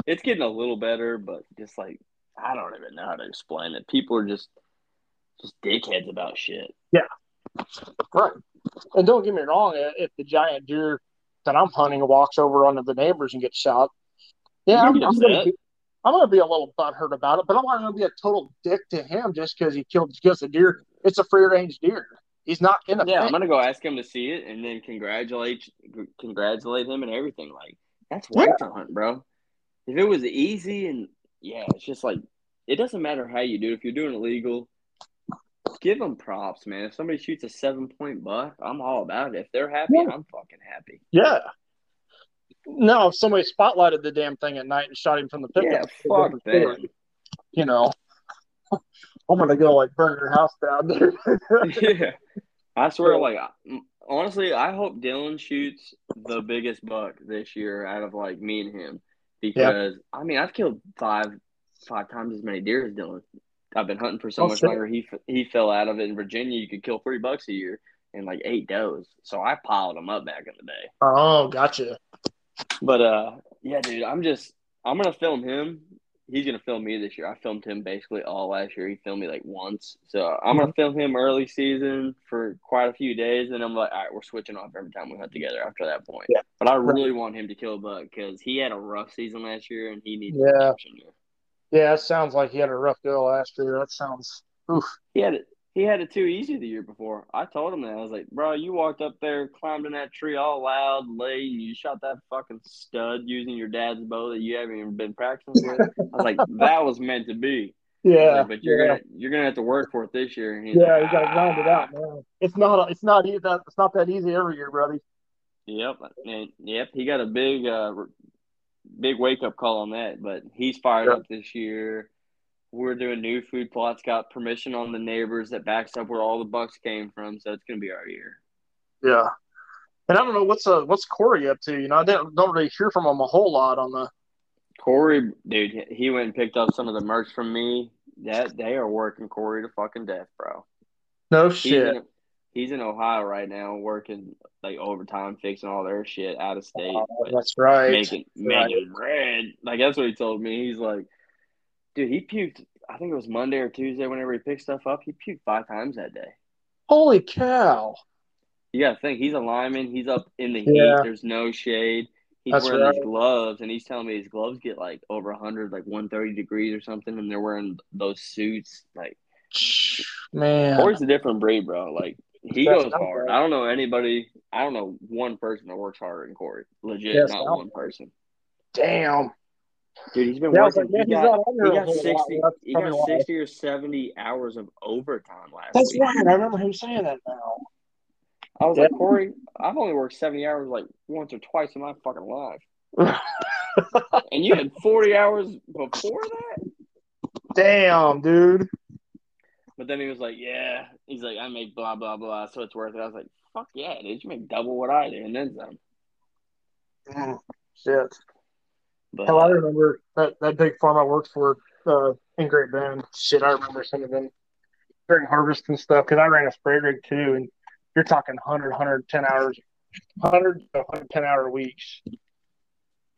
It's getting a little better, but just like I don't even know how to explain it. People are just just dickheads about shit. Yeah, Right. And don't get me wrong, if the giant deer that I'm hunting walks over onto the neighbors and gets shot, yeah, I'm, I'm gonna be, I'm gonna be a little butthurt about it, but I'm not gonna be a total dick to him just because he killed just a deer. It's a free range deer. He's not in a. Yeah, I'm gonna go ask him to see it and then congratulate congratulate him and everything. Like that's white yeah. hunt, bro. If it was easy and yeah, it's just like it doesn't matter how you do it. If you're doing it legal, give them props, man. If somebody shoots a seven point buck, I'm all about it. If they're happy, yeah. I'm fucking happy. Yeah. No, if somebody spotlighted the damn thing at night and shot him from the pickup, yeah, fuck them. You know, *laughs* I'm gonna go like burn your house down there. *laughs* *laughs* yeah, I swear, like honestly, I hope Dylan shoots the biggest buck this year out of like me and him because I mean I've killed five five times as many deer as Dylan. I've been hunting for so oh, much shit. longer. He he fell out of it in Virginia. You could kill three bucks a year and like eight does. So I piled them up back in the day. Oh, gotcha. But uh, Yeah, dude. I'm just I'm gonna film him. He's gonna film me this year. I filmed him basically all last year. He filmed me like once. So I'm gonna mm-hmm. film him early season for quite a few days, and I'm like, all right, we're switching off every time we hunt together after that point. Yeah. But I really want him to kill a buck because he had a rough season last year, and he needs Yeah. Yeah, it sounds like he had a rough go last year. That sounds oof. He had it. He had it too easy the year before. I told him that. I was like, bro, you walked up there, climbed in that tree all loud, late, and you shot that fucking stud using your dad's bow that you haven't even been practicing with. I was like, *laughs* that was meant to be. Yeah, like, but you're yeah. gonna you're gonna have to work for it this year. Yeah, like, you gotta grind it "Ah." out, man. It's not. It's not easy. That it's not that easy every year, buddy. Yep, and yep, he got a big, uh, big wake up call on that. But he's fired Yeah. up this year. We're doing new food plots. Got permission on the neighbors that backs up where all the bucks came from. So it's gonna be our year. Yeah. And I don't know what's uh what's Corey up to. You know, I didn't don't really hear from him a whole lot on the. Corey, dude, he went and picked up some of the merch from me. That they are working Corey to fucking death, bro. No He's shit. in, he's in Ohio right now, working like overtime, fixing all their shit out of state. Oh, that's right. making Right. making bread. Like that's what he told me. He's like, dude, he puked. I think it was Monday or Tuesday. Whenever he picked stuff up, he puked five times that day. Holy cow! You gotta think he's a lineman. He's up in the Yeah. heat. There's no shade. He's That's wearing right. these gloves, and he's telling me his gloves get like over 100, like 130 degrees or something, and they're wearing those suits. Like Man, Corey's a different breed, bro. Like he That's goes hard. bad. I don't know anybody. I don't know one person that works harder than Corey. Legit, Yes, not not one person. damn. Dude, he's been Yeah, working. like, he got, he got sixty. He got sixty or seventy hours of overtime last That's week. right. I remember him saying that now. I was Yeah. like, Corey, I've only worked seventy hours like once or twice in my fucking life, *laughs* and you had forty hours before that. Damn, dude. But then he was like, "Yeah," he's like, "I make blah blah blah, so it's worth it." I was like, "Fuck yeah, dude! You make double what I do, and then some." Mm, shit. But Hell, I remember that, that big farm I worked for uh, in Great Bend. Shit, I remember some of them during harvest and stuff because I ran a spray rig too, and you're talking 100, 110 hours, 100 to 110 hour weeks.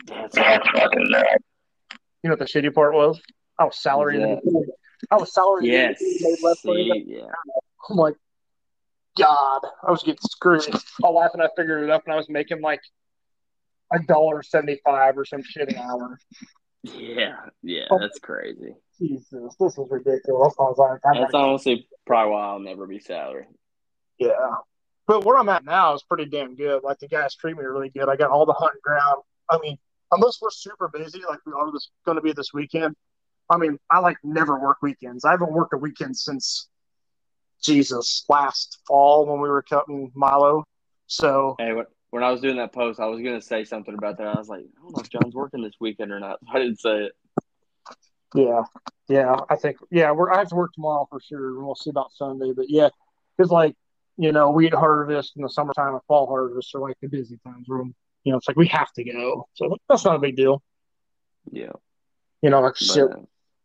that's You know what the shitty part was? I was salaried. Yeah. I was salaried. yes, Made less see, yeah, I'm like, God, I was getting screwed. My wife and I figured it up, and I was making like a dollar seventy-five or some shit an hour. yeah, yeah. Oh. That's crazy. Jesus, this is ridiculous. I was like, I That's honestly probably why I'll never be salary. yeah. But where I'm at now is pretty damn good. Like the guys treat me really good. I got all the hunting ground. I mean, unless we're super busy, like we are this going to be this weekend. I mean, I like never work weekends. I haven't worked a weekend since Jesus last fall when we were cutting Milo. So Hey, when, when I was doing that post, I was gonna say something about that. I was like, I don't know if John's working this weekend or not. *laughs* I didn't say it. Yeah, yeah, I think yeah, we're I have to work tomorrow for sure, and we'll see about Sunday. But yeah, because like you know, wheat harvest in the summertime and fall harvest are like the busy times where you know it's like we have to go, so that's not a big deal. Yeah, You know, like but, shit. uh,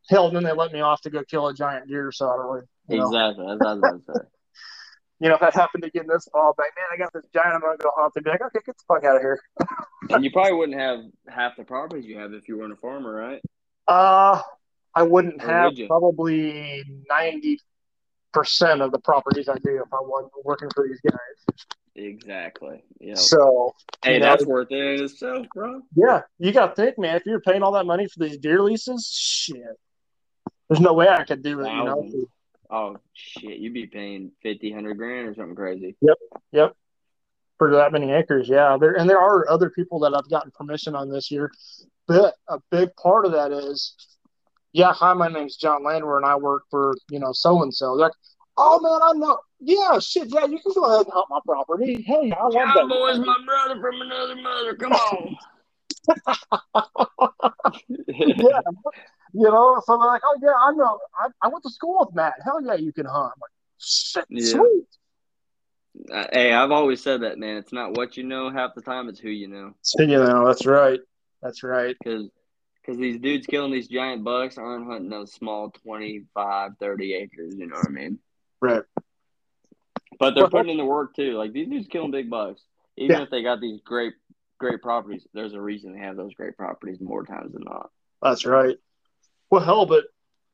Hell, then they let me off to go kill a giant deer, so I don't really. You know, exactly. That's what I was to say. You know, if that happened again this fall, but man, I got this giant, I'm gonna go hunt. They'd be like, okay, get the fuck out of here. *laughs* And you probably wouldn't have half the properties you have if you weren't a farmer, right? Uh, I wouldn't Or have would probably ninety percent of the properties I do if I wasn't working for these guys. Exactly. Yeah. So hey, you know, that's worth it in itself, bro. yeah, you got to think, man. If you're paying all that money for these deer leases, shit, there's no way I could do it. You know. Oh shit, you'd be paying fifty, hundred grand or something crazy. yep, Yep. for that many acres. Yeah, there and there are other people that I've gotten permission on this year, but a big part of that is, yeah, hi, my name's John Landwer, and I work for you know so and so. Like, oh man, I know. Yeah, shit, yeah, you can go ahead and hunt my property. Hey, I love that. John Boy's my brother from another mother. Come *laughs* on. Yeah, *laughs* you know, so they're like, oh yeah, I know. I, I went to school with Matt. Hell yeah, you can hunt. I'm like, shit, Yeah. sweet. Hey, I've always said that, man. It's not what you know half the time; it's who you know. So, you know, that's right. That's right. Because because these dudes killing these giant bucks aren't hunting those small 25, 30 acres. You know what I mean? Right. But they're putting in the work too. Like these dudes killing big bucks, even Yeah. if they got these great great properties, there's a reason they have those great properties more times than not. That's right. Well, hell, but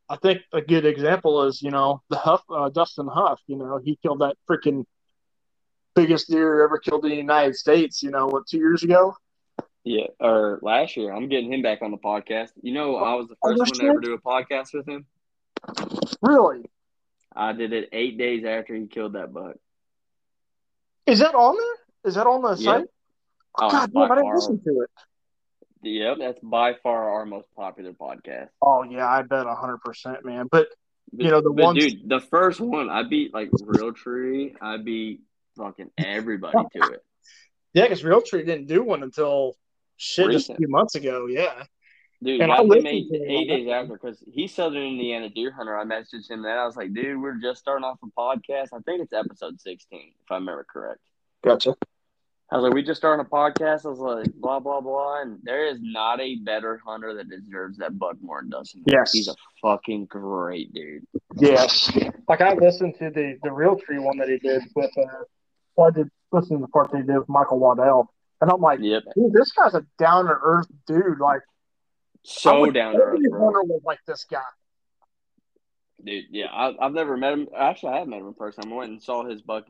I think a good example is you know the Huff uh, Dustin Huff. You know he killed that freaking biggest deer ever killed in the United States. You know what? Two years ago. Yeah, or last year. I'm getting him back on the podcast. You know, I was the first one to ever do a podcast with him. Really? I did it eight days after he killed that buck. Is that on there? Is that on the site? Oh, God damn, I didn't far- listen to it. Yep, that's by far our most popular podcast. Oh yeah, I bet hundred percent, man. But You know, the ones- dude, the first one I beat like Realtree. I beat fucking everybody to it. *laughs* yeah, because Realtree didn't do one until shit just a few months ago. Yeah. Dude, And I him eight, days after because he's Southern Indiana deer hunter. I messaged him that I was like, dude, we're just starting off a podcast. I think it's episode sixteen, if I remember correct. Gotcha. I was like, we just started a podcast. I was like, blah blah blah, and there is not a better hunter that deserves that buck more than Dustin. Yes. he's a fucking great dude. Yes. Like I listened to the the Realtree one that he did with. Uh, well, I did listen to the part that he did with Michael Waddell, and I'm like, Yep, dude, this guy's a down to earth dude. Like so down to earth, every bro. hunter was like this guy. Dude, yeah, I, I've never met him. Actually, I have met him in person. I went and saw his buck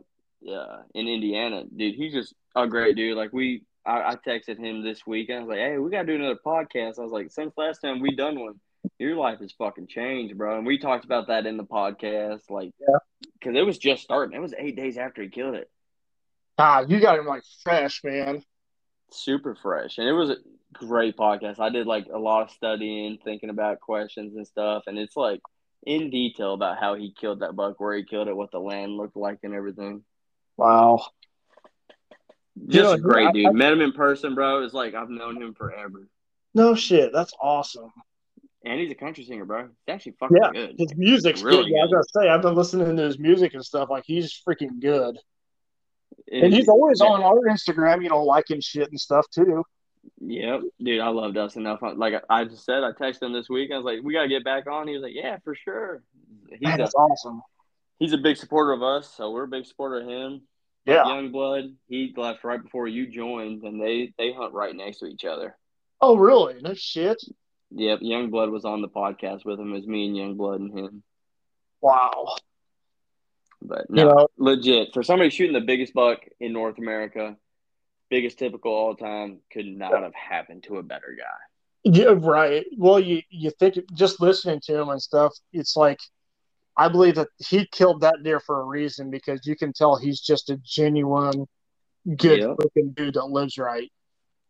uh, in Indiana. Dude, he's just a great dude. Like we, I, I texted him this week. And I was like, "Hey, we gotta do another podcast." I was like, "Since last time we done one, your life has fucking changed, bro." And we talked about that in the podcast, like, Yeah. because it was just starting. It was eight days after he killed it, Ah, you got him like fresh, man. super fresh, and it was a great podcast. I did like a lot of studying, thinking about questions and stuff, and it's like in detail about how he killed that buck, where he killed it, what the land looked like, and everything. Wow. Just great dude. I- Met him in person, bro. It's like I've known him forever. No shit. That's awesome. And he's a country singer, bro. He's actually fucking Yeah, good. His music's Really good. Yeah, I good. gonna say I've been listening to his music and stuff. Like he's freaking good. And, And he's always yeah, on our Instagram, you know, liking shit and stuff too. Yep, dude, I love Dustin enough. Like I just said, I texted him this week. I was like, "We gotta get back on." He was like, "Yeah, for sure." He's a awesome. He's a big supporter of us, so we're a big supporter of him. Yeah. Young blood. He left right before you joined, and they they hunt right next to each other. Oh, really? No shit. Yep, Young blood was on the podcast with him. It was me and Young blood and him. Wow. But You no, know, legit for somebody shooting the biggest buck in North America, biggest typical all time, could not have happened to a better guy. yeah, right. Well, you you think just listening to him and stuff, it's like I believe that he killed that deer for a reason because you can tell he's just a genuine, good Yeah. looking dude that lives right.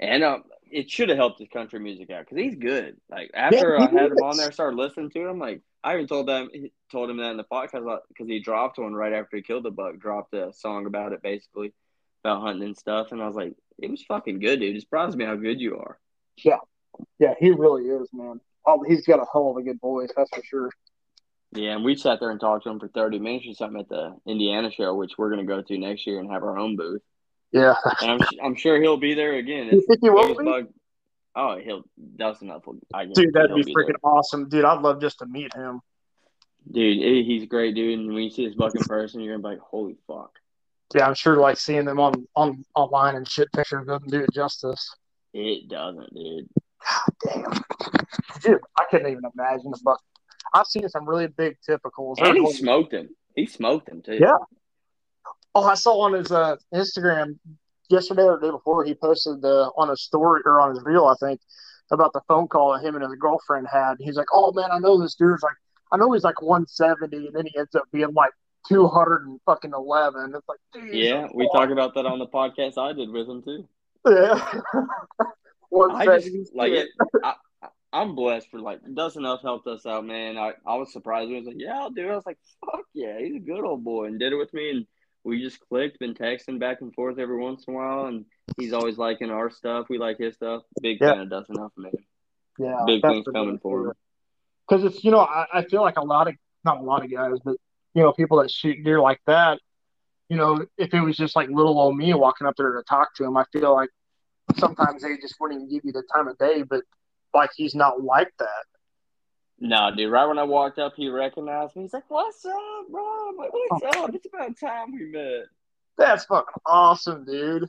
And um, it should have helped his country music out because he's good. Like after he I had him on there, started listening to him. Like I even told them, told him that in the podcast because he dropped one right after he killed the buck. Dropped a song about it, basically about hunting and stuff. And I was like, it was fucking good, dude. It surprised me how good you are. Yeah, yeah, he really is, man. Oh, he's got a hell of a good voice, that's for sure. Yeah, and we sat there and talked to him for thirty minutes or something at the Indiana show, which we're gonna go to next year and have our own booth. Yeah. And I'm I'm sure he'll be there again. *laughs* You think he will be? bug. Oh, he'll. That's enough. I Dude, that'd be there. freaking awesome. Dude, I'd love just to meet him. Dude, he's a great dude, and when you see his buck in person, you're gonna be like, "Holy fuck!" Yeah, I'm sure like seeing them on, on online and shit pictures doesn't do it justice. It doesn't, dude. God damn. Dude, I couldn't even imagine the buck. I've seen some really big typicals. And he smoked him. He smoked him too. Yeah. Oh, I saw on his uh, Instagram yesterday or the day before he posted the on a story or on his reel, I think, about the phone call that him and his girlfriend had. He's like, "Oh man, I know this dude's like, I know he's like 170, and then he ends up being like 200 and fucking 11." It's like, Yeah, we talked about that on the podcast I did with him too. Yeah. *laughs* I 170 just like it. I- I'm blessed for like Dustin Huff helped us out, man. I, I was surprised. He was like, "Yeah, I'll do." it. I was like, "Fuck yeah, he's a good old boy," and did it with me. And we just clicked, been texting back and forth every once in a while. And he's always liking our stuff. We like his stuff. Big Yeah. fan of Dustin Huff, man. Yeah, Big things coming for him. because it's you know I, I feel like a lot of not a lot of guys but you know people that shoot deer like that you know if it was just like little old me walking up there to talk to him i feel like sometimes they just wouldn't even give you the time of day but like he's not like that No, dude. Right when I walked up, he recognized me. He's like, "What's up, bro?" I'm like, "What's up? It's about time we met." that's fucking awesome dude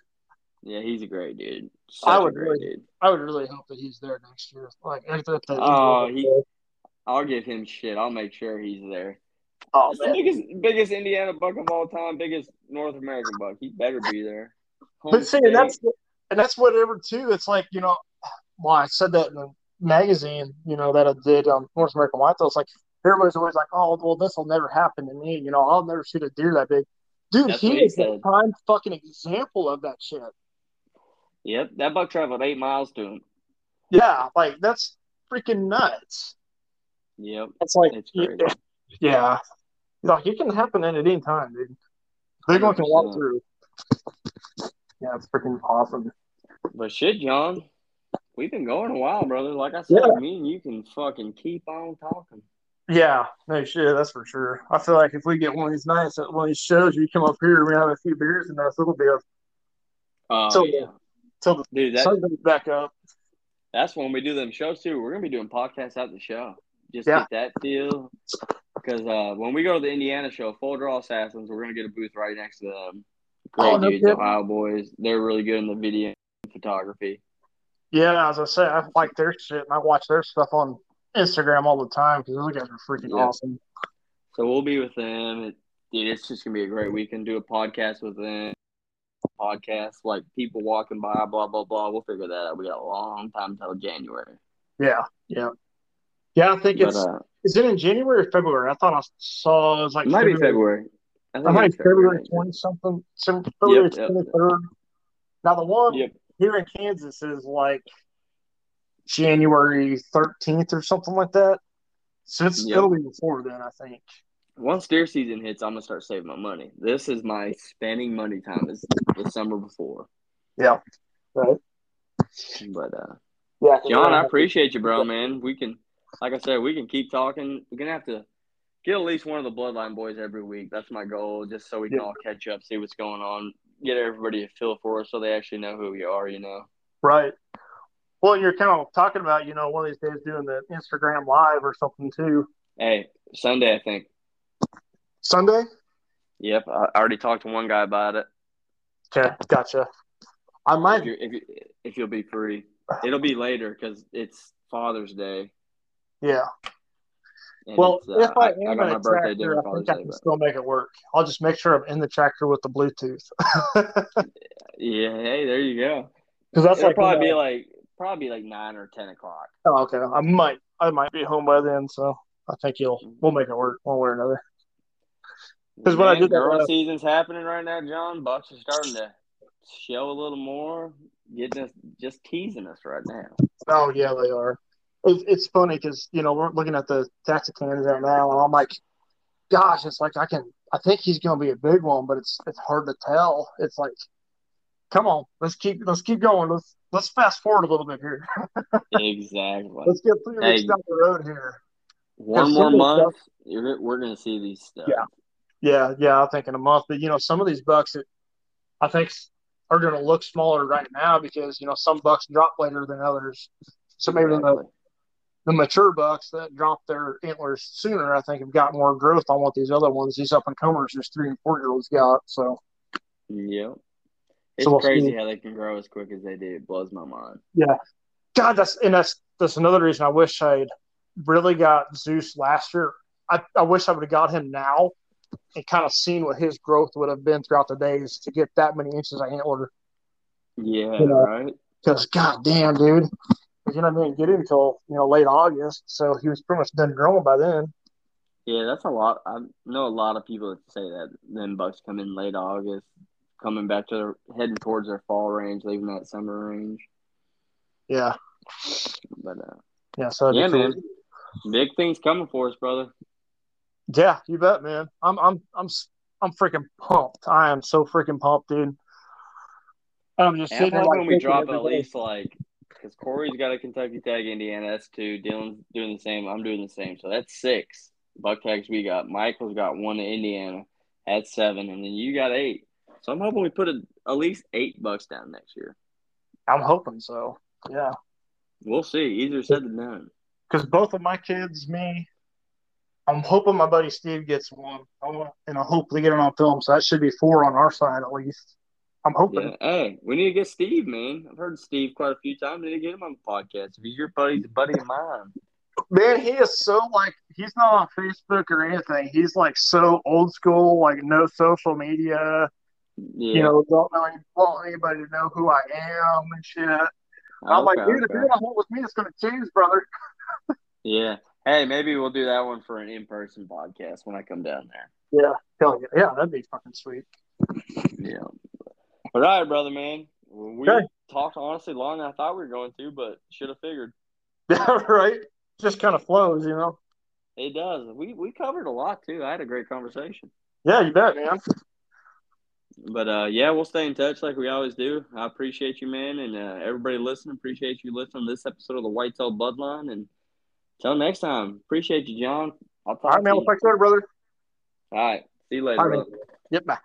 Yeah, he's a great dude. I Such a would really- dude. I would really hope that he's there next year. Like, if the, the Oh, he- I'll give him shit. I'll make sure he's there. oh the biggest, biggest Indiana buck of all time, biggest North American buck. He better be there. Home But see, and that's and that's whatever too. It's like you know, well, I said that in the magazine, you know, that I did on North American Whitetail. It's like everybody's always like, "Oh, well, this will never happen to me." You know, I'll never shoot a deer that big. Dude, That's he is a said. prime fucking example of that shit. Yep, that buck traveled eight miles to him. Yeah, like that's freaking nuts. Yep, that's like, it's crazy. yeah, like it can happen at any time, dude. One can walk through. Yeah, it's freaking awesome. But shit, John, we've been going a while, brother. Like I said, Yeah. me and you can fucking keep on talking. Yeah, no shit, that's for sure. I feel like if we get one of these nights at one of these shows, you come up here and we have a few beers and us, it'll be a Oh So- yeah, till the dude, that, sun comes back up. that's when we do them shows too. We're gonna be doing podcasts at the show. Just Yeah. get that feel. Because uh, when we go to the Indiana show, Full Draw Assassins, we're gonna get a booth right next to them. Great Oh, no dudes, kidding. Ohio boys. They're really good in the video and photography. Yeah, as I say, I like their shit and I watch their stuff on Instagram all the time because those guys are freaking Yeah. awesome. So we'll be with them. It, dude, it's just gonna be a great weekend. Do a podcast with them. Podcast like people walking by, blah blah blah. We'll figure that out. We got a long time till January. Yeah, yeah, yeah. I think But it's uh, is it in January or February? I thought I saw it was like it might be February. I I think might it's February twenty something, some- February yep. twenty third. Now the one. Yep. Here in Kansas is like January thirteenth or something like that. So it's Yep. it'll be before then, I think. Once deer season hits, I'm gonna start saving my money. This is my spending money time. Is the summer before. Yeah. Right. But uh, Yeah. John, I appreciate you, bro. Man, we can, like I said, we can keep talking. We're gonna have to get at least one of the Bloodline boys every week. That's my goal, just so we can Yeah. all catch up, see what's going on, get everybody a feel for us, so they actually know who we are. You know. Right. Well, you're kind of talking about, you know, one of these days doing the Instagram live or something too. Hey, Sunday, I think. Sunday? Yep, I already talked to one guy about it. Okay, gotcha. I If, might. you if, you if you'll be free, it'll be later because it's Father's Day. Yeah. And Well, uh, if I I am got in my a birthday tractor, dinner I think I can still make it work. I'll just make sure I'm in the tractor with the Bluetooth. *laughs* yeah, hey, there you go. Because that's It'll like probably be you know- like probably like nine or ten o'clock. oh, okay. I might I might be home by then, so I think you'll we'll make it work one way or another. Because when I did that season's happening right now, John. Bucks are starting to show a little more, getting us just teasing us right now. Oh yeah, they are. It's, it's funny because you know we're looking at the Tactacams right now, and I'm like, gosh, it's like I can. I think he's going to be a big one, but it's it's hard to tell. It's like, come on, let's keep let's keep going. Let's let's fast forward a little bit here. *laughs* exactly. Let's get three weeks Hey. down the road here. One more some of the month, you're, we're gonna see these stuff. Yeah. Yeah, yeah, I think in a month. But you know, some of these bucks that I think are going to look smaller right now because you know some bucks drop later than others. So maybe Exactly. the mature bucks that drop their antlers sooner, I think, have got more growth on what these other ones, these up and comers, these three and four year olds got. So yeah, It's So we'll crazy see. how they can grow as quick as they do. It blows my mind. Yeah, God, that's and that's that's another reason I wish I'd really got Zeus last year. I, I wish I would have got him now and kind of seen what his growth would have been throughout the days to get that many inches of antler. Yeah, You know. right. Because god damn, dude, 'Cause, you know I didn't get him until you know late August, so he was pretty much done growing by then. Yeah, that's a lot. I know a lot of people that say that. Then bucks come in late August, coming back to their, heading towards their fall range, leaving that summer range. Yeah, But uh, yeah. So yeah, cool. man, big things coming for us, brother. Yeah, you bet, man. I'm I'm I'm I'm freaking pumped. I am so freaking pumped, dude. I'm just I'm sitting like we drop at least like because Corey's got a Kentucky tag, Indiana that's two. Dylan's doing the same. I'm doing the same. So that's six buck tags we got. Michael's got one in Indiana. That's seven, and then you got eight. So I'm hoping we put a, at least eight bucks down next year. I'm hoping so. Yeah, We'll see. Easier said than done. because both of my kids, me, I'm hoping my buddy Steve gets one. I want, and I hope they get it on film. So that should be four on our side at least. I'm hoping. Yeah. Hey, we need to get Steve, man. I've heard Steve quite a few times. We need to get him on the podcast. If he's your buddy, he's a buddy of mine. *laughs* Man, he is so like he's not on Facebook or anything. He's like so old school, like no social media. Yeah. You know, don't know any, want anybody to know who I am and shit. I'm like, Okay, dude, if okay. you're gonna hold with me, it's gonna change, brother. *laughs* Yeah. Hey, maybe we'll do that one for an in-person podcast when I come down there. Yeah, hell yeah, yeah, that'd be fucking sweet. Yeah. All right, brother, man. We Okay. talked honestly longer than I thought we were going to, but should have figured. *laughs* Yeah, right. Just kind of flows, you know. It does. We we covered a lot too. I had a great conversation. Yeah, you bet, man. But uh, yeah, we'll stay in touch like we always do. I appreciate you, man, and uh, everybody listening. Appreciate you listening to this episode of the Whitetail Bloodline. And until next time, appreciate you, John. I'll talk All right, man. to We'll you. talk later, brother. All right. See you later, All right, brother. Yep, bye.